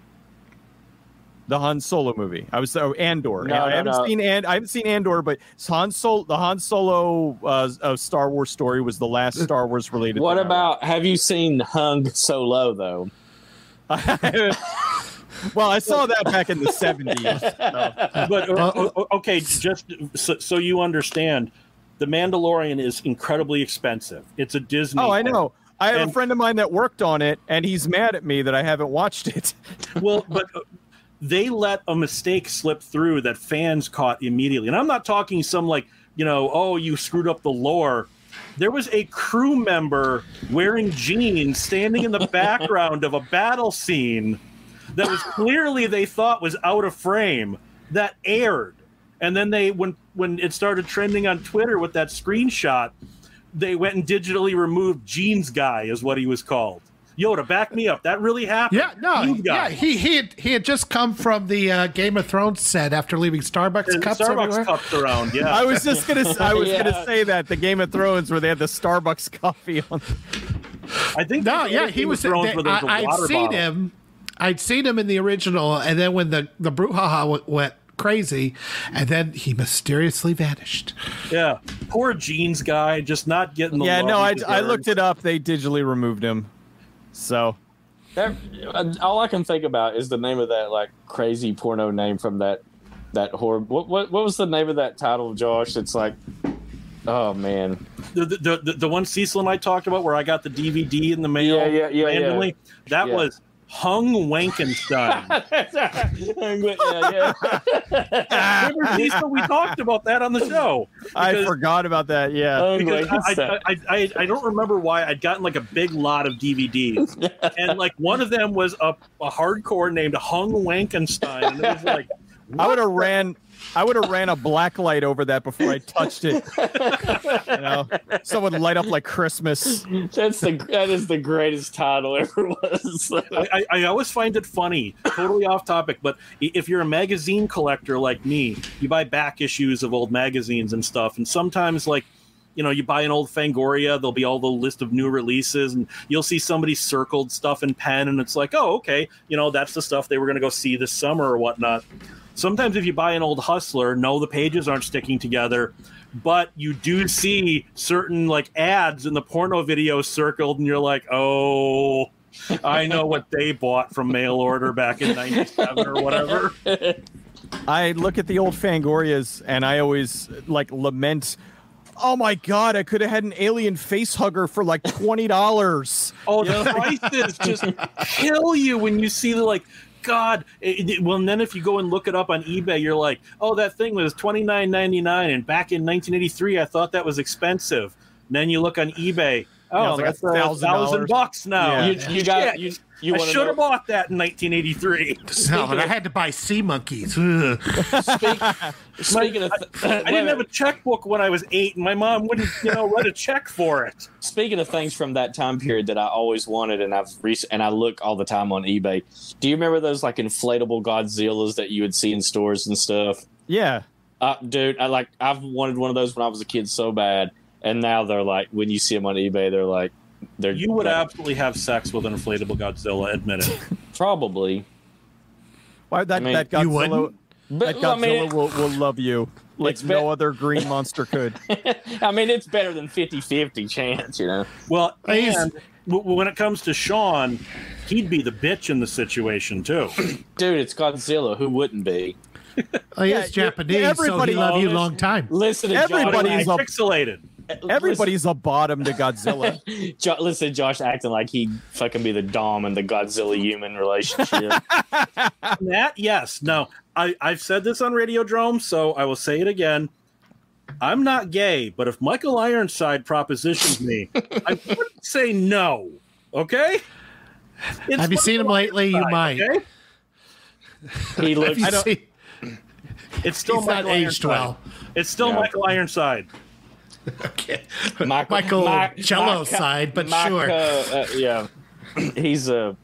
the Han Solo movie. I was oh, Andor. No, I no, haven't no. seen and I haven't seen Andor, but Han Solo, the Han Solo uh, uh, Star Wars story was the last Star Wars related. What about? Have you seen Hung Solo though? well, I saw that back in the seventies. But uh, okay, just so, so, you understand, the Mandalorian is incredibly expensive. It's a Disney. Oh, I know. I have and, a friend of mine that worked on it, and he's mad at me that I haven't watched it. well, but uh, they let a mistake slip through that fans caught immediately. And I'm not talking some like, you know, oh, you screwed up the lore. There was a crew member wearing jeans standing in the background of a battle scene that was clearly they thought was out of frame that aired. And then they when when it started trending on Twitter with that screenshot, they went and digitally removed Jeans Guy is what he was called. Yoda, back me up. That really happened. Yeah, no, yeah. He he had, he had just come from the uh, Game of Thrones set after leaving Starbucks and cups Starbucks everywhere. cups around. Yeah, I was just gonna I was yeah. gonna say that the Game of Thrones where they had the Starbucks coffee on. I think no, yeah, he was. They, I, would seen bottle. him. I'd seen him in the original, and then when the the brouhaha went crazy, and then he mysteriously vanished. Yeah, poor jeans guy, just not getting the. Yeah, no, I, I looked it up. They digitally removed him. So that, uh, all I can think about is the name of that like crazy porno name from that that horror. What what what was the name of that title, Josh? It's like, oh man, the the the, the one Cecil and I talked about where I got the DVD in the mail. Yeah, yeah, yeah. Randomly. Yeah. That yeah. was Hung Wankenstein. yeah, yeah. Remember, we talked about that on the show. I forgot about that. Yeah, because I, I, I, I, don't remember why I'd gotten like a big lot of DVDs, and like one of them was a, a hardcore named Hung Wankenstein, and it was like. I would have ran I would have ran a black light over that before I touched it. you know, someone light up like Christmas. That's the that is the greatest title ever was. I, I, always find it funny, totally off topic, but if you're a magazine collector like me, you buy back issues of old magazines and stuff, and sometimes like you know, you buy an old Fangoria, there'll be all the list of new releases, and you'll see somebody circled stuff in pen, and it's like, oh, okay, you know, that's the stuff they were going to go see this summer or whatnot. Sometimes if you buy an old Hustler, no, the pages aren't sticking together, but you do see certain like ads in the porno video circled, and you're like, oh, I know what they bought from mail order back in '97 or whatever. I look at the old Fangorias and I always like lament. Oh my god! I could have had an alien face hugger for like twenty dollars. Oh, the prices just kill you when you see the like God. Eh, eh, it, it, well, and then if you go and look it up on eBay, you're like, oh, that thing was twenty nine ninety nine, and back in 1983, I thought that was expensive. And then you look on eBay. Oh, yeah, like that's a thousand, thousand bucks now. Yeah. You, you got you, you I should have bought that in 1983. No, but I had to buy sea monkeys. Speak, speaking of, th- I, I didn't have a checkbook when I was eight, and my mom wouldn't, you know, write a check for it. Speaking of things from that time period that I always wanted, and I've rec- and I look all the time on eBay. Do you remember those like inflatable Godzillas that you would see in stores and stuff? Yeah, uh, dude, I like I've wanted one of those when I was a kid so bad, and now they're like when you see them on eBay, they're like they're, you would like, absolutely have sex with an inflatable Godzilla. Admit it. Probably. Why that I mean, that Godzilla? That Godzilla I mean, will, will love you like no be- other green monster could. I mean, it's better than 50-50 chance, you know. Well, and when it comes to Sean, he'd be the bitch in the situation too. Dude, it's Godzilla. Who wouldn't be? Oh, he yeah, is Japanese, everybody, so he love you long time. Listen, everybody's pixelated. Everybody's listen, a bottom to Godzilla. jo- listen, Josh acting like he fucking be the Dom in the Godzilla human relationship. Matt, yes. No, I I've said this on Radiodrome, so I will say it again. I'm not gay, but if Michael Ironside propositions me, I wouldn't say no. Okay. It's Have you seen him lately? You might. Okay? He looks. I don't, it's still He's Michael aged Ironside. well. It's still yeah. Michael Ironside. okay, Michael, Michael Cello side, but sure. Uh, yeah, he's a. Uh,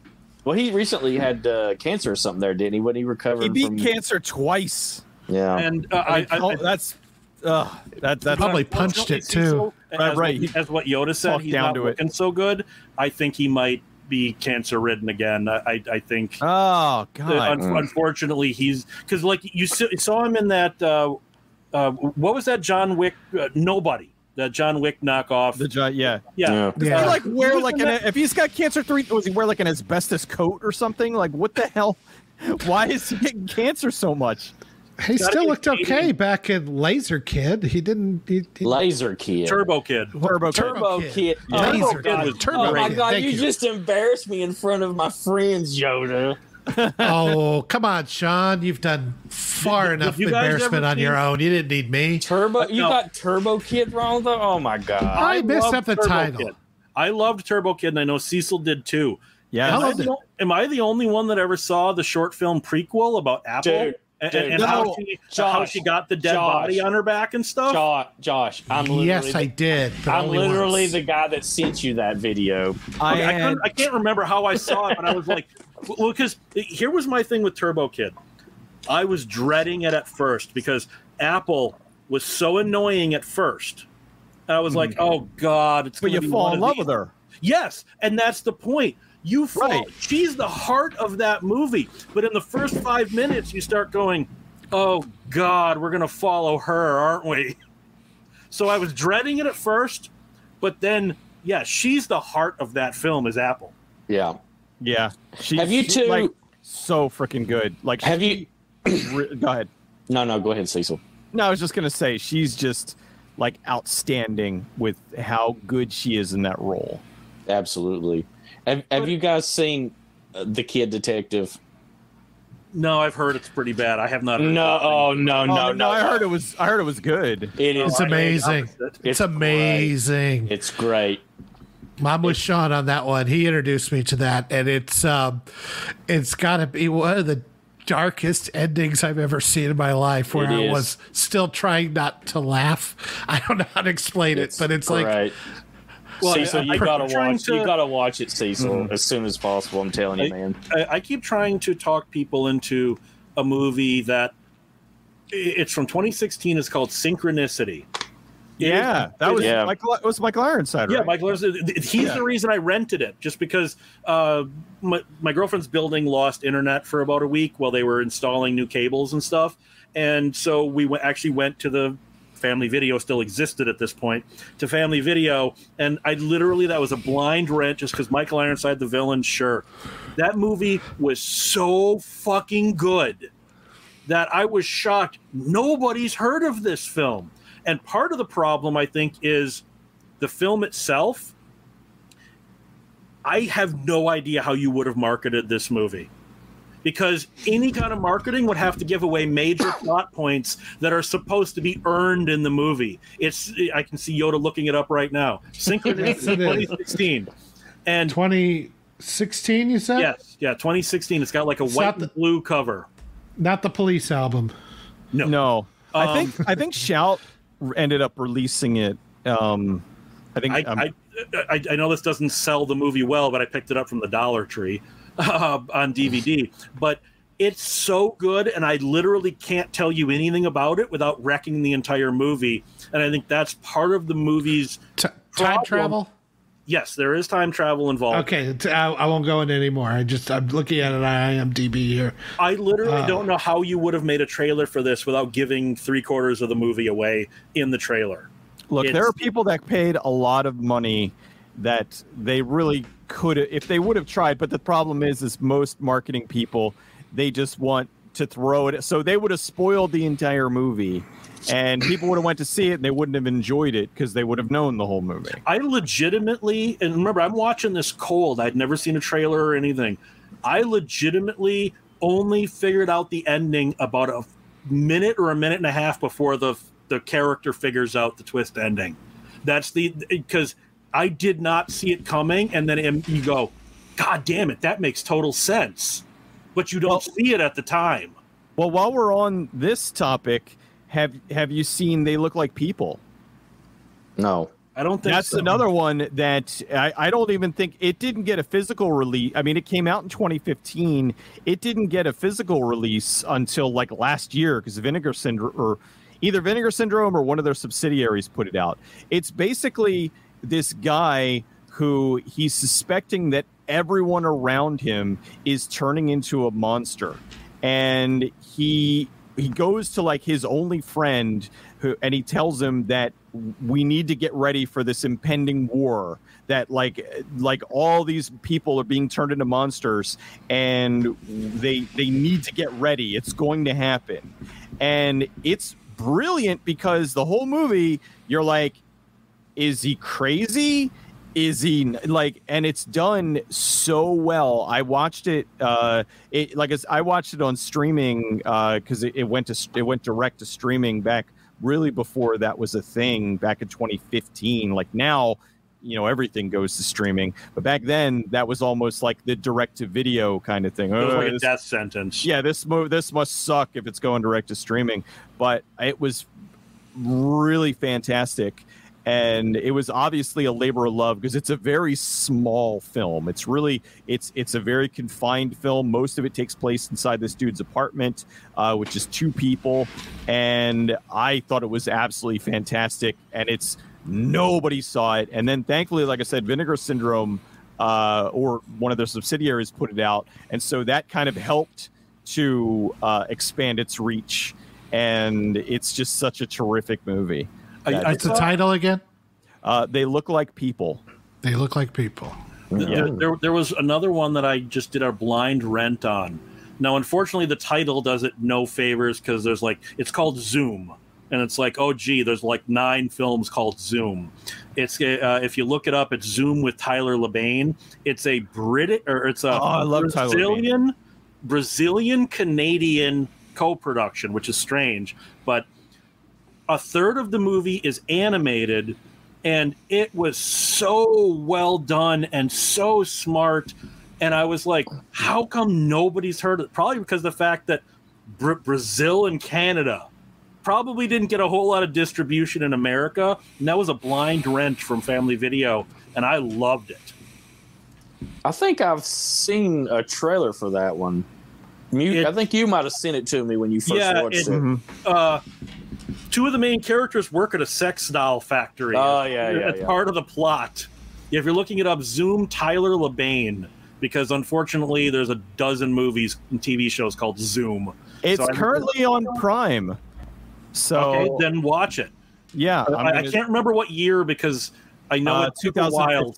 well, he recently had uh, cancer or something there, didn't he? When he recovered, he beat from... cancer twice. Yeah, and uh, I, I, I, that's uh, that that's probably punched it too. as, right, as what Yoda said, he's down not looking it. so good. I think he might be cancer ridden again. I, I think. Oh God! Un- unfortunately, he's because like you saw him in that. Uh, uh, what was that John Wick? Uh, Nobody. The John Wick knockoff. The John, yeah, yeah. yeah. yeah. He like wear like an if he's got cancer three, was he wear like an asbestos coat or something? Like what the hell? Why is he getting cancer so much? He still looked okay back in Laser Kid. He didn't. He, he, Laser Kid. Turbo Kid. Turbo, Turbo Kid. Kid. Oh, Laser Kid was Turbo Oh my god! You, you, just embarrassed me in front of my friends, Yoda. Oh come on, Sean! You've done far did, enough did embarrassment on your own. You didn't need me. Turbo. You no. got Turbo Kid wrong though. Oh my god! I, I messed up the Turbo title. Kid. I loved Turbo Kid, and I know Cecil did too. Yeah. Am I, the, am I the only one that ever saw the short film prequel about Apple? Dude, and, and no, how, she, Josh, how she got the dead Josh, body on her back and stuff. Josh, Josh I'm yes, I did. I'm literally once. the guy that sent you that video. I, okay, had... I, I, can't remember how I saw it, but I was like, well, because here was my thing with Turbo Kid. I was dreading it at first because Apple was so annoying at first. I was like, mm-hmm. oh god, it's. But you fall in love these. with her. Yes, and that's the point. You fall. Right. She's the heart of that movie. But in the first five minutes, you start going, "Oh God, we're gonna follow her, aren't we?" So I was dreading it at first, but then, yeah, she's the heart of that film. Is Apple? Yeah, yeah. She's, have you two like, so freaking good? Like, have you? go ahead. No, no, go ahead, Cecil. No, I was just gonna say she's just like outstanding with how good she is in that role. Absolutely. Have Have you guys seen uh, the Kid Detective? No, I've heard it's pretty bad. I have not. no, oh no, no, oh, no, no, I heard it was. I heard it was good. It is. It's amazing. It's, it's amazing. Great. It's great. I'm with Sean on that one. He introduced me to that, and it's um, it's got to be one of the darkest endings I've ever seen in my life, where I was still trying not to laugh. I don't know how to explain it's it, but it's great. like well, Cecil, you gotta watch. To, you gotta watch it, Cecil, mm-hmm. as soon as possible. I'm telling you, man. I, I, keep trying to talk people into a movie that it's from 2016. It's called Synchronicity. Yeah, it, that was yeah. Michael. It was Michael Ironside. Right? Yeah, Michael Ironside. He's yeah. the reason I rented it, just because uh, my, my girlfriend's building lost internet for about a week while they were installing new cables and stuff, and so we went, actually went to the Family Video still existed at this point to Family Video, and I literally that was a blind rent just because Michael Ironside the villain. Sure, that movie was so fucking good that I was shocked. Nobody's heard of this film, and part of the problem I think is the film itself. I have no idea how you would have marketed this movie because any kind of marketing would have to give away major plot points that are supposed to be earned in the movie. It's I can see Yoda looking it up right now. Synchronicity 2016. And 2016 you said? Yes. Yeah, 2016. It's got like a it's white the, and blue cover. Not the police album. No. No. Um, I think I think Shout ended up releasing it um I think I, um, I, I, I know this doesn't sell the movie well, but I picked it up from the Dollar Tree uh, on DVD, but it's so good, and I literally can't tell you anything about it without wrecking the entire movie. And I think that's part of the movie's T- time travel. Yes, there is time travel involved. Okay, I, I, won't go into anymore. I just I'm looking at it on IMDb here. I literally uh, don't know how you would have made a trailer for this without giving three quarters of the movie away in the trailer. Look, it's, there are people that paid a lot of money that they really could if they would have tried but the problem is is most marketing people they just want to throw it so they would have spoiled the entire movie and people would have went to see it and they wouldn't have enjoyed it because they would have known the whole movie. I legitimately, and remember, I'm watching this cold. I'd never seen a trailer or anything. I legitimately only figured out the ending about a minute or a minute and a half before the the character figures out the twist ending. That's the because I did not see it coming, and then you go, God damn it, that makes total sense, but you don't well, see it at the time. Well, while we're on this topic, have have you seen They Look Like People? No. I don't think that's so. another one that I, I, don't even think it didn't get a physical release. I mean, it came out in 2015. It didn't get a physical release until like last year because Vinegar Syndrome or either Vinegar Syndrome or one of their subsidiaries put it out. It's basically this guy who he's suspecting that everyone around him is turning into a monster, and he he goes to like his only friend who and he tells him that we need to get ready for this impending war that like like all these people are being turned into monsters and they they need to get ready. It's going to happen. And it's brilliant because the whole movie you're like is he crazy is he like and it's done so well i watched it uh it like i watched it on streaming uh because it, it went to it went direct to streaming back really before that was a thing back in 2015. Like now, you know, everything goes to streaming, but back then that was almost like the direct to video kind of thing. It was like a this, death sentence. Yeah, this move this must suck if it's going direct to streaming, but it was really fantastic and it was obviously a labor of love because it's a very small film. It's really it's it's a very confined film. Most of it takes place inside this dude's apartment uh, which is two people. And i thought it was absolutely fantastic and it's nobody saw it. And then thankfully like i said vinegar syndrome uh, or one of their subsidiaries put it out. And so that kind of helped to uh, expand its reach. And it's just such a terrific movie What's the title again? Uh, they look like people. They look like people. Yeah. There, there, there, was another one that I just did a blind rent on. Now, unfortunately, the title does it no favors because there's like it's called Zoom, and it's like, oh, gee, there's like nine films called Zoom. It's uh, if you look it up, it's Zoom with Tyler Labine. It's a British or it's a oh, Brazilian Brazilian Canadian co-production, which is strange, but a third of the movie is animated and it was so well done and so smart and i was like how come nobody's heard it probably because the fact that Br- brazil and canada probably didn't get a whole lot of distribution in america and that was a blind rent from family video and i loved it i think i've seen a trailer for that one you, it, I think you might have sent it to me when you first yeah, watched it. it. Mm-hmm. Uh, two of the main characters work at a sex doll factory. Oh yeah, yeah. It's yeah. part of the plot. If you're looking it up, Zoom Tyler Labine, because unfortunately there's a dozen movies and TV shows called Zoom. It's so currently on Prime. So okay, then watch it. Yeah, I, I, can't remember what year because I know uh, it took a while.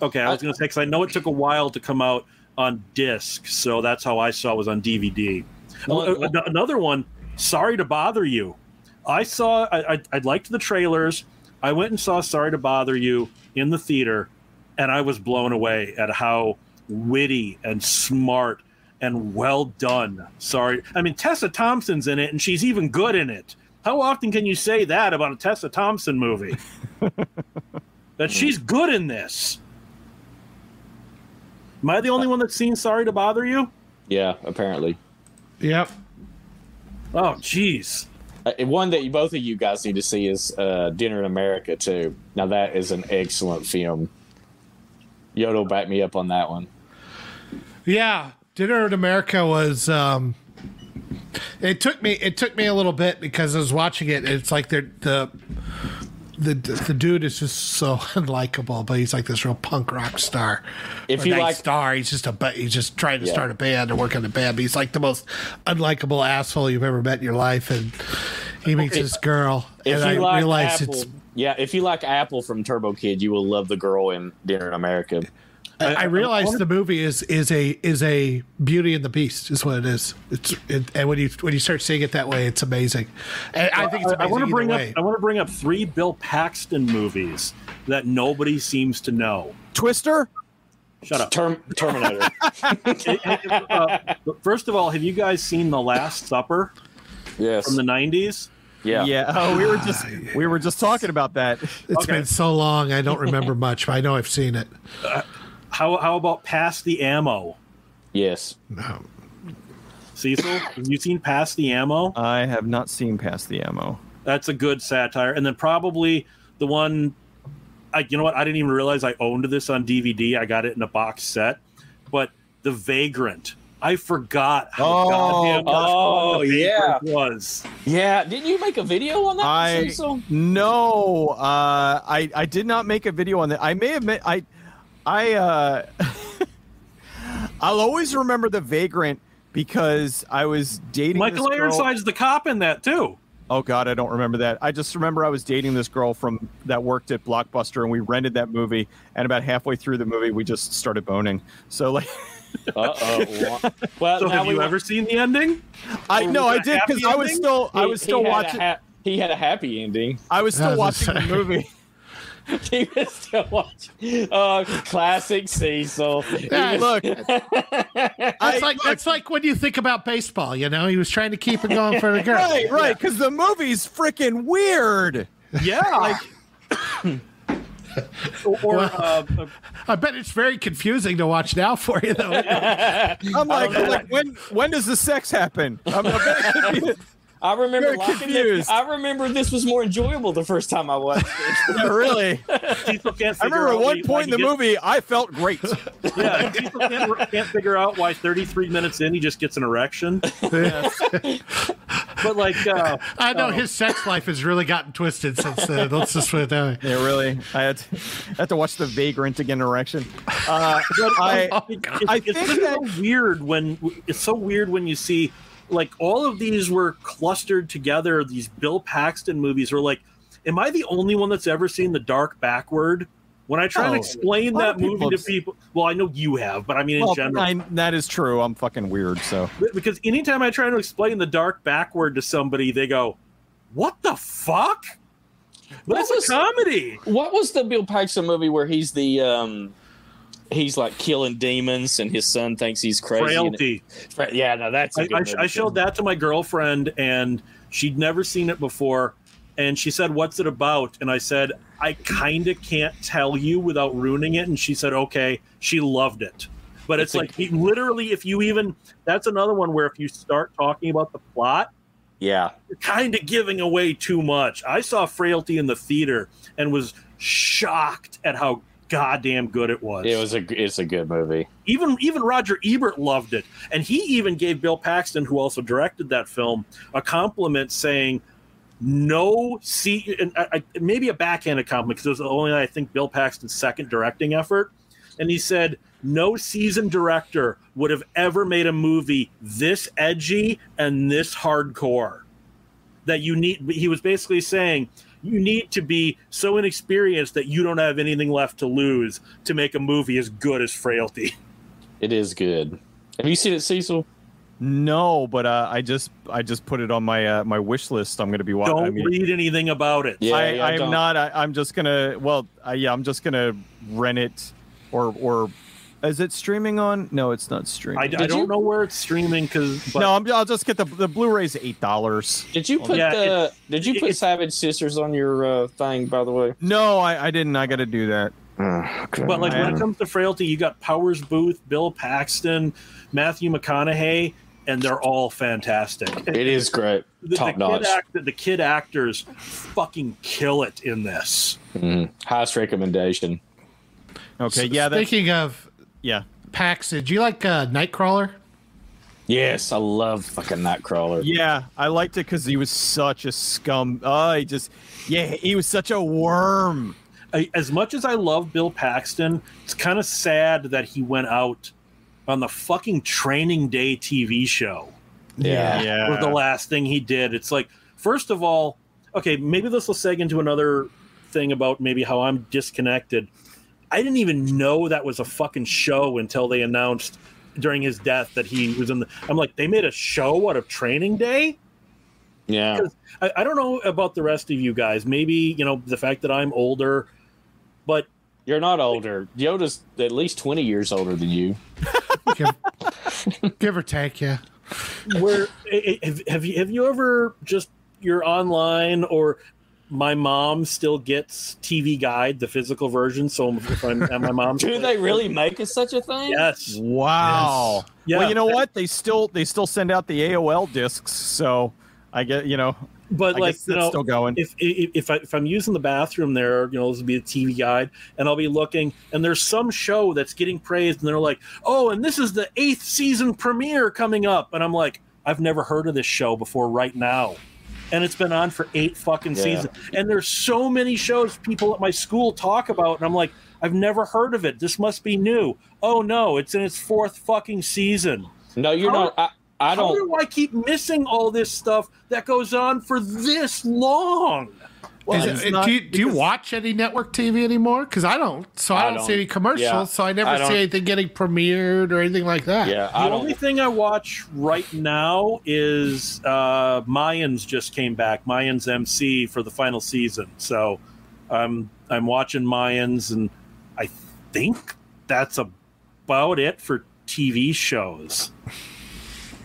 Okay, I was going to say because I know it took a while to come out on disc, so that's how I saw it was on DVD. Well, another one. Sorry to bother you. I saw. I, I, I liked the trailers. I went and saw Sorry to Bother You in the theater, and I was blown away at how witty and smart and well done. Sorry, I mean Tessa Thompson's in it, and she's even good in it. How often can you say that about a Tessa Thompson movie? that she's good in this. Am I the only one that's seen Sorry to Bother You? Yeah, apparently. Yep. Oh, jeez. Uh, one that both of you guys need to see is uh, Dinner in America too. Now that is an excellent film. Yoda back me up on that one. Yeah, Dinner in America was. Um, it took me. It took me a little bit because I was watching it. it's like they're the the the dude is just so unlikable, but he's like this real punk rock star. If you like star, he's just a he's just trying to yeah. start a band and work on a band. But he's like the most unlikable asshole you've ever met in your life, and he meets if, this girl, and I like realize Apple, it's yeah. If you like Apple from Turbo Kid, you will love the girl in Dinner in America. I, I realize the movie is is a is a Beauty and the Beast is what it is. It's it, and when you when you start seeing it that way, it's amazing. And I think it's I, I want to bring way. up I want to bring up three Bill Paxton movies that nobody seems to know. Twister. Shut up. Term, Terminator. uh, first of all, have you guys seen The Last Supper? Yes. From the '90s. Yeah. Yeah. Oh, we were just we were just talking about that. It's Okay. been so long, I don't remember much, but I know I've seen it. How how about pass the Ammo? Yes. No. Cecil, have you seen Pass the Ammo? I have not seen Pass the ammo. That's a good satire. And then probably the one, I, you know what? I didn't even realize I owned this on DVD. I got it in a box set. But The Vagrant. I forgot how Oh, goddamn much fun oh, The yeah. Vagrant was. Yeah. Didn't you make a video on that? I Cecil? no, uh, I I did not make a video on that. I may have made I I uh, I'll always remember the vagrant because I was dating Michael this girl- Ironside's the cop in that too. Oh God, I don't remember that. I just remember I was dating this girl from that worked at Blockbuster, and we rented that movie. And about halfway through the movie, we just started boning. So like, Uh oh. Well, So have we you wa- ever seen the ending? I Or no, I did because I was ending? still I was still had watching. ha- he had a happy ending. I was still was watching the movie. he was still watching. Oh, classic Cecil. He Yeah, was- Look, That's I- like that's like when you think about baseball. You know, he was trying to keep it going for the girl. right, right, because the movie's freaking weird. Yeah. or or, uh, uh, I bet it's very confusing to watch now for you, though. I'm like, I'm like when when does the sex happen? I'm, I'm very confused. I remember liking confused. it. I remember this was more enjoyable the first time I watched it. Yeah, really. Can't I remember at one point in the gets- movie, I felt great. Yeah, Cecil can't, can't figure out why 33 minutes in he just gets an erection. but like, uh, I know his sex life has really gotten twisted since then. Let's just put it that way. Yeah, really. I had to, I had to watch The Vagrant again erection. Uh, but I, it's, I it's think just that so weird when it's so weird when you see like all of these were clustered together. These Bill Paxton movies are like, am I the only one that's ever seen The Dark Backward? When I try Oh, to explain that movie to people, well, I know you have, but I mean in well, general, I, that is true. I'm fucking weird. So because anytime I try to explain The Dark Backward to somebody, they go, "What the fuck?" That's was- a comedy. What was the Bill Paxton movie where he's the um he's like killing demons and his son thinks he's crazy? Frailty. Fra- yeah, no, that's a I, I, I showed that to my girlfriend, and she'd never seen it before. And she said, "What's it about?" And I said, "I kind of can't tell you without ruining it." And she said, "Okay." She loved it, but it's, It's like he- literally, if you even that's another one where if you start talking about the plot, Yeah. you're kind of giving away too much. I saw Frailty in the theater and was shocked at how goddamn good it was. It was a it's a good movie. even even Roger Ebert loved it, and he even gave Bill Paxton, who also directed that film, a compliment saying, "No, see, and I, I, maybe a backhanded compliment because it was only I think Bill Paxton's second directing effort." And he said, "No seasoned director would have ever made a movie this edgy and this hardcore. That you need." He was basically saying. You need to be so inexperienced that you don't have anything left to lose to make a movie as good as Frailty. It is good. Have you seen it, Cecil? no, but uh, I just I just put it on my uh, my wish list. I'm going to be watching. Don't I mean, read anything about it. Yeah, I, yeah, I am don't. not. I, I'm just gonna. Well, uh, yeah, I'm just gonna rent it, or or is it streaming on? No, it's not streaming. I, I don't you? know where it's streaming because no, I'm, I'll just get the the Blu-ray's eight dollars. Did you put Yeah, the Did you put it's- Savage Sisters on your uh, thing? By the way. No, I, I didn't. I got to do that. but like when it comes to frailty, you got Powers Boothe, Bill Paxton, Matthew McConaughey, and they're all fantastic. It is great. the, Top the notch. Kid act, the kid actors fucking kill it in this. Mhm. Highest recommendation. Okay, yeah, that's Speaking of yeah. Pax, did you like uh, Nightcrawler? Yes, I love fucking Nightcrawler. Yeah, I liked it because he was such a scum. Oh, he just, yeah, he was such a worm. I, as much as I love Bill Paxton, it's kind of sad that he went out on the fucking Training Day TV show. Yeah. yeah. was the last thing he did. It's like, first of all, okay, maybe this will seg into another thing about maybe how I'm disconnected. I didn't even know that was a fucking show until they announced during his death that he was in the. I'm like, they made a show out of Training Day. Yeah. I, I don't know about the rest of you guys. Maybe you know the fact that I'm older, but you're not older. Yoda's at least 20 years older than you. give, give or take, yeah. Where have, have you have you ever just you're online or my mom still gets TV Guide, the physical version. So if I'm at my mom's, do they really make it such a thing? Yes. Wow. Yes. Yeah. Well, you know what? They still they still send out the AOL discs, so I get you know. But I like you know, still going. If if if, I, if I'm using the bathroom there, you know, this would be a TV guide, and I'll be looking, and there's some show that's getting praised, and they're like, "Oh, and this is the eighth season premiere coming up," and I'm like, "I've never heard of this show before. Right now." And it's been on for eight fucking yeah. seasons. And there's so many shows people at my school talk about, and I'm like, I've never heard of it. This must be new. Oh no, it's in its fourth fucking season. No, you're how, not. I, I don't. How do I keep missing all this stuff that goes on for this long? Well, it, do, you, do you watch any network TV anymore? Because I don't. So I, I don't, don't, see any commercials. Yeah, so I never I see anything getting premiered or anything like that. Yeah, the only thing I watch right now is uh, Mayans just came back. Mayans MC for the final season. So I'm I'm watching Mayans, and I think that's about it for TV shows.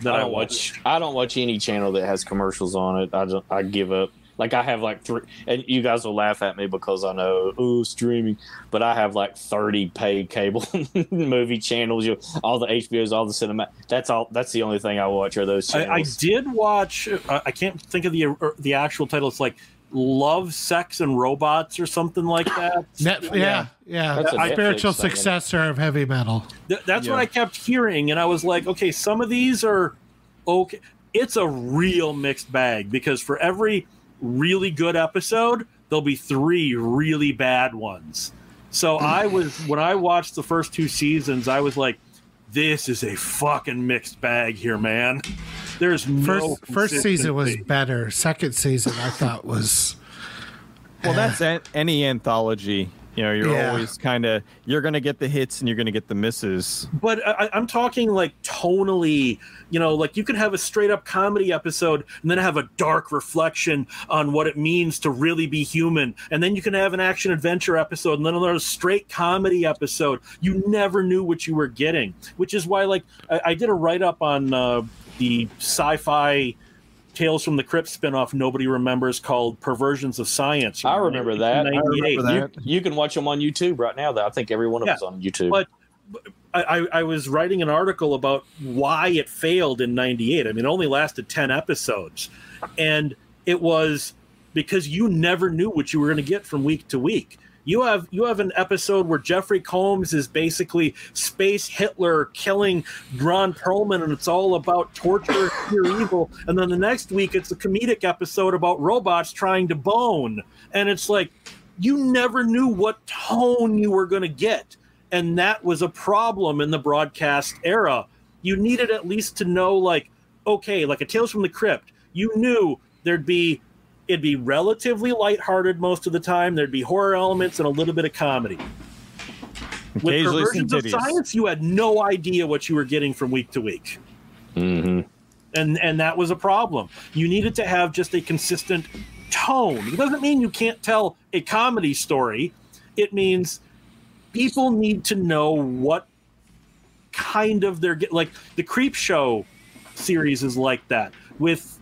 That I don't I watch. I don't watch any channel that has commercials on it. I don't, I give up. Like I have like three, and you guys will laugh at me because I know oh streaming, but I have like thirty paid cable movie channels. You, all the HBOs, all the cinema. That's all. That's the only thing I watch are those. I, I, did watch. Uh, I can't think of the uh, the actual title. It's like Love, Sex, and Robots or something like that. Net, yeah, yeah. yeah. spiritual successor of heavy metal. Th- that's yeah. what I kept hearing, and I was like, okay, some of these are okay. It's a real mixed bag because for every really good episode, there'll be three really bad ones. So hmm. I was when I watched the first two seasons, I was like, "This is a fucking mixed bag here, man." There's no first first season was better. Second season I thought was well. That's any anthology you know, you're yeah. always kind of you're going to get the hits and you're going to get the misses. But I, am talking like tonally. You know, like you can have a straight up comedy episode and then have a dark reflection on what it means to really be human, and then you can have an action adventure episode and then another straight comedy episode. You never knew what you were getting, which is why, like, I, I did a write up on uh, the sci-fi Tales from the Crypt spinoff nobody remembers called Perversions of Science. I remember that. I remember that. You, you, can watch them on YouTube right now. Though I think every one of yeah, them is on YouTube. But I, I, was writing an article about why it failed in '98. I mean, it only lasted ten episodes, and it was because you never knew what you were going to get from week to week you have you have an episode where Jeffrey Combs is basically space Hitler killing Ron Perlman, and it's all about torture, pure evil. And then the next week, it's a comedic episode about robots trying to bone, and it's like you never knew what tone you were going to get, and that was a problem in the broadcast era. You needed at least to know, like, okay, like a Tales from the Crypt. You knew there'd be it'd be relatively lighthearted most of the time. There'd be horror elements and a little bit of comedy. With perversions of science, you had no idea what you were getting from week to week. Mm-hmm. And and that was a problem. You needed to have just a consistent tone. It doesn't mean you can't tell a comedy story. It means people need to know what kind of they're get like the creep show series is like that with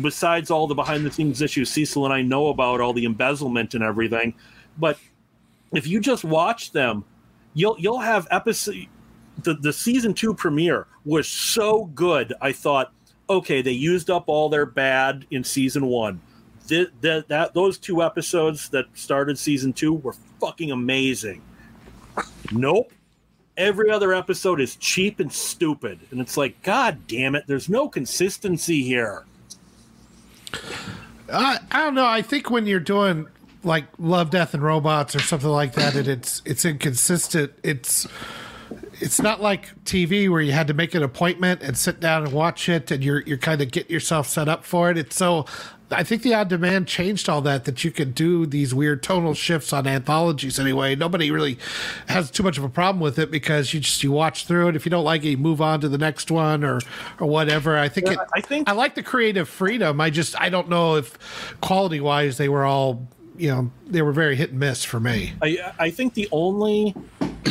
besides all the behind the scenes issues Cecil and I know about, all the embezzlement and everything, but if you just watch them, you'll you'll have episode the the season two premiere was so good. I thought, okay, they used up all their bad in season one. The, the, that those two episodes that started season two were fucking amazing. Nope. Every other episode is cheap and stupid, and it's like, God damn it! There's no consistency here. I, I don't know. I think when you're doing like Love, Death, and Robots or something like that, and it's it's inconsistent. It's it's not like TV where you had to make an appointment and sit down and watch it, and you're you're kind of getting yourself set up for it. It's so I think the on demand changed all that, that you could do these weird tonal shifts on anthologies anyway. Nobody really has too much of a problem with it because you just, you watch through it. If you don't like it, you move on to the next one or, or whatever. I think Yeah, it, I think- I like the creative freedom. I just, I don't know if quality wise they were all, you know, they were very hit and miss for me. I, I think the only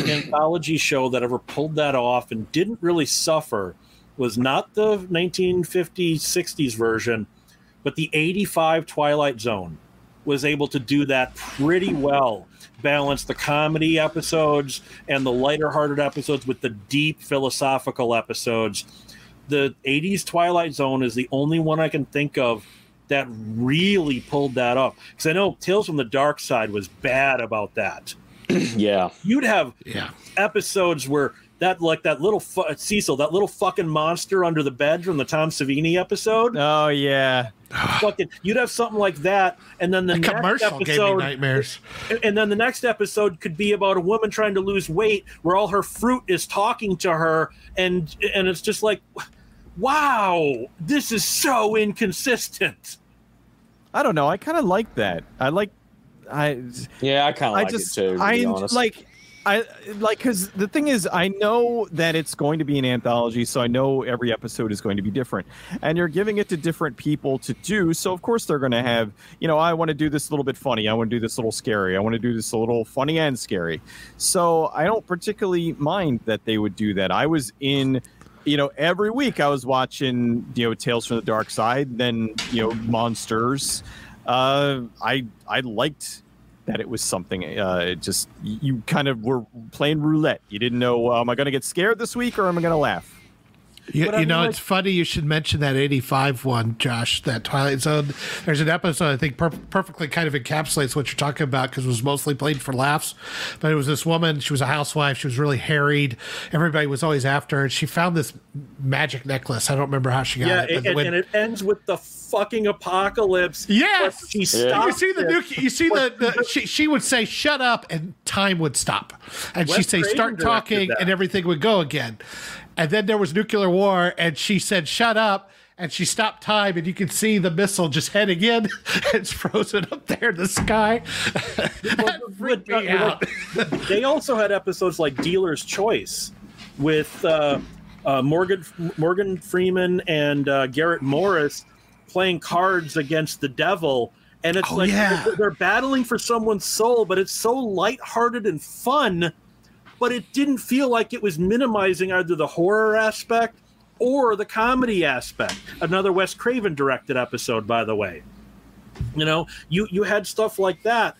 anthology show that ever pulled that off and didn't really suffer was not the 1950s 60s version but the 85 twilight zone was able to do that pretty well balance the comedy episodes and the lighter hearted episodes with the deep philosophical episodes. The 80s twilight zone is the only one i can think of that really pulled that up because i know tales from the dark side was bad about that yeah. you'd have Yeah. episodes where that like that little fu- Cecil, that little fucking monster under the bed from the Tom Savini episode. Oh yeah. Fucking, you'd have something like that, and then the The next commercial gave me episode, nightmares. and then the next episode could be about a woman trying to lose weight, where all her fruit is talking to her, and and it's just like, wow, this is so inconsistent. I don't know. I kind of like that. I like. I. Yeah, I kind of like just. it too. To I like. I like because the thing is, I know that it's going to be an anthology, so I know every episode is going to be different, and you're giving it to different people to do. So of course they're going to have, you know, I want to do this a little bit funny, I want to do this a little scary, I want to do this a little funny and scary. So I don't particularly mind that they would do that. I was in you know, every week I was watching, you know, Tales from the Dark Side, then you know, Monsters. Uh, I I liked that it was something. Uh, it just you kind of were playing roulette. You didn't know, uh, am I going to get scared this week or am I going to laugh? You, you know, like- it's funny you should mention that 85 one, Josh, that Twilight Zone. There's an episode I think per- perfectly kind of encapsulates what you're talking about because it was mostly played for laughs. But it was this woman, she was a housewife, she was really harried. Everybody was always after her. And she found this magic necklace. I don't remember how she got Yeah, it. and, when- and it ends with the fucking apocalypse. Yes! She you see the nuke, you see the, the she, she would say shut up and time would stop and she'd say start talking and everything would go again and then there was nuclear war and she said shut up and she stopped time and you can see the missile just heading in it's frozen up there in the sky freaked me out they also had episodes like Dealer's Choice with uh, uh, Morgan Morgan Freeman and uh, Garrett Morris playing cards against the devil. And it's Oh, like yeah. they're, they're battling for someone's soul, but it's so lighthearted and fun. But it didn't feel like it was minimizing either the horror aspect or the comedy aspect. Another Wes Craven directed episode, by the way. You know, you you had stuff like that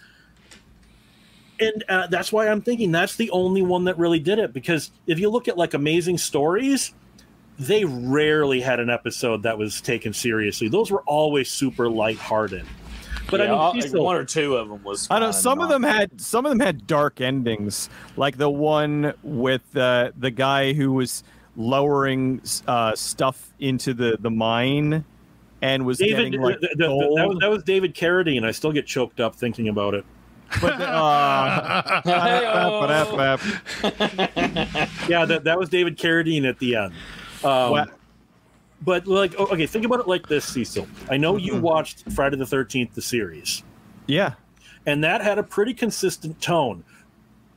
and uh, that's why I'm thinking that's the only one that really did it. Because if you look at like Amazing Stories, they rarely had an episode that was taken seriously. Those were always super lighthearted. But yeah, I mean, I- Cecil- one or two of them was. I know some of not- them had some of them had dark endings, like the one with uh, the guy who was lowering uh, stuff into the the mine and was David, getting like the- the- the- gold. that, was, that was David Carradine. I still get choked up thinking about it. But the- uh, Yeah, that, that was David Carradine at the end. Um, What? But like, okay, think about it like this, Cecil. I know you watched Friday the Thirteenth, the series. yeah. and that had a pretty consistent tone.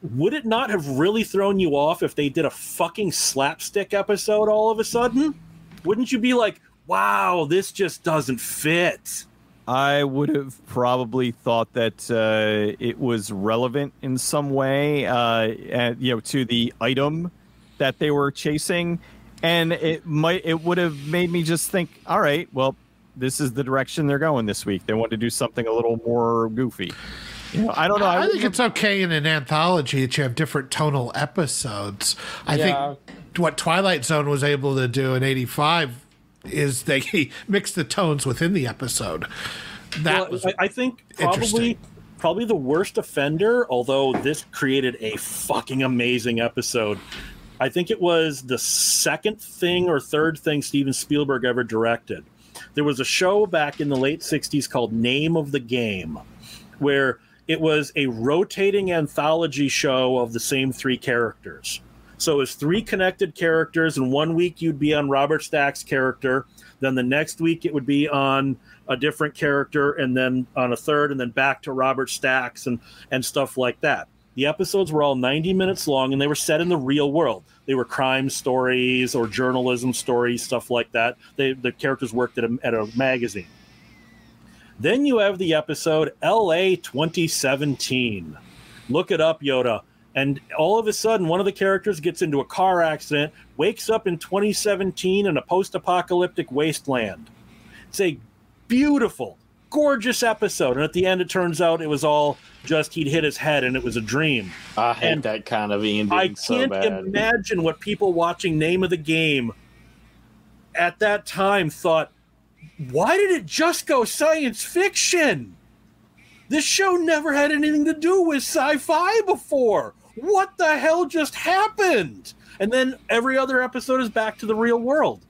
Would it not have really thrown you off if they did a fucking slapstick episode all of a sudden? Wouldn't you be like, wow, this just doesn't fit? I would have probably thought that uh, it was relevant in some way, uh, and, you know, to the item that they were chasing, and it might it would have made me just think, all right, well, this is the direction they're going this week. They want to do something a little more goofy. You know, I don't know. I, would think it's okay in an anthology that you have different tonal episodes. I Yeah. think what Twilight Zone was able to do in '85 is they mix the tones within the episode. That Well, was I, I think probably probably the worst offender, although this created a fucking amazing episode. I think it was the second thing or third thing Steven Spielberg ever directed. There was a show back in the late 60s called Name of the Game, where it was a rotating anthology show of the same three characters. So it was three connected characters, and one week you'd be on Robert Stack's character, then the next week it would be on a different character, and then on a third, and then back to Robert Stacks and and stuff like that. The episodes were all 90 minutes long, and they were set in the real world. They were crime stories or journalism stories, stuff like that. They, the characters worked at a, at a magazine. Then you have the episode LA 2017. Look it up, Yoda. And all of a sudden, one of the characters gets into a car accident, wakes up in 2017 in a post apocalyptic wasteland. It's a beautiful, gorgeous episode. And at the end, it turns out it was all just he'd hit his head and it was a dream. I hate and that kind of ending. I can't so imagine what people watching Name of the Game at that time thought why did it just go science fiction? This show never had anything to do with sci fi before. What the hell just happened? And then every other episode is back to the real world.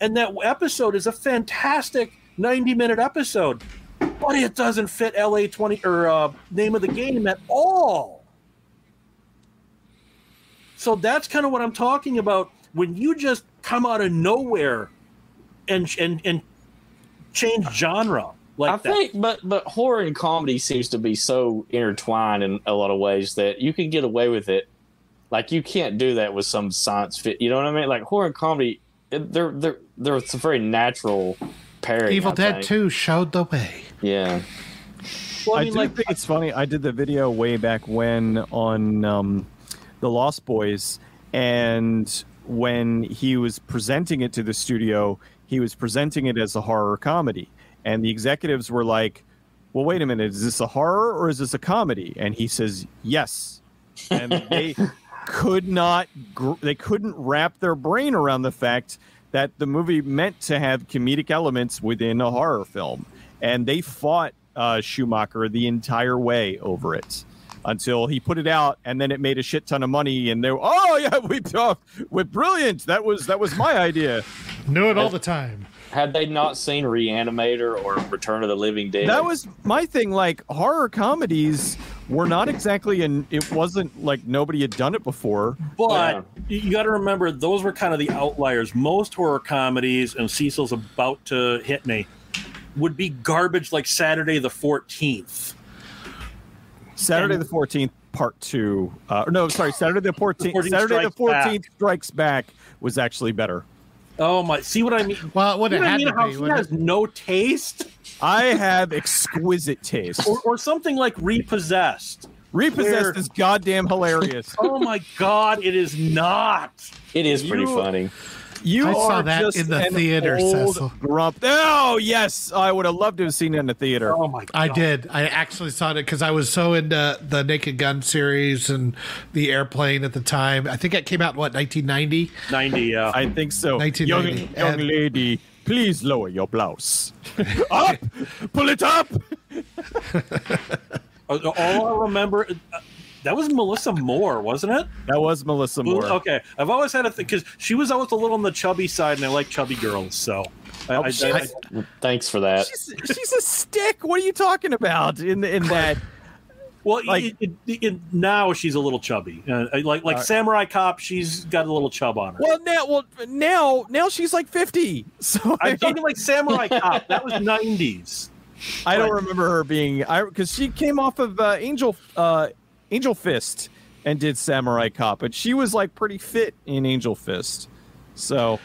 And that episode is a fantastic 90 minute episode, but it doesn't fit LA 20 or uh, name of the game at all. So that's kind of what I'm talking about. When you just come out of nowhere and and and change genre like I that. think, but but horror and comedy seems to be so intertwined in a lot of ways that you can get away with it. Like you can't do that with some science fit. You know what I mean? Like horror and comedy, they're they're they're it's a very natural pairing. Evil I Dead Two showed the way. Yeah. Well, I, I mean, like, think it's funny. I did the video way back when on um, the Lost Boys, and when he was presenting it to the studio, he was presenting it as a horror comedy and the executives were like well wait a minute is this a horror or is this a comedy and he says yes and they could not they couldn't wrap their brain around the fact that the movie meant to have comedic elements within a horror film. And they fought uh, schumacher the entire way over it until he put it out and then it made a shit ton of money and they were oh yeah we talked, we're brilliant. That was that was my idea. Knew it all the time had they not seen Reanimator or Return of the Living Dead? That was my thing. Like horror comedies were not exactly, and it wasn't like nobody had done it before. But yeah. you got to remember, those were kind of the outliers. Most horror comedies, and Cecil's about to hit me, would be garbage like Saturday the 14th. Saturday and, the 14th, part two. Uh, no, sorry, Saturday the 14th. 14th Saturday the 14th back. strikes back was actually better. Oh my! See what I mean? Well, what it had mean? How be, he has it? no taste. I have exquisite taste, or, or something like repossessed. Repossessed where... is goddamn hilarious. oh my god, it is not. It is pretty you, funny. You I saw that in the theater, Cecil. Grump. Oh yes, I would have loved to have seen it in the theater. Oh my! God. I did. I actually saw it because I was so into the Naked Gun series and the Airplane at the time. I think it came out in what 1990. 90, yeah, I think so. 1990. Young, young and, lady, please lower your blouse. up, pull it up. All I remember uh, that was Melissa Moore, wasn't it? That was Melissa Moore. Okay, I've always had a thing because she was always a little on the chubby side, and I like chubby girls. So, I, I, I, thanks for that. She's, she's, a stick. What are you talking about in in that? Well, like it, it, it, now she's a little chubby, uh, like like uh, Samurai Cop. She's got a little chub on her. Well, now, well, now, now she's like fifty. So I'm talking like Samurai Cop. That was nineties. I don't remember her being I because she came off of uh, Angel uh, Angel Fist and did Samurai Cop, but she was like pretty fit in Angel Fist. So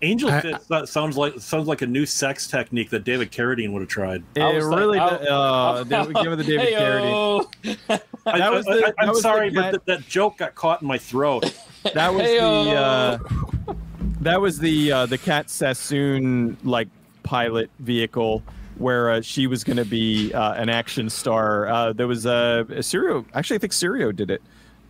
Angel I, Fist that sounds like sounds like a new sex technique that David Carradine would have tried. It really like, uh, give it the David Carradine. that was the, I, am sorry, but that, that joke got caught in my throat. That was Hey-o. the uh, that was the uh, the Cat Sassoon like pilot vehicle where uh, she was going to be uh, an action star. Uh, there was a, a Cirio. Actually, I think Cirio did it.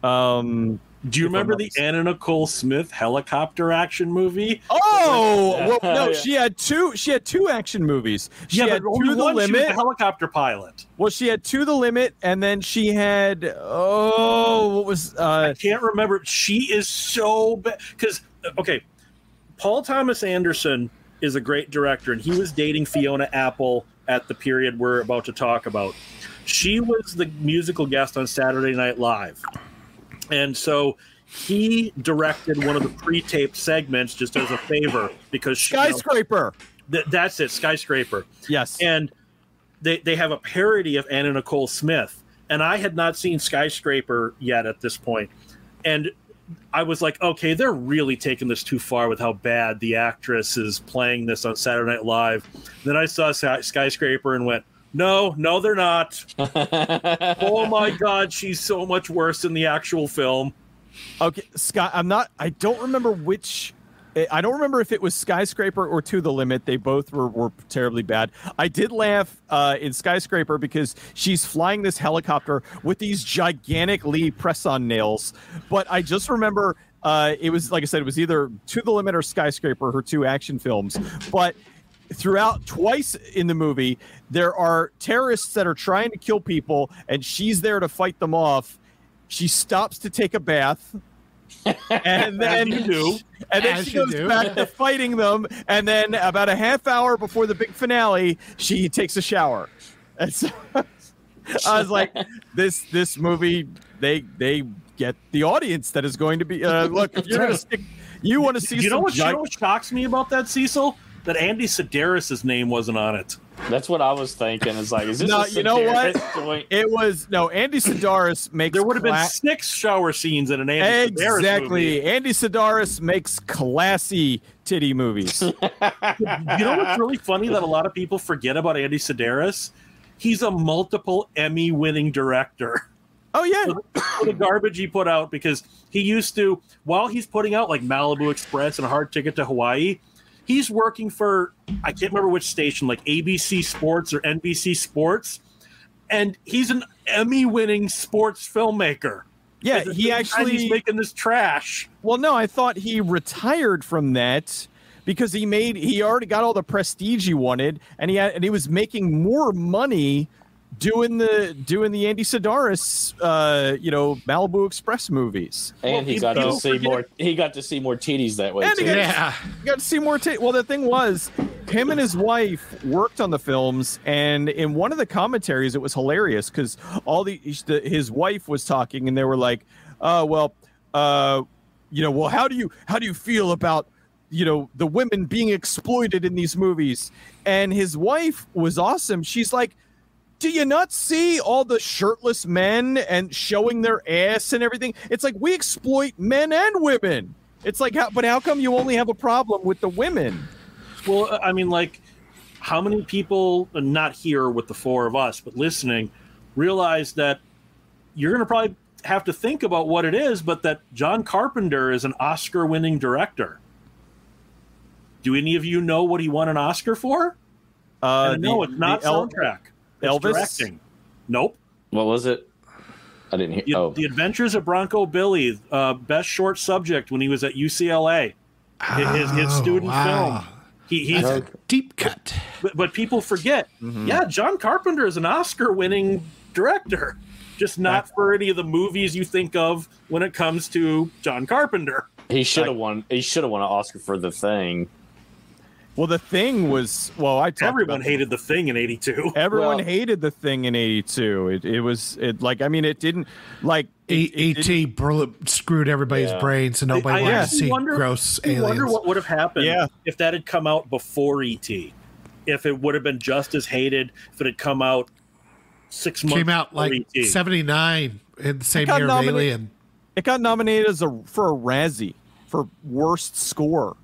Um, do you remember the Anna Nicole Smith helicopter action movie? Oh, well, no, she had two. She had two action movies. She yeah, had but To the Limit, the helicopter pilot. Well, she had To the Limit, and then she had oh, what was? Uh, I can't remember. She is so bad because okay, Paul Thomas Anderson is a great director, and he was dating Fiona Apple at the period we're about to talk about. She was the musical guest on Saturday Night Live. And so he directed one of the pre-taped segments just as a favor because skyscraper. You know, th- that's it, skyscraper. Yes, and they they have a parody of Anna Nicole Smith, and I had not seen skyscraper yet at this point, and I was like, okay, they're really taking this too far with how bad the actress is playing this on Saturday Night Live. Then I saw skyscraper and went. No, no, they're not. oh my God, she's so much worse in the actual film. Okay, Scott, I'm not. I don't remember which. I don't remember if it was Skyscraper or To the Limit. They both were, were terribly bad. I did laugh uh, in Skyscraper because she's flying this helicopter with these gigantic Lee press on nails. But I just remember uh, it was, like I said, it was either To the Limit or Skyscraper, her two action films. But throughout twice in the movie, there are terrorists that are trying to kill people, and she's there to fight them off she stops to take a bath. And then you do. And then As she goes back to fighting them. And then about a half hour before the big finale, she takes a shower. And so I was like, this this movie, they they get the audience that is going to be uh, look, if you're gonna stick you want to see you know, what, you know what shocks me about that, Cecil? That Andy Sidaris' name wasn't on it. That's what I was thinking. It's like, is this? No, you know what? Joint? It was no. Andy Sidaris makes. There would have cla- been six shower scenes in an Andy exactly. Sidaris movie. Andy Sidaris makes classy titty movies. you know what's really funny that a lot of people forget about Andy Sidaris? He's a multiple Emmy-winning director. Oh yeah, for the garbage he put out because he used to while he's putting out like Malibu Express and a Hard Ticket to Hawaii he's working for I can't remember which station, like ABC Sports or NBC Sports, and he's an Emmy-winning sports filmmaker. Yeah, he actually he's making this trash. Well, no, I thought he retired from that because he made he already got all the prestige he wanted, and he had, and he was making more money doing the doing the Andy Sidaris, uh, you know, Malibu Express movies. And well, he got to see forget. more. He got to see more titties that way. too. yeah, he got to see more titties. Well, the thing was, him and his wife worked on the films, and in one of the commentaries, it was hilarious because all the, the his wife was talking, and they were like, "Uh, well, uh, you know, well, how do you how do you feel about?" you know the women being exploited in these movies and his wife was awesome she's like do you not see all the shirtless men and showing their ass and everything? It's like we exploit men and women. It's like, how, but how come you only have a problem with the women? Well, I mean, like, how many people, not here with the four of us, but listening, realize that you're going to probably have to think about what it is, but that John Carpenter is an Oscar winning director. Do any of you know what he won an Oscar for? Uh, no, it's not soundtrack. Elvis? Directing. Nope. What was it? I didn't hear. The, oh. the Adventures of Bronco Billy, uh, best short subject when he was at UCLA. Oh, his, his student wow. film. He, he's a deep cut. But, but people forget. Mm-hmm. Yeah, John Carpenter is an Oscar-winning director, just not for any of the movies you think of when it comes to John Carpenter. He should have won. He should have won an Oscar for The Thing. Well, the thing was well. I tell everyone hated the thing in '82. Everyone well, hated the thing in '82. It, it was it like I mean it didn't like ET screwed everybody's yeah. brains, so nobody I, wanted yeah. to see wonder, gross I wonder what would have happened yeah. if that had come out before ET. If it would have been just as hated if it had come out six months. Came out like '79 in the same year of Alien. It got nominated as a for a Razzie for worst score.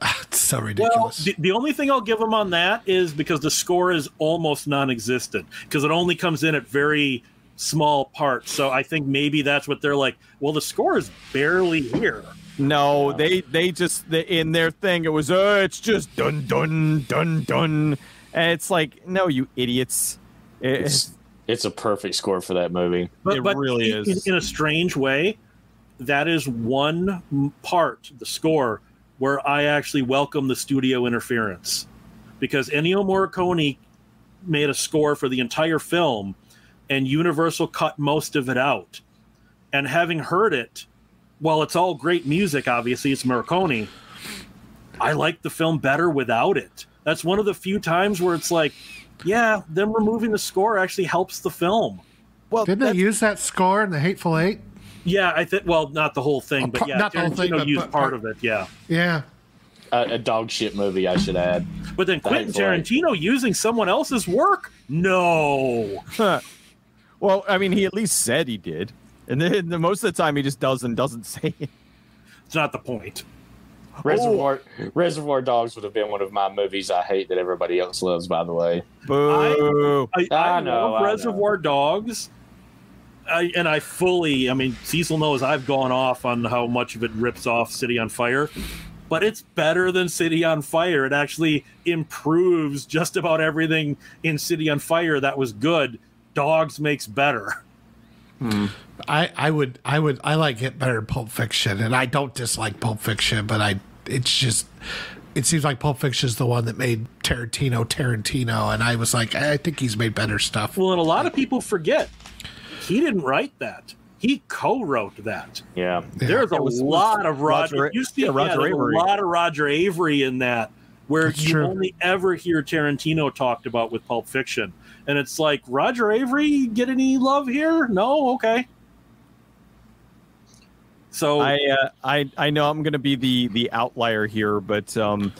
Ah, it's so ridiculous. Well, the, the, only thing I'll give them on that is because the score is almost non-existent because it only comes in at very small parts. So I think maybe that's what they're like. Well, the score is barely here. No, they they just they, in their thing it was oh it's just dun dun dun dun, and it's like no you idiots. It's it's a perfect score for that movie. But, it but really in, is. In a strange way, that is one part the score where I actually welcome the studio interference because Ennio Morricone made a score for the entire film and Universal cut most of it out. And having heard it, while it's all great music, obviously it's Morricone, I like the film better without it. That's one of the few times where it's like, yeah, them removing the score actually helps the film. Well, didn't they use that score in the Hateful Eight? Yeah, I think. Well, not the whole thing, but yeah, not the whole thing, but, used but, part of it. Yeah. Yeah. Uh, a dog shit movie, I should add. But then Quentin Tarantino using someone else's work? No. well, I mean, he at least said he did, and then the, most of the time he just does and doesn't say it. It's not the point. Reservoir oh. Reservoir Dogs would have been one of my movies I hate that everybody else loves. By the way, boo! I, I, I, I know I Reservoir know. Dogs. I, and I fully, I mean, Cecil knows I've gone off on how much of it rips off City on Fire, but it's better than City on Fire. It actually improves just about everything in City on Fire that was good. Dogs makes better. Hmm. I, I would I would I like it better than Pulp Fiction, and I don't dislike Pulp Fiction, but I it's just it seems like Pulp Fiction is the one that made Tarantino Tarantino, and I was like, I think he's made better stuff. Well, and a lot of people forget he didn't write that. He co-wrote that. Yeah, there's a was, lot of Roger. Roger you see yeah, Roger yeah, Avary. a lot of Roger Avary in that, where That's you true. only ever hear Tarantino talked about with Pulp Fiction, and it's like Roger Avary get any love here? No, okay. So I uh, I I know I'm going to be the the outlier here, but um,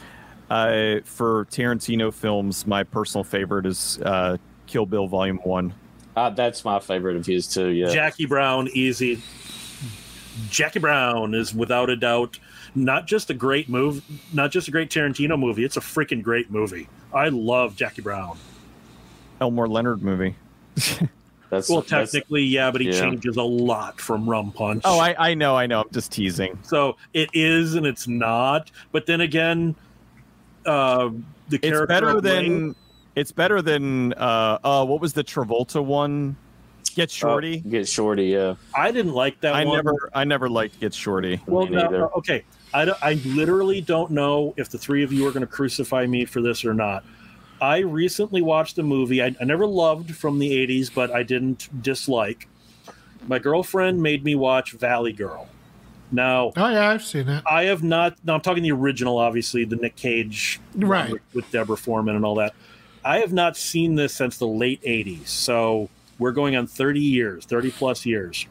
uh, for Tarantino films, my personal favorite is uh, Kill Bill Volume One. Uh, that's my favorite of his too. Yeah, Jackie Brown, easy. Jackie Brown is without a doubt not just a great move, not just a great Tarantino movie. It's a freaking great movie. I love Jackie Brown. Elmore Leonard movie. That's well, technically, that's, yeah, but he yeah. changes a lot from Rum Punch. Oh, I, I know, I know. I'm just teasing. So it is, and it's not. But then again, uh, the character it's better than it's better than uh, uh, what was the Travolta one? Get Shorty. Uh, Get Shorty. Yeah. I didn't like that. I one. never, I never liked Get Shorty. Well, no, okay. I, I literally don't know if the three of you are going to crucify me for this or not. I recently watched a movie I, I never loved from the 80s, but I didn't dislike. My girlfriend made me watch Valley Girl. Now, oh yeah, I've seen it. I have not. Now I'm talking the original, obviously, the Nick Cage, right, with, with Deborah Foreman and all that. I have not seen this since the late '80s, so we're going on 30 years, 30 plus years.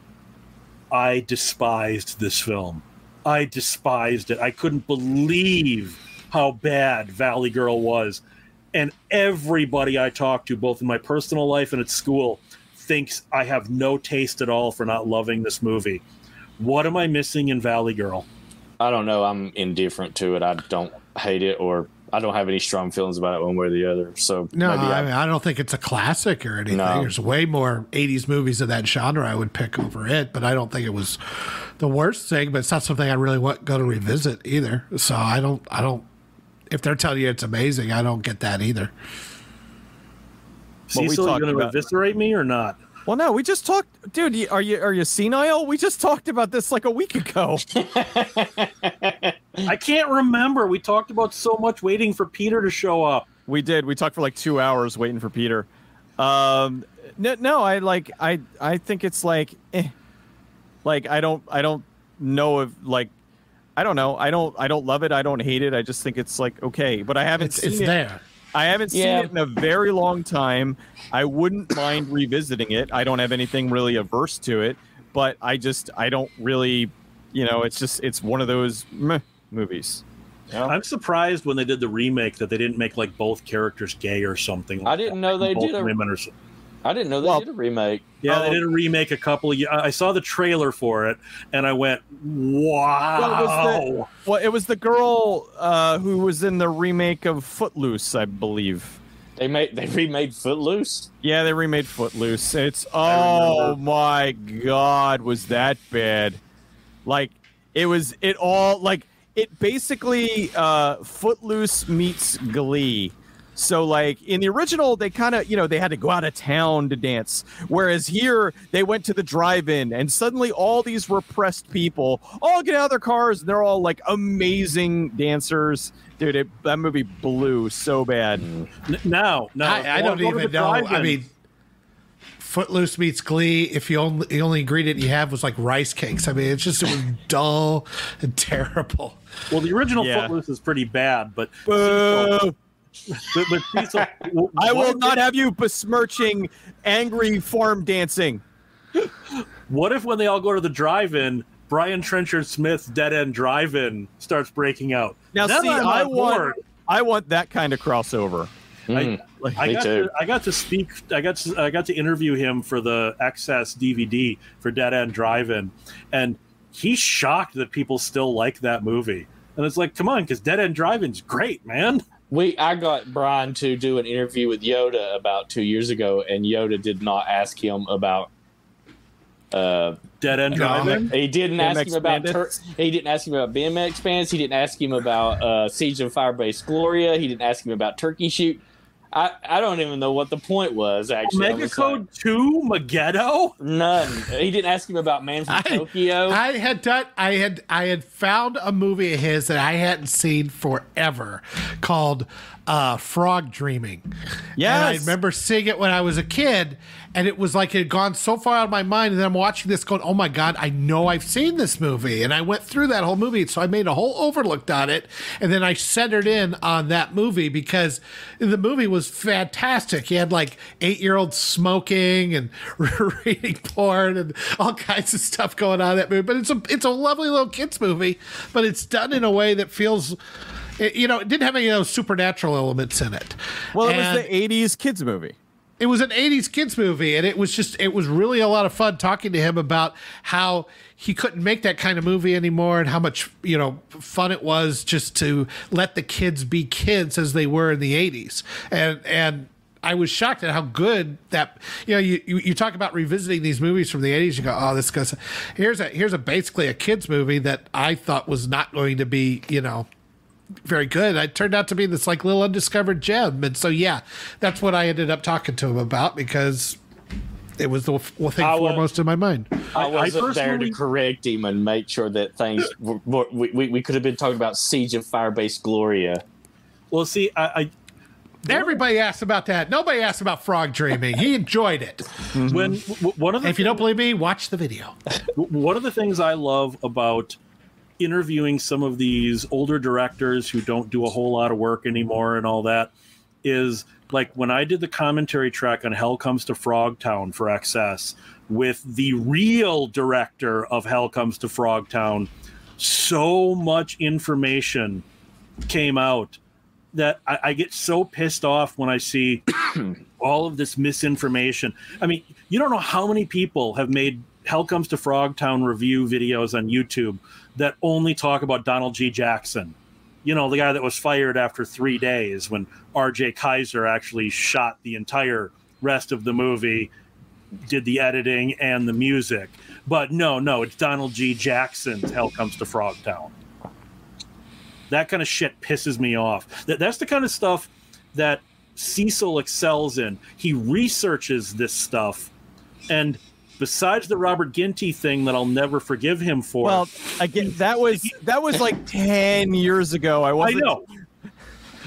I despised this film. I despised it. I couldn't believe how bad Valley Girl was and everybody I talk to, both in my personal life and at school, thinks I have no taste at all for not loving this movie. What am I missing in Valley Girl? I don't know. I'm indifferent to it. I don't hate it or I don't have any strong feelings about it one way or the other. So no, I, I, mean I don't think it's a classic or anything. No. There's way more '80s movies of that genre I would pick over it, but I don't think it was the worst thing. But it's not something I really want go to revisit either. So I don't, I don't if they're telling you it's amazing, I don't get that either. Cecil, you going to eviscerate me or not? Well, no, we just talked, dude. Are you are you senile? We just talked about this like a week ago. I can't remember. We talked about so much waiting for Peter to show up. We did. We talked for like two hours waiting for Peter. Um, no, no, I like I I think it's like, eh. like I don't I don't know if like I don't know. I don't. I don't love it. I don't hate it. I just think it's like okay, but I haven't it's, seen it's it. there. I haven't seen yeah. it in a very long time. I wouldn't mind revisiting it. I don't have anything really averse to it, but I just I don't really, you know, it's just it's one of those meh movies. Yeah. I'm surprised when they did the remake that they didn't make like both characters gay or something. Like I didn't know they did a women or I didn't know they well, did a remake. Yeah, oh. they did a remake a couple of. I saw the trailer for it, and I went, "Wow!" Well, it was the, well, it was the girl uh, who was in the remake of Footloose, I believe. They made they remade Footloose. Yeah, they remade Footloose. It's oh my god, was that bad? Like it was. It all like it basically uh, Footloose meets Glee so like in the original, they kind of you know they had to go out of town to dance, whereas here they went to the drive-in, and suddenly all these repressed people all get out of their cars, and they're all like amazing dancers. Dude, it, that movie blew so bad. Mm. Now, now I, I don't even know. I mean. Footloose meets Glee. If you only the only ingredient you have was like rice cakes, I mean, it's just it was dull and terrible. Well, the original yeah. Footloose is pretty bad, but but, but Cecil, I will not have you besmirching angry farm dancing. What if when they all go to the drive-in, Brian Trenchard Smith's Dead End Drive-In starts breaking out? Now, then see, I want, I want that kind of crossover. Mm, I, I got to, I got to speak. I got to, I got to interview him for the XS DVD for Dead End Drive-In, and he's shocked that people still like that movie. And it's like, come on, because Dead End Drive-In's great, man. We I got Brian to do an interview with Yoda about two years ago, and Yoda did not ask him about uh, Dead End Drive-In. He didn't BMX ask him about. Tur- he didn't ask him about BMX fans. He didn't ask him about uh, Siege of Firebase Gloria. He didn't ask him about Turkey Shoot. I, I don't even know what the point was actually. Mega Code like, Two Mageddon? None. He didn't ask him about Man from I, Tokyo. I had done. I had I had found a movie of his that I hadn't seen forever, called uh, Frog Dreaming. Yeah, I remember seeing it when I was a kid, and it was like it had gone so far out of my mind. And then I'm watching this, going, "Oh my god, I know I've seen this movie." And I went through that whole movie, so I made a whole overlooked on it, and then I centered in on that movie because the movie was fantastic. He had like eight year olds smoking and reading porn and all kinds of stuff going on in that movie. But it's a it's a lovely little kids movie, but it's done in a way that feels eh, you know, it didn't have any of those supernatural elements in it. Well, it was the 80s kids movie. It was an 80s kids movie, and it was just, it was really a lot of fun talking to him about how he couldn't make that kind of movie anymore and how much, you know, fun it was just to let the kids be kids as they were in the 80s. And, and, I was shocked at how good that you know you, you, you talk about revisiting these movies from the 80s you go oh this goes here's a here's a basically a kids movie that I thought was not going to be you know very good. It turned out to be this like little undiscovered gem, and so yeah, that's what I ended up talking to him about because it was the thing I uh, foremost was, in my mind. I wasn't I there to correct him and make sure that things were, were, we, we could have been talking about Siege of Firebase Gloria. Well, see, I, I Everybody asked about that. Nobody asked about Frog Dreaming. He enjoyed it. When one of the if you don't believe me, watch the video. One of the things I love about interviewing some of these older directors who don't do a whole lot of work anymore and all that is like when I did the commentary track on Hell Comes to Frogtown for XS with the real director of Hell Comes to Frogtown, so much information came out that I, I get so pissed off when I see all of this misinformation. I mean, you don't know how many people have made Hell Comes to Frogtown review videos on YouTube that only talk about Donald G. Jackson. You know, the guy that was fired after three days when R.J. Kizer actually shot the entire rest of the movie, did the editing and the music. But no, no, it's Donald G. Jackson's Hell Comes to Frogtown. That kind of shit pisses me off. That, that's the kind of stuff that Cecil excels in. He researches this stuff and besides the Robert Ginty thing that I'll never forgive him for. Well, again, that was that was like ten years ago. I wasn't. I know.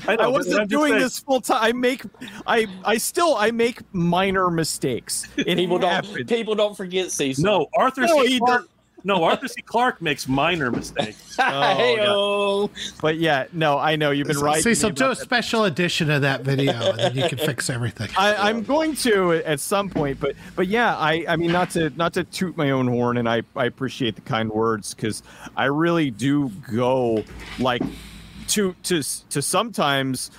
I, know, I wasn't doing this full time. I make, I, I still, I make minor mistakes. It people happens. don't, people don't forget Cecil. No, Arthur no, C. Clarke, no, Arthur C. Clarke makes minor mistakes. oh, but yeah, no, I know you've been right. See, so do a special edition of that video, and then you can fix everything. I, am going to at some point, but but yeah, I I mean not to not to toot my own horn, and I I appreciate the kind words because I really do go like to to to sometimes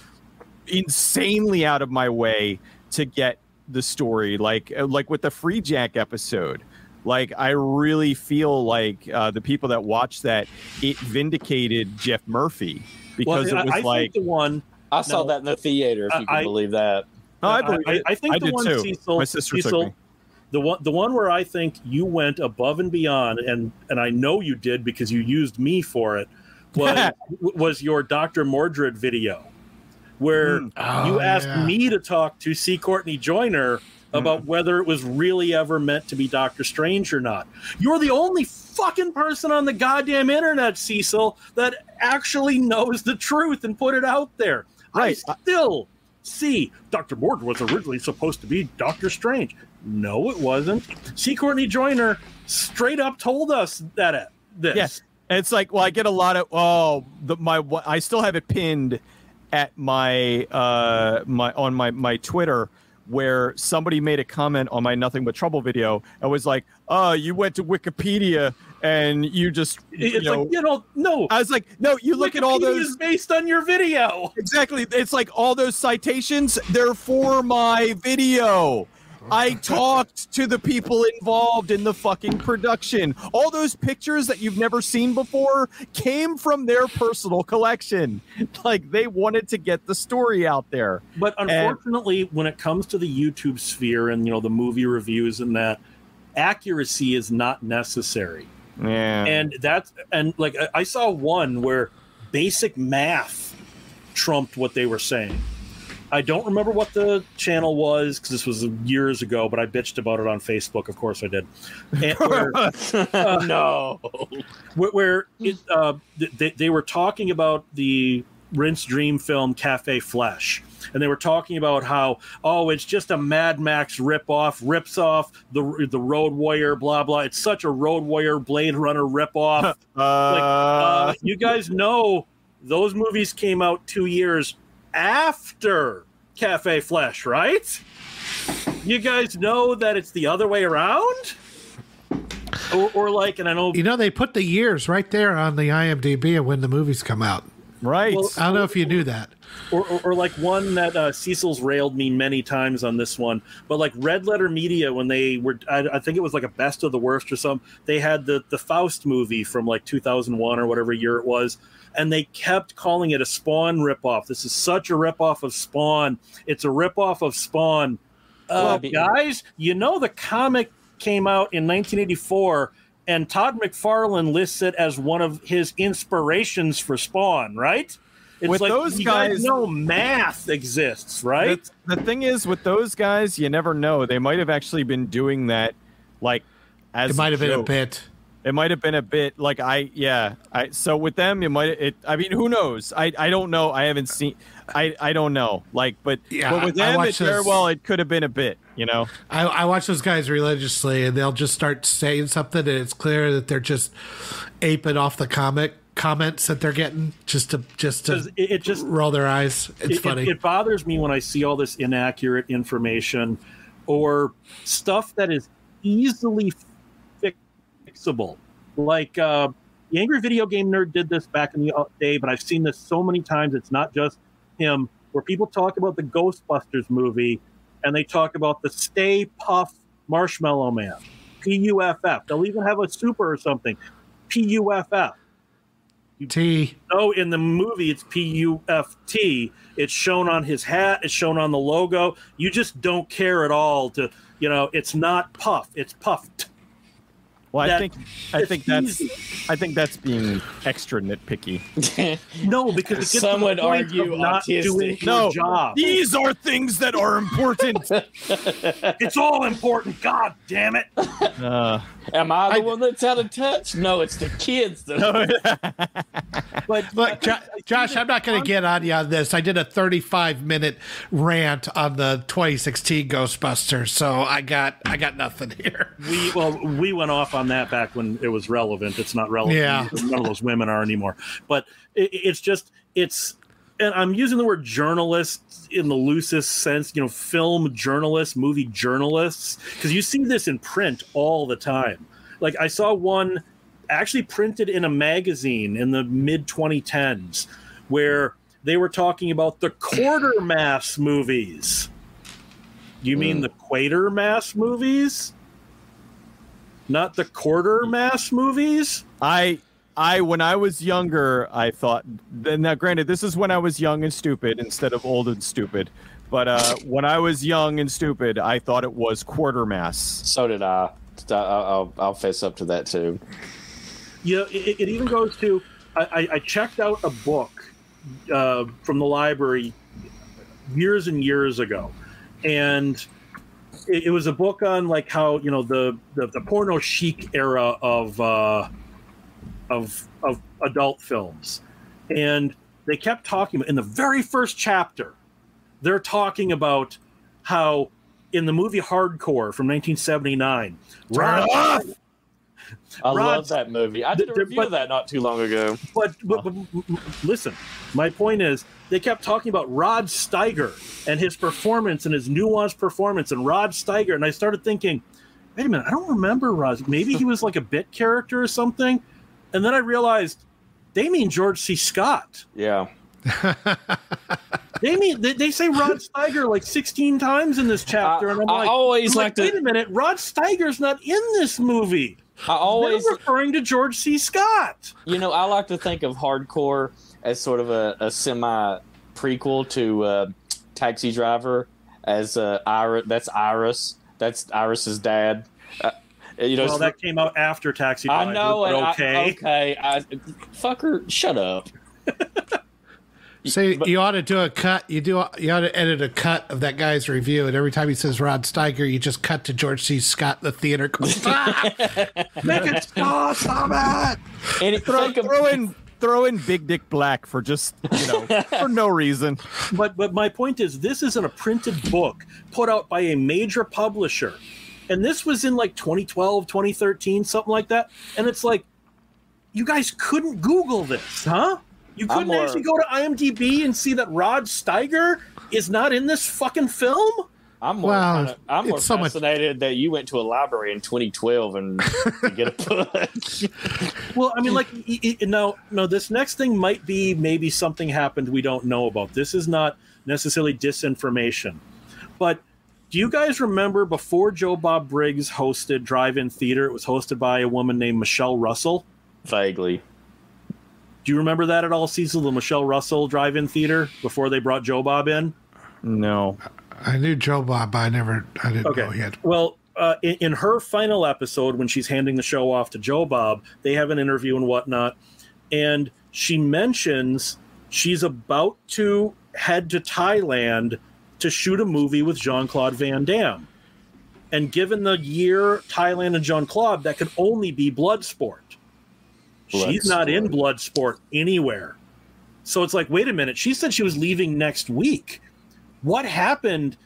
insanely out of my way to get the story like like with the Freejack episode like I really feel like uh, the people that watched that it vindicated Geoff Murphy because well, it was I, I like the one. I saw no, that in the theater. If you can I, believe that. No, I, believe I, I think I the one too. Cecil, My sister Cecil, took me. The one, the one where I think you went above and beyond, and and I know you did because you used me for it, was was your Dr. Mordrid video, where mm. oh, you asked yeah. me to talk to C. Courtney Joyner about mm. whether it was really ever meant to be Doctor Strange or not. You're the only fucking person on the goddamn internet, Cecil, that actually knows the truth and put it out there. Right. I still see Dr. Mordrid was originally supposed to be Doctor Strange. No, it wasn't. See, Courtney Joyner straight up told us that it, this. Yes. It's like, well, I get a lot of oh, the, my I still have it pinned at my uh my on my my Twitter where somebody made a comment on my Nothing But Trouble video and was like, "Oh, you went to Wikipedia and you just you it's know, like you know no I was like, no, you look at all those based on your video. exactly. It's like all those citations. They're for my video. I talked to the people involved in the fucking production. All those pictures that you've never seen before came from their personal collection. Like they wanted to get the story out there. But unfortunately, when it comes to the YouTube sphere and you know the movie reviews and that, accuracy is not necessary. Yeah. And that's and like I- I saw one where basic math trumped what they were saying. I don't remember what the channel was because this was years ago, but I bitched about it on Facebook. Of course, I did. And where, no. where, where it, uh, they, they were talking about the Rinse Dream film Cafe Flesh. And they were talking about how, oh, it's just a Mad Max ripoff, rips off the the Road Warrior, blah blah. It's such a Road Warrior Blade Runner ripoff. like, uh, you guys know those movies came out two years after Cafe Flesh, right? You guys know that it's the other way around? Or, or like, and I know You know, they put the years right there on the IMDb of when the movies come out. right. Well, I don't know if you knew that. or, or, or like one that uh, Cecil's railed me many times on this one, but like Red Letter Media when they were, I, I think it was like a best of the worst or something. They had the the Faust movie from like 2001 or whatever year it was, and they kept calling it a Spawn ripoff. This is such a ripoff of Spawn. It's a ripoff of Spawn. Uh, guys, you know the comic came out in 1984. And Todd McFarlane lists it as one of his inspirations for Spawn, right? It's With like those you guys- know math exists, right? The, the thing is, with those guys, you never know. They might have actually been doing that, like, as It might have been a bit. It might have been a bit like I yeah. I so with them it might it I mean who knows? I I don't know. I haven't seen I I don't know. Like but Yeah, but with I- I them it very well it could have been a bit, you know. I, I watch those guys religiously, and they'll just start saying something, and it's clear that they're just aping off the comic comments that they're getting, just to just to it, it just roll their eyes. It's it, it- funny. It, bothers me when I see all this inaccurate information or stuff that is easily fixable. Like uh, the Angry Video Game Nerd did this back in the uh, day, but I've seen this so many times. It's not just him, where people talk about the Ghostbusters movie and they talk about the Stay Puff Marshmallow Man, P U F F. They'll even have a super or something, P U F F. T. No, in the movie it's P U F T. It's shown on his hat. It's shown on the logo. You just don't care at all to, you know, it's not puff. It's puffed. Well, I think I think that's. I think that's being extra nitpicky. No, because it gets Some to the would point argue not doing your No. job. These are things that are important. It's all important. God damn it! uh, Am I the I- one that's out of touch? No, it's the kids. That But Look, Jo- Josh, I'm not going to get on you on this. I did a 35 minute rant on the 2016 Ghostbusters, so I got I got nothing here. we well we went off on that back when it was relevant. It's not relevant. Yeah. none of those women are anymore. But it, it's just it's and I'm using the word journalist in the loosest sense. You know, film journalists, movie journalists, because you see this in print all the time. Like I saw one actually printed in a magazine in the mid 2010s where they were talking about the quarter mass movies. You mean mm. the Quatermass movies? Not the quarter mass movies? I I when I was younger, I thought. Then now, granted, this is when I was young and stupid instead of old and stupid. But uh, when I was young and stupid, I thought it was quartermass. so did I. I- I'll, I'll face up to that too. You know, it, it even goes to I, I- I checked out a book uh, from the library years and years ago, and it, it was a book on like how you know the the, the porno chic era of uh, of of adult films, and they kept talking about in the very first chapter, they're talking about how in the movie Hardcore from 1979, Rod, I Rod- love that movie. I did a review but- of that not too long ago. but, but, but listen, my point is they kept talking about Rod Steiger and his performance and his nuanced performance and Rod Steiger. And I started thinking, wait a minute, I don't remember Rod. Maybe he was like a bit character or something. And then I realized they mean George C. Scott. Yeah. they mean they, they, say Rod Steiger like 16 times in this chapter, and I'm I like, always I'm like, wait a minute, Rod Steiger's not in this movie. I always They're referring to George C. Scott. You know, I like to think of hardcore as sort of a, a semi prequel to uh, Taxi Driver, as uh, Iris. That's Iris. That's Iris's dad. Uh, you know, well, that came out after Taxi Driver. I know. okay, I, okay. I, fucker, shut up. See, but, you ought to do a cut. You do. You ought to edit a cut of that guy's review, and every time he says Rod Steiger, you just cut to George C. Scott in the theater. Stop! Make it stop! Stop it! And it, throw, throw in throw in Big Dick Black for just you know for no reason. But but my point is, this isn't a printed book put out by a major publisher, and this was in like 2012, 2013, something like that. And it's like, you guys couldn't Google this, huh? You couldn't more, actually go to IMDb and see that Rod Steiger is not in this fucking film. I'm more, well, kinda, I'm more so fascinated much... that you went to a library in 2012 and get a book. well, I mean, like, no, no. This next thing might be maybe something happened we don't know about. This is not necessarily disinformation, but do you guys remember before Joe Bob Briggs hosted Drive-In Theater? It was hosted by a woman named Michelle Russell. Vaguely. Do you remember that at all, Cecil? The Michelle Russell Drive-In Theater before they brought Joe Bob in? No, I knew Joe Bob, but I never, I didn't okay. know yet. Well, uh, in, in, her final episode, when she's handing the show off to Joe Bob, they have an interview and whatnot, and she mentions she's about to head to Thailand to shoot a movie with Jean Claude Van Damme. And given the year Thailand and Jean Claude, that could only be Bloodsport. She's not in Bloodsport anywhere. So it's like, wait a minute. She said she was leaving next week. What happened?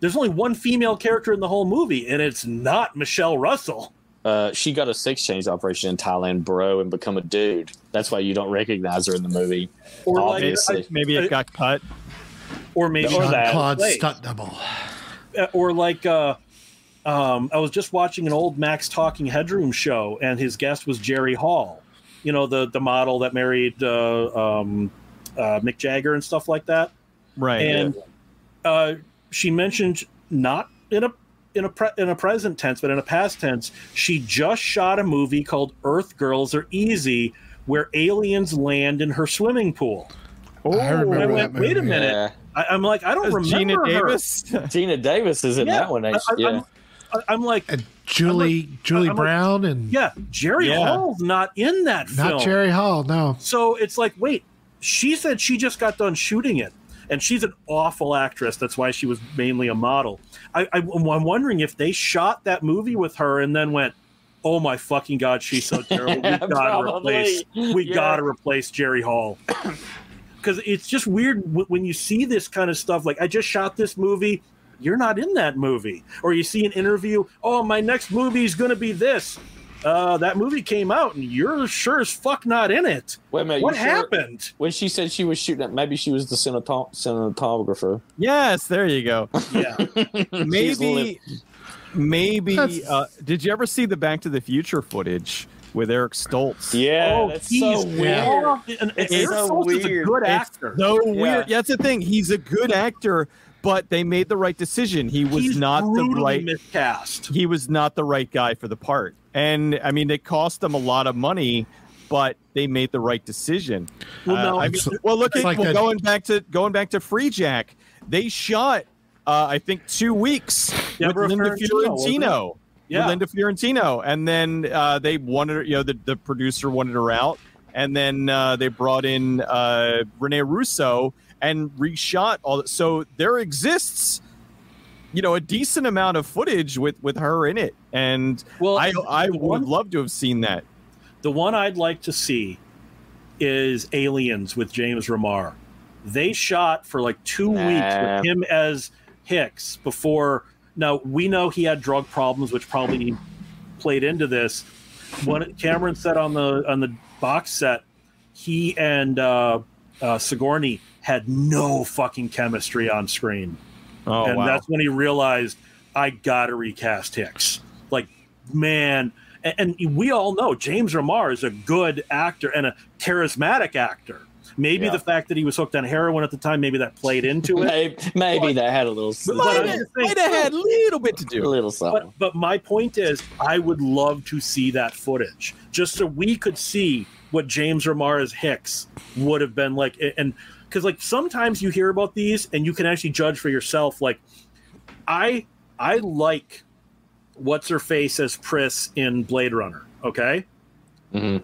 There's only one female character in the whole movie, and it's not Michelle Russell. Uh, she got a sex change operation in Thailand, bro, and become a dude. That's why you don't recognize her in the movie. Or obviously, like, maybe it got cut. Or maybe or Claude stunt double. Uh, or like, uh, um, I was just watching an old Max Talking Headroom show, and his guest was Jerry Hall you know the the model that married uh, um, uh, Mick Jagger and stuff like that. Right. And uh, she mentioned not in a in a pre- in a present tense, but in a past tense, she just shot a movie called Earth Girls Are Easy, where aliens land in her swimming pool. Oh, I remember I went, that Wait a minute. Yeah. I, am like, I don't remember Geena her. Davis. Geena Davis is in yeah, that one. I, yeah. I'm like and Julie like, Julie I'm Brown like, and yeah, Jerry yeah. Hall's not in that film. Not Jerry Hall, no. So it's like, wait, she said she just got done shooting it, and she's an awful actress. That's why she was mainly a model. I, I, I'm wondering if they shot that movie with her and then went, "Oh my fucking god, she's so terrible. We gotta replace. We yeah. gotta replace Jerry Hall." Because it's just weird when you see this kind of stuff. Like, I just shot this movie you're not in that movie. Or you see an interview, oh, my next movie is going to be this. Uh, that movie came out and you're sure as fuck not in it. Wait a minute. What happened? Sure? When she said she was shooting it, maybe she was the cinematographer. Yes, there you go. Yeah. maybe, maybe, uh, did you ever see the Back to the Future footage? with Eric Stoltz. Yeah, oh, that's so weird. Yeah. It's Eric so Stoltz weird. is a good actor. It's so yeah. weird. Yeah, that's the thing. He's a good actor, but they made the right decision. He was He's not the right miscast. He was not the right guy for the part. And I mean, it cost them a lot of money, but they made the right decision. Well, no, uh, I mean, well look at like well, going back to going back to Freejack. They shot, uh, I think, two weeks Deborah with Linda Fiorentino. Yeah. Linda Fiorentino, and then uh, they wanted, you know, the, the producer wanted her out, and then uh, they brought in uh, Rene Russo, and reshot all that. So there exists, you know, a decent amount of footage with with her in it, and well, I I would one, love to have seen that. The one I'd like to see is Aliens with James Remar. They shot for like two nah. weeks with him as Hicks before. Now we know he had drug problems, which probably played into this. When Cameron said on the on the box set, he and uh, uh, Sigourney had no fucking chemistry on screen. Oh, and wow. that's when he realized I gotta recast Hicks. Like, man, and, and we all know James Remar is a good actor and a charismatic actor. Maybe Yeah. the fact that he was hooked on heroin at the time, maybe that played into it. Maybe, maybe that had a little, But might have, might have had a little bit to do. a little something. But but my point is, I would love to see that footage just so we could see what James Remar's Hicks would have been like, and because like sometimes you hear about these and you can actually judge for yourself. Like, I I like what's her face as Pris in Blade Runner. Okay, Mhm.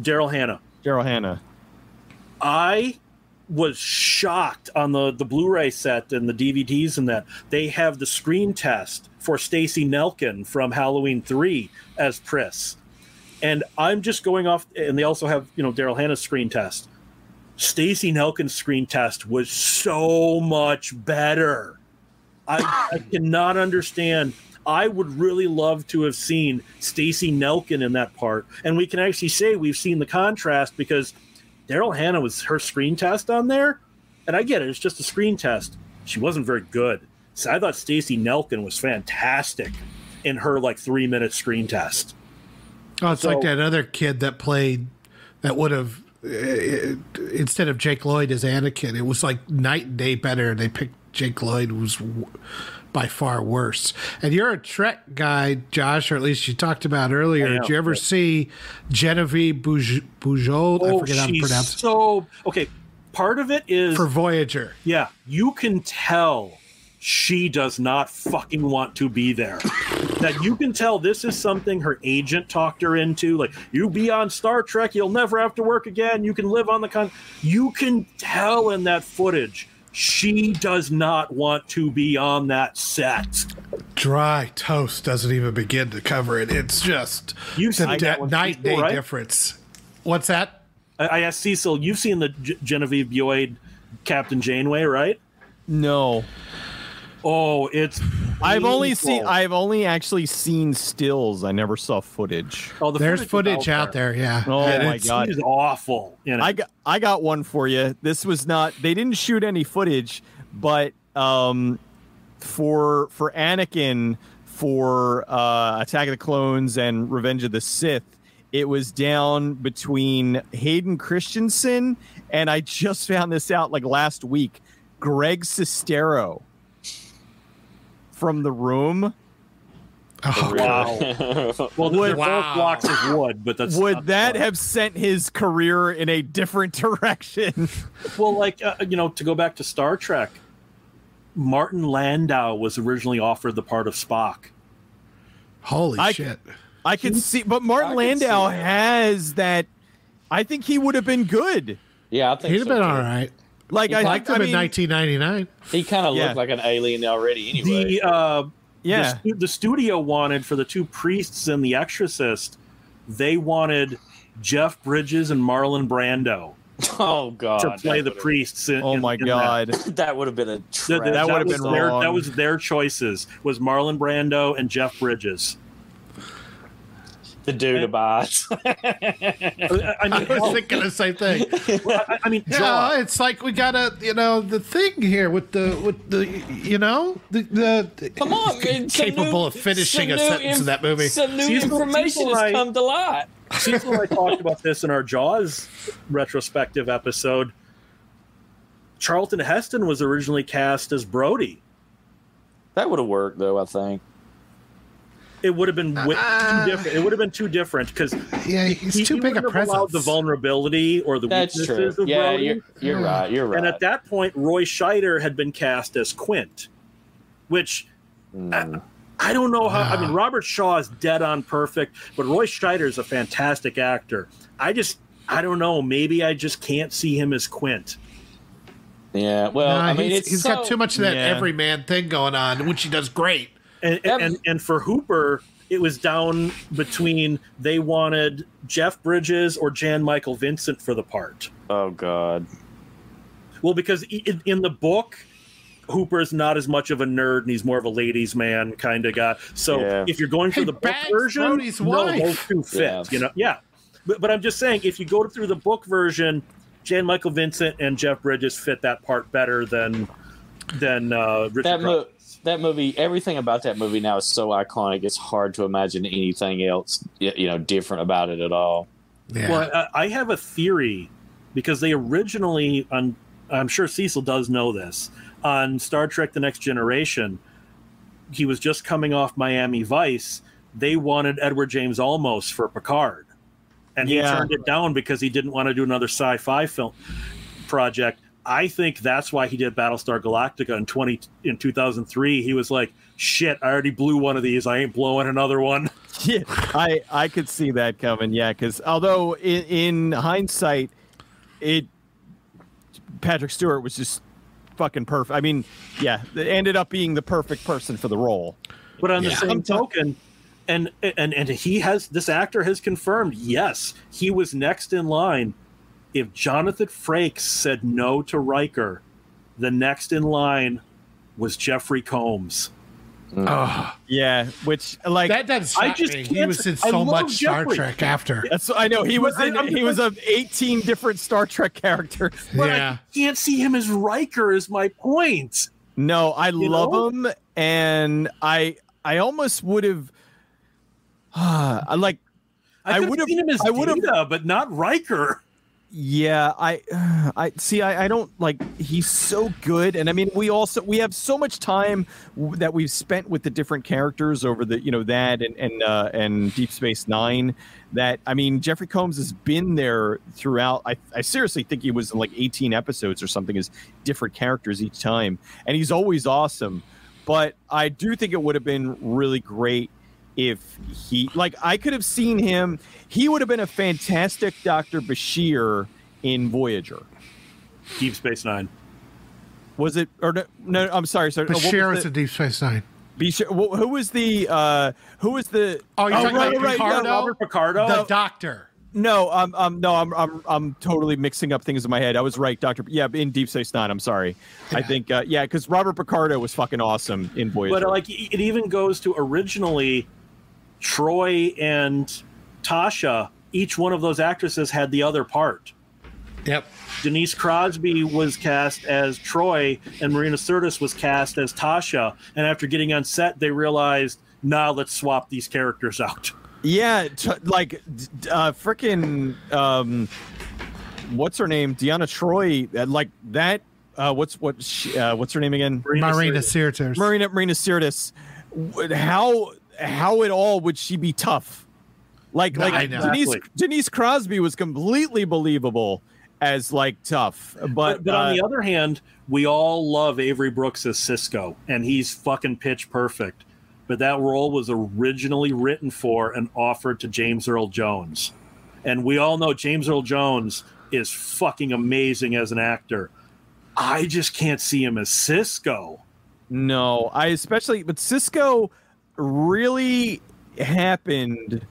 Daryl Hannah. Daryl Hannah. I was shocked on the the Blu-ray set and the DVDs and that they have the screen test for Stacy Nelkin from Halloween 3 as Pris. And I'm just going off and they also have, you know, Daryl Hannah's screen test. Stacy Nelkin's screen test was so much better. I, I cannot understand. I would really love to have seen Stacy Nelkin in that part. And we can actually say we've seen the contrast because Daryl Hannah was her screen test on there, and I get it; it's just a screen test. She wasn't very good. So I thought Stacy Nelkin was fantastic in her like three minute screen test. Oh, it's So- like that other kid that played that would have uh, instead of Jake Lloyd as Anakin, it was like night and day better. They picked Jake Lloyd was w- by far worse. And you're a Trek guy, Josh, or at least you talked about earlier. Am, Did you ever see Genevieve Buj- Bujold? I forget how to she's pronounce so okay. Part of it is For Voyager. yeah, you can tell she does not fucking want to be there. that you can tell this is something her agent talked her into. Like, you be on Star Trek, you'll never have to work again. You can live on the con. You can tell in that footage she does not want to be on that set. Dry Toast doesn't even begin to cover it. It's just You've the de- night day right? difference. What's that? I, I asked Cecil, you've seen the G- Genevieve Bujold Captain Janeway, right? No, Oh, it's. I've only painful. seen. I've only actually seen stills. I never saw footage. Oh, the There's footage footage out there, yeah. Oh And my it's- God. it's awful. You know? I got I got one for you. This was not they didn't shoot any footage, but um for for Anakin for uh Attack of the Clones and Revenge of the Sith, it was down between Hayden Christensen and I just found this out like last week, Greg Sestero from the room. Oh, Wow. Well, they're Wow. both blocks of wood, but that's Would not that fun. have sent his career in a different direction? well, like uh, you know, to go back to Star Trek, Martin Landau was originally offered the part of Spock. Holy I- shit. I can see, but Martin I Landau that. has that. I think he would have been good. yeah, I think He'd have so, been too. all right. Like I Liked think, him I in mean, 1999. He kind of Yeah. looked like an alien already, anyway. The uh, yeah, the, stu- the studio wanted for the two priests and the Exorcist, they wanted Jeff Bridges and Marlon Brando oh god, to play the would've- priests. In, oh my in that. god, That would have been a Th- th- tragedy. That would've been their, wrong. That was their choices. Was Marlon Brando and Jeff Bridges. The dude abides. I I mean, I was hell, thinking the same thing. I, I mean, Yeah, Jaw. it's like we got a you know the thing here with the with the you know the the Come on, man. some capable new- of finishing a new sentence in that movie. Some new Cecil- information Cecil has come to light. Cecil and I talked about this in our Jaws retrospective episode. Charlton Heston was originally cast as Brody. That would have worked, though. I think. It would have been wi- Ah. too different. It would have been too different because yeah he's he, too he big a wouldn't have allowed presence. the vulnerability or the That's true. weaknesses of Yeah, Brody. you're, you're right. You're right. And at that point, Roy Scheider had been cast as Quint, which Mm. I don't know how. I mean, Robert Shaw is dead on perfect, but Roy Scheider is a fantastic actor. I just, I don't know. Maybe I just can't see him as Quint. yeah. Well, Nah, I mean, he's, it's he's so, got too much of that Yeah. everyman thing going on, which he does great. And, Yep. and and for Hooper, it was down between they wanted Jeff Bridges or Jan Michael Vincent for the part. Oh God. Well, because in, in the book, Hooper is not as much of a nerd and he's more of a ladies' man kind of guy. So Yeah. if you're going for He the book version, Brody's no, wife. those two fit. Yeah. You know, yeah. But, but I'm just saying, if you go through the book version, Jan Michael Vincent and Jeff Bridges fit that part better than than uh, Richard. That, mo- that movie, everything about that movie now is so iconic. It's hard to imagine anything else, you know, different about it at all. Yeah. Well, I have a theory because they originally on. I'm sure Cecil does know this on Star Trek: The Next Generation. He was just coming off Miami Vice. They wanted Edward James Olmos for Picard, and he yeah. turned it down because he didn't want to do another sci-fi film project. I think that's why he did Battlestar Galactica in twenty in two thousand three. He was like, "Shit, I already blew one of these. I ain't blowing another one." Yeah, I I could see that coming. Yeah, because although in, in hindsight, it Patrick Stewart was just fucking perfect. I mean, yeah, it ended up being the perfect person for the role. But on yeah. the same token, and and and he has this actor has confirmed, yes, he was next in line if Jonathan Frakes said no to Riker, the next in line was Jeffrey Combs. Oh. Yeah, which like that does. I just he was in so much Jeffrey. Star Trek after. That's I know he was in. he was of eighteen different Star Trek characters. But yeah, I can't see him as Riker. Is my point. No, I you love know? him, and I I almost would have. Uh, like I, I would have seen him as I would have, but not Riker. Yeah, I, I see. I, I don't like. He's so good, and I mean, we also we have so much time that we've spent with the different characters over the you know that and and uh, and Deep Space Nine. That I mean, Jeffrey Combs has been there throughout. I I seriously think he was in like eighteen episodes or something as different characters each time, and he's always awesome. But I do think it would have been really great if he like I could have seen him. He would have been a fantastic Doctor Bashir in Voyager. Deep Space Nine. Was it or no? no I'm sorry, sir. Bashir is a Deep Space Nine. Bashir, who was the uh who was the Oh, you're oh, talking right, about right, Picardo? Yeah, Robert Picardo? The doctor. No, um, um, no, I'm, I'm, I'm totally mixing up things in my head. I was right, Doctor. Yeah, in Deep Space Nine. I'm sorry. Yeah. I think, uh, yeah, because Robert Picardo was fucking awesome in Voyager. But like, it even goes to originally Troi and Tasha, each one of those actresses had the other part. Yep. Denise Crosby was cast as Troi, and Marina Sirtis was cast as Tasha. And after getting on set, they realized, now nah, let's swap these characters out. Yeah, t- like uh, freaking um, what's her name? Deanna Troi. Uh, like that. Uh, what's what? She, uh, what's her name again? Marina, Marina Sirtis. Marina Marina Sirtis. How how at all would she be tough? Like, like Denise, Denise Crosby was completely believable as like tough, but but, but uh, on the other hand, we all love Avery Brooks as Sisko, and he's fucking pitch perfect. But that role was originally written for and offered to James Earl Jones, and we all know James Earl Jones is fucking amazing as an actor. I just can't see him as Sisko. No, I especially, but Sisko really happened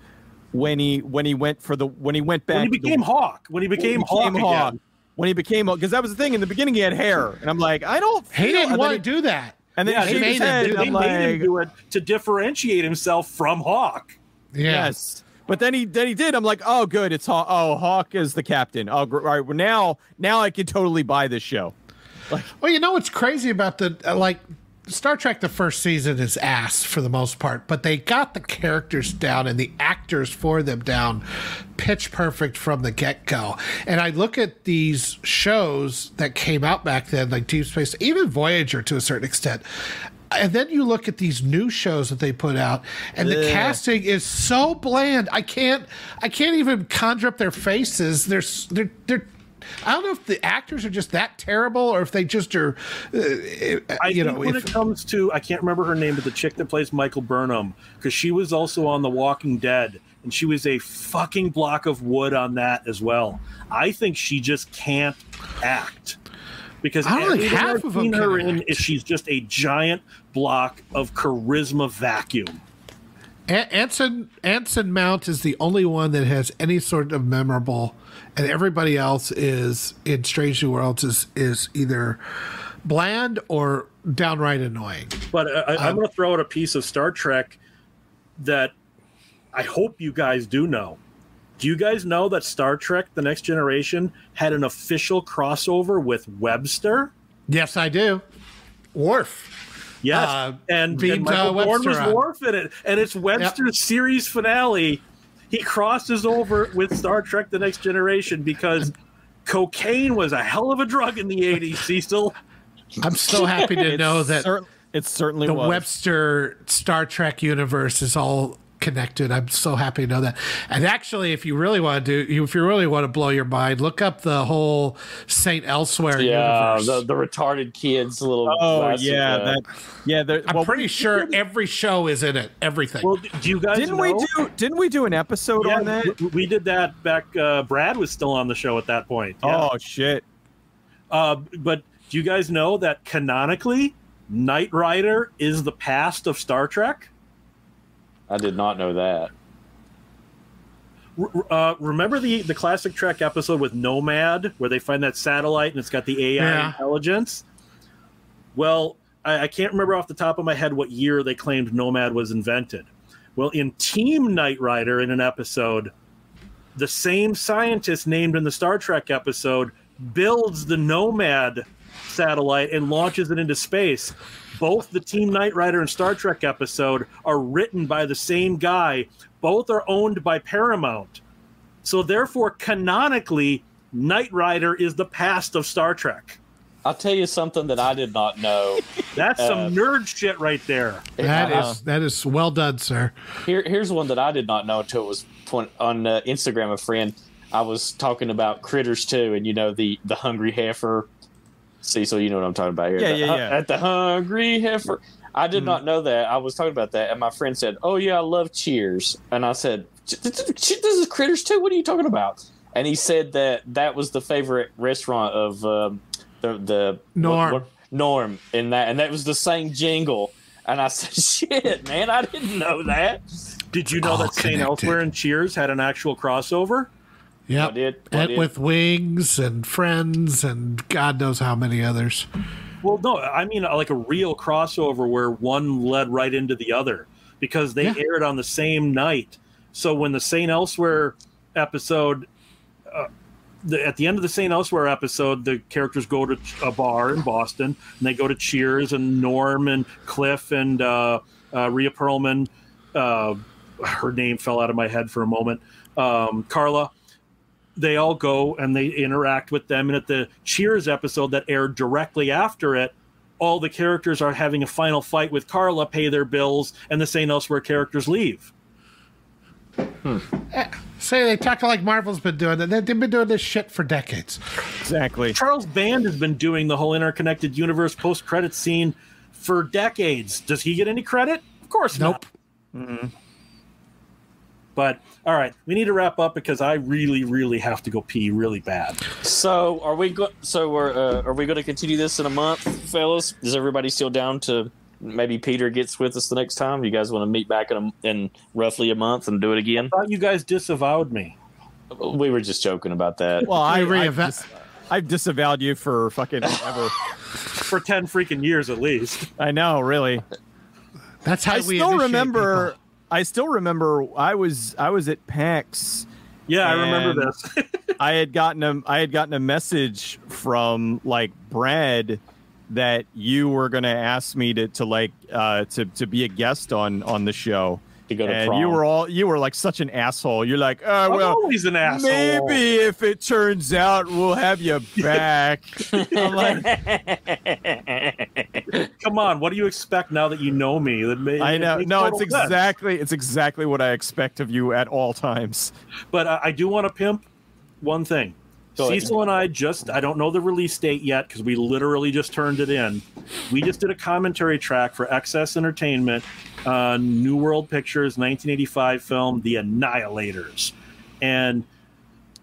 when he when he went for the when he went back. When he became the, Hawk. When he became, hawk when he became Hawk. Hawk when he became because that was the thing in the beginning he had hair and I'm like I don't. He didn't want to do that. And then yeah, he made, head, him, they like, made him do it to differentiate himself from Hawk. Yes. But then he then he did. I'm like, oh, good. It's Hawk. Oh, Hawk is the captain. Oh, all right. Well, now now I can totally buy this show. Like, well, you know what's crazy about the uh, like Star Trek the first season is ass for the most part, but they got the characters down and the actors for them down pitch perfect from the get go. And I look at these shows that came out back then, like Deep Space, even Voyager to a certain extent. And then you look at these new shows that they put out, and the casting is so bland. I can't, I can't even conjure up their faces. They're, they're, they're I don't know if the actors are just that terrible or if they just are. Uh, I you know, when if, it comes to, I can't remember her name, but the chick that plays Michael Burnham, because she was also on The Walking Dead, and she was a fucking block of wood on that as well. I think she just can't act because I don't think half of them her in is she's just a giant block of charisma vacuum. Anson Anson Mount is the only one that has any sort of memorable and everybody else is in Strange New Worlds is is either bland or downright annoying. But uh, I, am um, going to throw out a piece of Star Trek that I hope you guys do know. Do you guys know that Star Trek: The Next Generation had an official crossover with Webster? Yes, I do. Worf. Yes, uh, and, beamed, and Michael uh, Dorn was Worf in it, and it's Webster's yep. series finale. He crosses over with Star Trek: The Next Generation because cocaine was a hell of a drug in the '80s. Cecil, I'm so happy to know that. Cer- it certainly the was. Webster Star Trek universe is all connected. I'm so happy to know that. And actually, if you really want to do, if you really want to blow your mind, look up the whole Saint Elsewhere yeah, universe. The, the retarded kids little. Oh yeah, that yeah. I'm well, pretty sure every show is in it. Everything. Well, do you guys didn't know? we do? Didn't we do an episode yeah, on that? We, we did that back. Uh, Brad was still on the show at that point. Yeah. Oh shit. Uh, but do you guys know that canonically, Knight Rider is the past of Star Trek? I did not know that. Uh, remember the the classic Trek episode with Nomad, where they find that satellite and it's got the AI yeah. intelligence? Well, I, I, can't remember off the top of my head what year they claimed Nomad was invented. Well, in Team Knight Rider, in an episode, the same scientist named in the Star Trek episode builds the Nomad satellite and launches it into space both the Team Knight Rider and Star Trek episode are written by the same guy. Both are owned by Paramount. So therefore, canonically, Knight Rider is the past of Star Trek. I'll tell you something that I did not know. That's uh, some nerd shit right there. That uh, is that is well done, sir. Here, here's one that I did not know until it was point, on uh, Instagram. A friend, I was talking about Critters 2, and you know the the Hungry Heifer Cecil, you know what I'm talking about here. Yeah, the, yeah, yeah. At the Hungry Heifer. I did mm. not know that. I was talking about that, and my friend said, "Oh yeah, I love Cheers," and I said, "This is Critters 2. What are you talking about?" And he said that that was the favorite restaurant of um, the the Norm. What, what, Norm in that, and that was the same jingle. And I said, "Shit, man, I didn't know that." Did you know that St. Elsewhere and Cheers had an actual crossover? Yep. Did, and with Wings and Friends and God knows how many others. Well, no, I mean like a real crossover where one led right into the other because they yeah. aired on the same night. So when the St. Elsewhere episode, uh, the, at the end of the St. Elsewhere episode, the characters go to a bar in Boston and they go to Cheers and Norm and Cliff and uh, uh, Rhea Perlman. Uh, her name fell out of my head for a moment. Um, Carla they all go and they interact with them. And at the Cheers episode that aired directly after it, all the characters are having a final fight with Carla, pay their bills, and the St. Elsewhere characters leave. Hmm. Say they talk like Marvel's been doing that. They've been doing this shit for decades. Exactly. Charles Band has been doing the whole interconnected universe post credit scene for decades. Does he get any credit? Of course nope. not. Mm-hmm. But all right, we need to wrap up because I really, really have to go pee really bad. So are we go- So we're uh, are we going to continue this in a month, fellas? Is everybody still down to maybe Peter gets with us the next time? You guys want to meet back in a, in roughly a month and do it again? I thought you guys disavowed me. We were just joking about that. Well, I, I, dis- I've disavowed you for fucking ever. for ten freaking years at least. I know, really. That's how I we still remember. I still remember I was I was at PAX. Yeah, I remember this. I had gotten a I had gotten a message from like Brad that you were going to ask me to to like uh, to to be a guest on on the show to go to and prom. you were all you were like such an asshole. You're like, oh well, I'm always an asshole. Maybe if it turns out we'll have you back. I'm like, come on, what do you expect now that you know me? That may, I know. No, it's exactly sense. it's exactly what I expect of you at all times. But uh, I do want to pimp one thing. Go Cecil ahead. and I just, I don't know the release date yet because we literally just turned it in. We just did a commentary track for Excess Entertainment uh, New World Pictures 1985 film, The Annihilators. And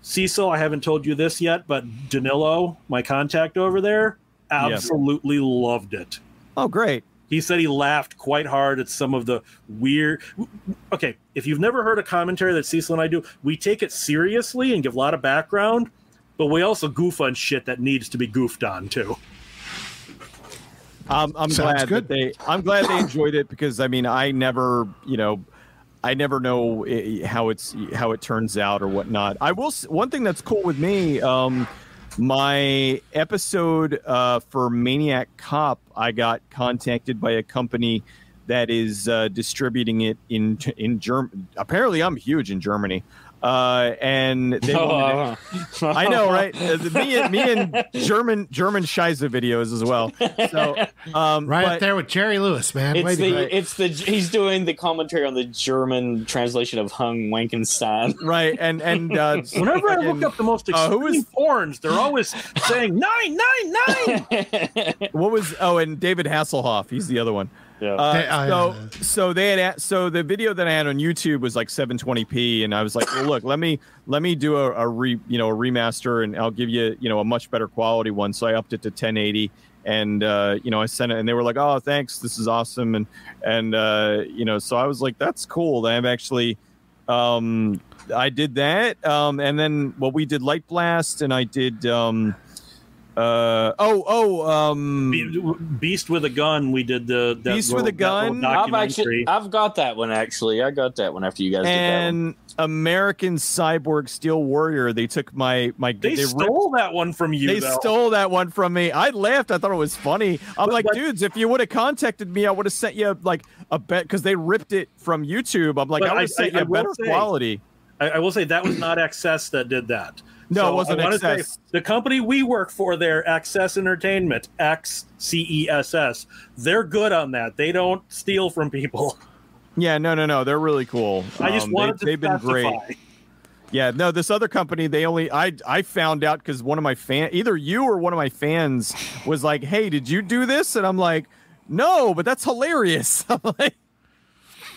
Cecil, I haven't told you this yet, but Danilo, my contact over there, absolutely yeah. loved it. Oh, great. He said he laughed quite hard at some of the weird. Okay, if you've never heard a commentary that Cecil and I do, we take it seriously and give a lot of background, but we also goof on shit that needs to be goofed on too. I'm, I'm glad good. that they. I'm glad they enjoyed it because I mean I never you know. I never know how it's how it turns out or whatnot. I will. One thing that's cool with me, um, my episode uh, for Maniac Cop, I got contacted by a company that is uh, distributing it in in Germany. Apparently, I'm huge in Germany. Uh, and they wanted to, I know, right? Uh, me and me and German German Scheisse videos as well. So um, right but, there with Jerry Lewis, man. It's the right. it's the he's doing the commentary on the German translation of Hung Wankenstein. Right, and and uh, whenever I look up the most extreme uh, who is, porns, they're always saying nine nine nine. what was oh, and David Hasselhoff, he's the other one. Yeah. Uh, so so they had so the video that I had on YouTube was like 720p, and I was like, well, look, let me let me do a, a re you know a remaster, and I'll give you you know a much better quality one. So I upped it to 1080, and uh, you know I sent it, and they were like, oh, thanks, this is awesome, and and uh, you know so I was like, that's cool. I've actually um I did that, um, and then well we did Lightblast, and I did um uh, oh, oh, um, Beast with a Gun. We did the Beast with a Gun. I've actually, I've got that one actually. I got that one after you guys. And American Cyborg Steel Warrior. They took my my. They, they stole ripped, that one from you. They though. stole that one from me. I laughed. I thought it was funny. I'm but, like, but, dudes, if you would have contacted me, I would have sent you like a bet because they ripped it from YouTube. I'm like, I would have sent I, you a better say, quality. I, I will say that was not Access that did that. No, so it wasn't Access. Say, the company we work for there, Access Entertainment, X C E S S, they're good on that. They don't steal from people. Yeah, no, no, no. They're really cool. I just um, wanted they, to They've specify. been great. Yeah, no, this other company, they only I I found out because one of my fan either you or one of my fans was like, Hey, did you do this? And I'm like, No, but that's hilarious. like,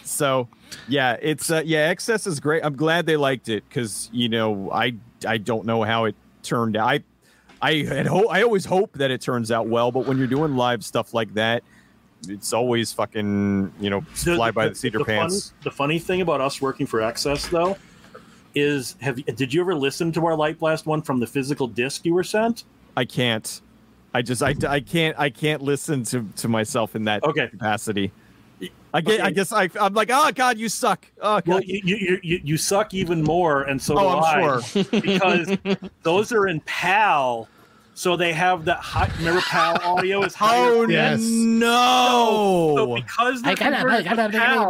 so yeah, it's uh, yeah, excess is great. I'm glad they liked it because you know I I don't know how it turned out. I I had ho- I always hope that it turns out well, but when you're doing live stuff like that, it's always fucking you know fly the, by the, the seat of pants. Funny, the funny thing about us working for Access though is have did you ever listen to our Lightblast one from the physical disc you were sent? I can't. I just I, I can't I can't listen to to myself in that okay. capacity. I guess, okay. I guess I, am like, oh God, you suck. Oh God. Well, you, you, you, you suck even more, and so oh, I'm I, sure because those are in PAL, so they have that high. Remember, PAL audio is higher. Oh yes. no! So, so because I got PAL,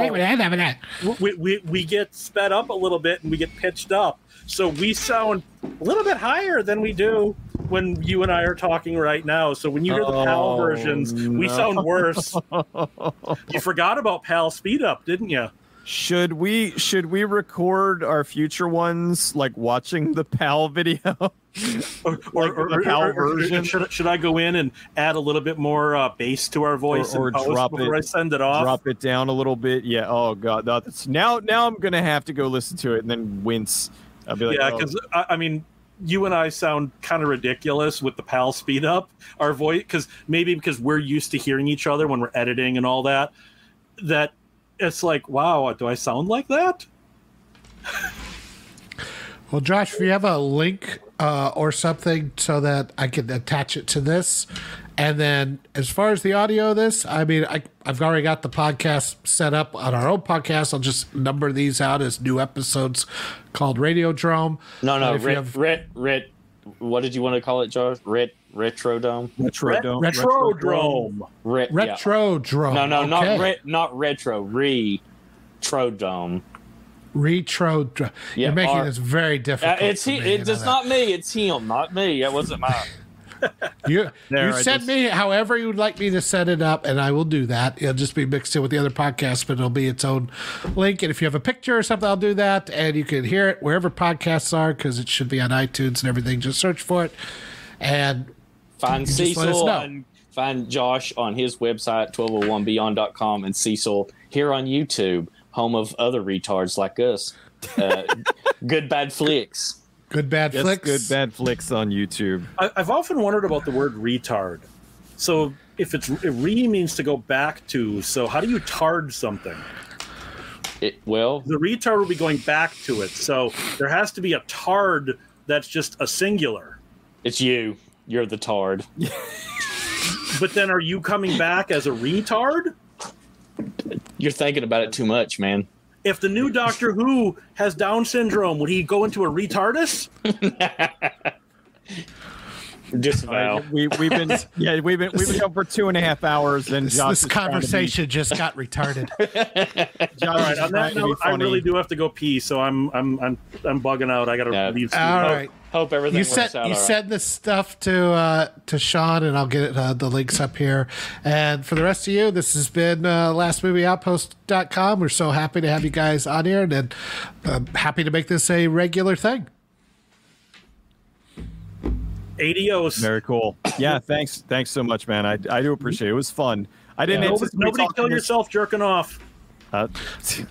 we, we we get sped up a little bit and we get pitched up, so we sound a little bit higher than we do when you and I are talking right now. So when you hear the PAL oh, versions, no. we sound worse. you forgot about PAL speed up, didn't you? Should we should we record our future ones like watching the PAL video? or, like or, the PAL version? Should, should I go in and add a little bit more uh, bass to our voice or, drop before it, I send it off? Drop it down a little bit. Yeah. Oh god. That's, now now I'm gonna have to go listen to it and then wince. I'll be like, yeah, because oh. I, I mean, you and I sound kind of ridiculous with the PAL speed up our voice because maybe because we're used to hearing each other when we're editing and all that. That it's like, wow, do I sound like that? well, Josh, if you have a link uh, or something so that I can attach it to this, and then as far as the audio of this, I mean, I, I've already got the podcast set up on our own podcast. I'll just number these out as new episodes called Radiodrome. No, no, rit, have... rit, rit, what did you want to call it, Josh? Rit, Retrodome? Retrodome. Retrodrome. Ret, Retrodrome. No, no, okay. not ret, not retro. Retrodome. Retro. Yeah, You're making this very difficult. Uh, it's he. It's not me. It's him, not me. It wasn't mine you there, you send just... me however you would like me to set it up, and I will do that. It'll just be mixed in with the other podcasts, but it'll be its own link. And if you have a picture or something, I'll do that, and you can hear it wherever podcasts are because it should be on iTunes and everything. Just search for it, and find Cecil and find Josh on his website 1201beyond.com and Cecil here on YouTube, home of other retards like us. Uh, good bad flicks. Good bad yes, flicks. Good bad flicks on YouTube. I, have often wondered about the word retard. So if it's if re means to go back to, so how do you tard something? It, well, the retard will be going back to it. So there has to be a tard that's just a singular. It's you. You're the tard. but then are you coming back as a retard? You're thinking about it too much, man. If the new Doctor Who has Down syndrome, would he go into a retardus? Disavow. we we've been yeah we've been we've been going for two and a half hours and This, Josh this is be- conversation just got retarded. Josh All right, on that note, I really do have to go pee, so I'm I'm I'm I'm bugging out. I gotta Yeah. leave. All studio. right. Hope everything You works send out. you all right. send this stuff to uh, to Shawn, and I'll get uh, the links up here. And for the rest of you, this has been uh, lastmovieoutpost.com. We're so happy to have you guys on here, and uh, happy to make this a regular thing. Adios. Very cool. Yeah, thanks. Thanks so much, man. I, I do appreciate it. It was fun. I didn't Nobody, nobody talking kill this- yourself jerking off. Uh,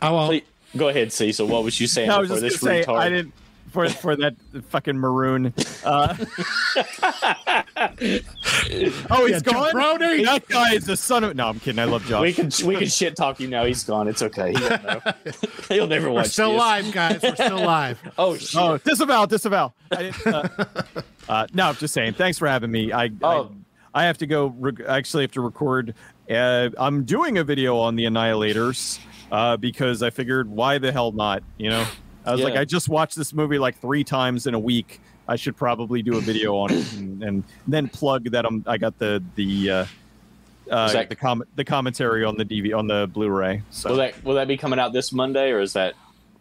I won't. Please, go ahead, Cecil. What was you saying I was before just this gonna say retard? I didn't for for that fucking maroon. Uh, oh, he's Yeah, gone. jabroni. That guy is the son of. No, I'm kidding. I love Josh. We can we can shit talk you now. He's gone. It's okay. He won't know. He'll never We're watch still this. live, guys. We're still live. Oh shit. Oh, disavow, disavow. I uh, uh, no, I'm just saying. Thanks for having me. I Oh. I, I have to go. Rec- I actually have to record. Uh, I'm doing a video on the Annihilators uh, because I figured, why the hell not? You know, I was like, I just watched this movie like three times in a week. I should probably do a video on it and, and then plug that I'm. I got the the. Uh, uh, that- the com- the commentary on the DV on the Blu-ray. So Will that will that be coming out this Monday or is that?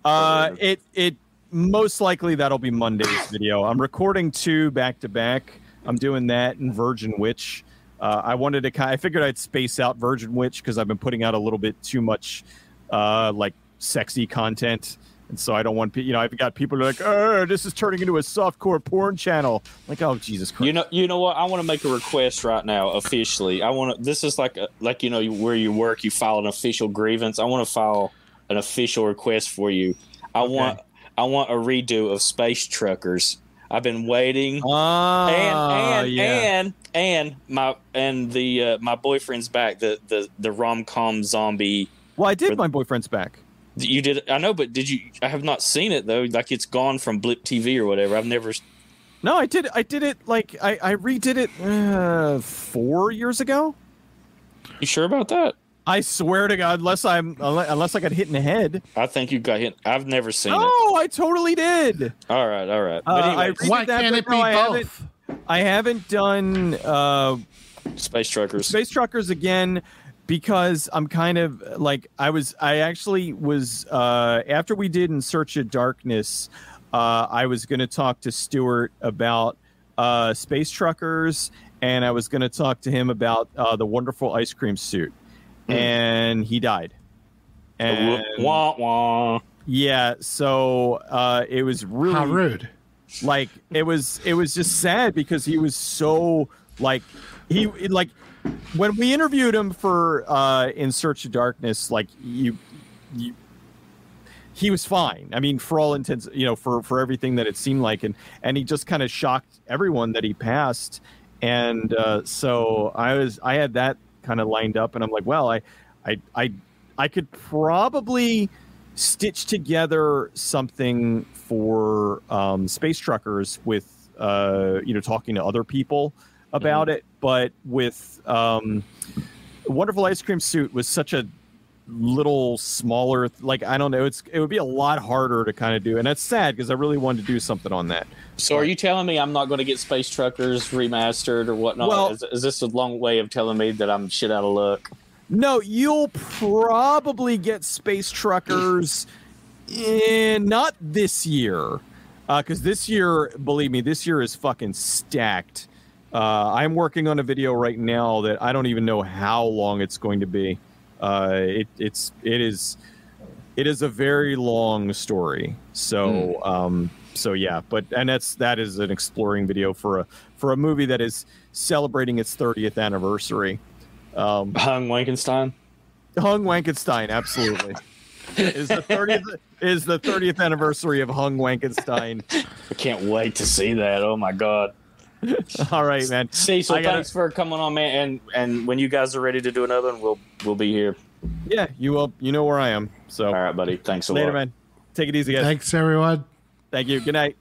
uh, it it most likely that'll be Monday's video. I'm recording two back to back. I'm doing that and Virgin Witch. Uh, I wanted to kind. I figured I'd space out Virgin Witch because I've been putting out a little bit too much, uh, like sexy content, and so I don't want you know I've got people who are like, oh, this is turning into a softcore porn channel. Like, oh Jesus Christ! You know, you know what? I want to make a request right now, officially. I want to. This is like, a, like you know, where you work, you file an official grievance. I want to file an official request for you. I want, I want a redo of Space Truckers. I've been waiting, Ah, and and yeah. and and my and the uh, my boyfriend's back. The the the rom com zombie. well, I did my boyfriend's back. You did. I know, but did you? I have not seen it though. Like it's gone from Blip TV or whatever. I've never. No, I did. I did it like I, I redid it uh, four years ago. You sure about that? I swear to God, unless I'm unless I got hit in the head. I think you got hit. I've never seen it. Oh, I totally did. All right, all right. Uh, But anyway, re- Why that, can't but it no, be I haven't- both? I haven't done uh, Space Truckers. Space Truckers again because I'm kind of like I was. I actually was uh, after we did In Search of Darkness. Uh, I was going to talk to Stuart about uh, Space Truckers, and I was going to talk to him about uh, the wonderful ice cream suit, Hmm. and he died. And wah wah. yeah, so uh, it was really How rude. like it was it was just sad because he was so like he like when we interviewed him for uh in search of darkness like you you he was fine. I mean for all intents you know for for everything that it seemed like and and he just kind of shocked everyone that he passed. And uh so i was i had that kind of lined up and i'm like well i i i i could probably stitch together something for um, space truckers with uh, you know talking to other people about it but with um, wonderful ice cream suit was such a little smaller like i don't know it's it would be a lot harder to kind of do and that's sad because i really wanted to do something on that So are you telling me I'm not going to get Space Truckers remastered or whatnot? Well- is, is this a long way of telling me that I'm shit out of luck? No, you'll probably get Space Truckers in not this year. Because this year, believe me, this year is fucking stacked. Uh, I'm working on a video right now that I don't even know how long it's going to be. Uh, it, it's it is it is a very long story. So um, so yeah, but and that's that is an exploring video for a for a movie that is celebrating its 30th anniversary. Um, Hung Wankenstein. Hung Wankenstein, absolutely. is the 30th is the 30th anniversary of Hung Wankenstein. I can't wait to see that. Oh my god. All right, man. Cecil, I gotta- thanks for coming on, man. And and when you guys are ready to do another one, we'll we'll be here. Yeah, you will. You know where I am. So All right, buddy. Thanks a later, lot. man. Take it easy, guys. Thanks, everyone. Thank you. Good night.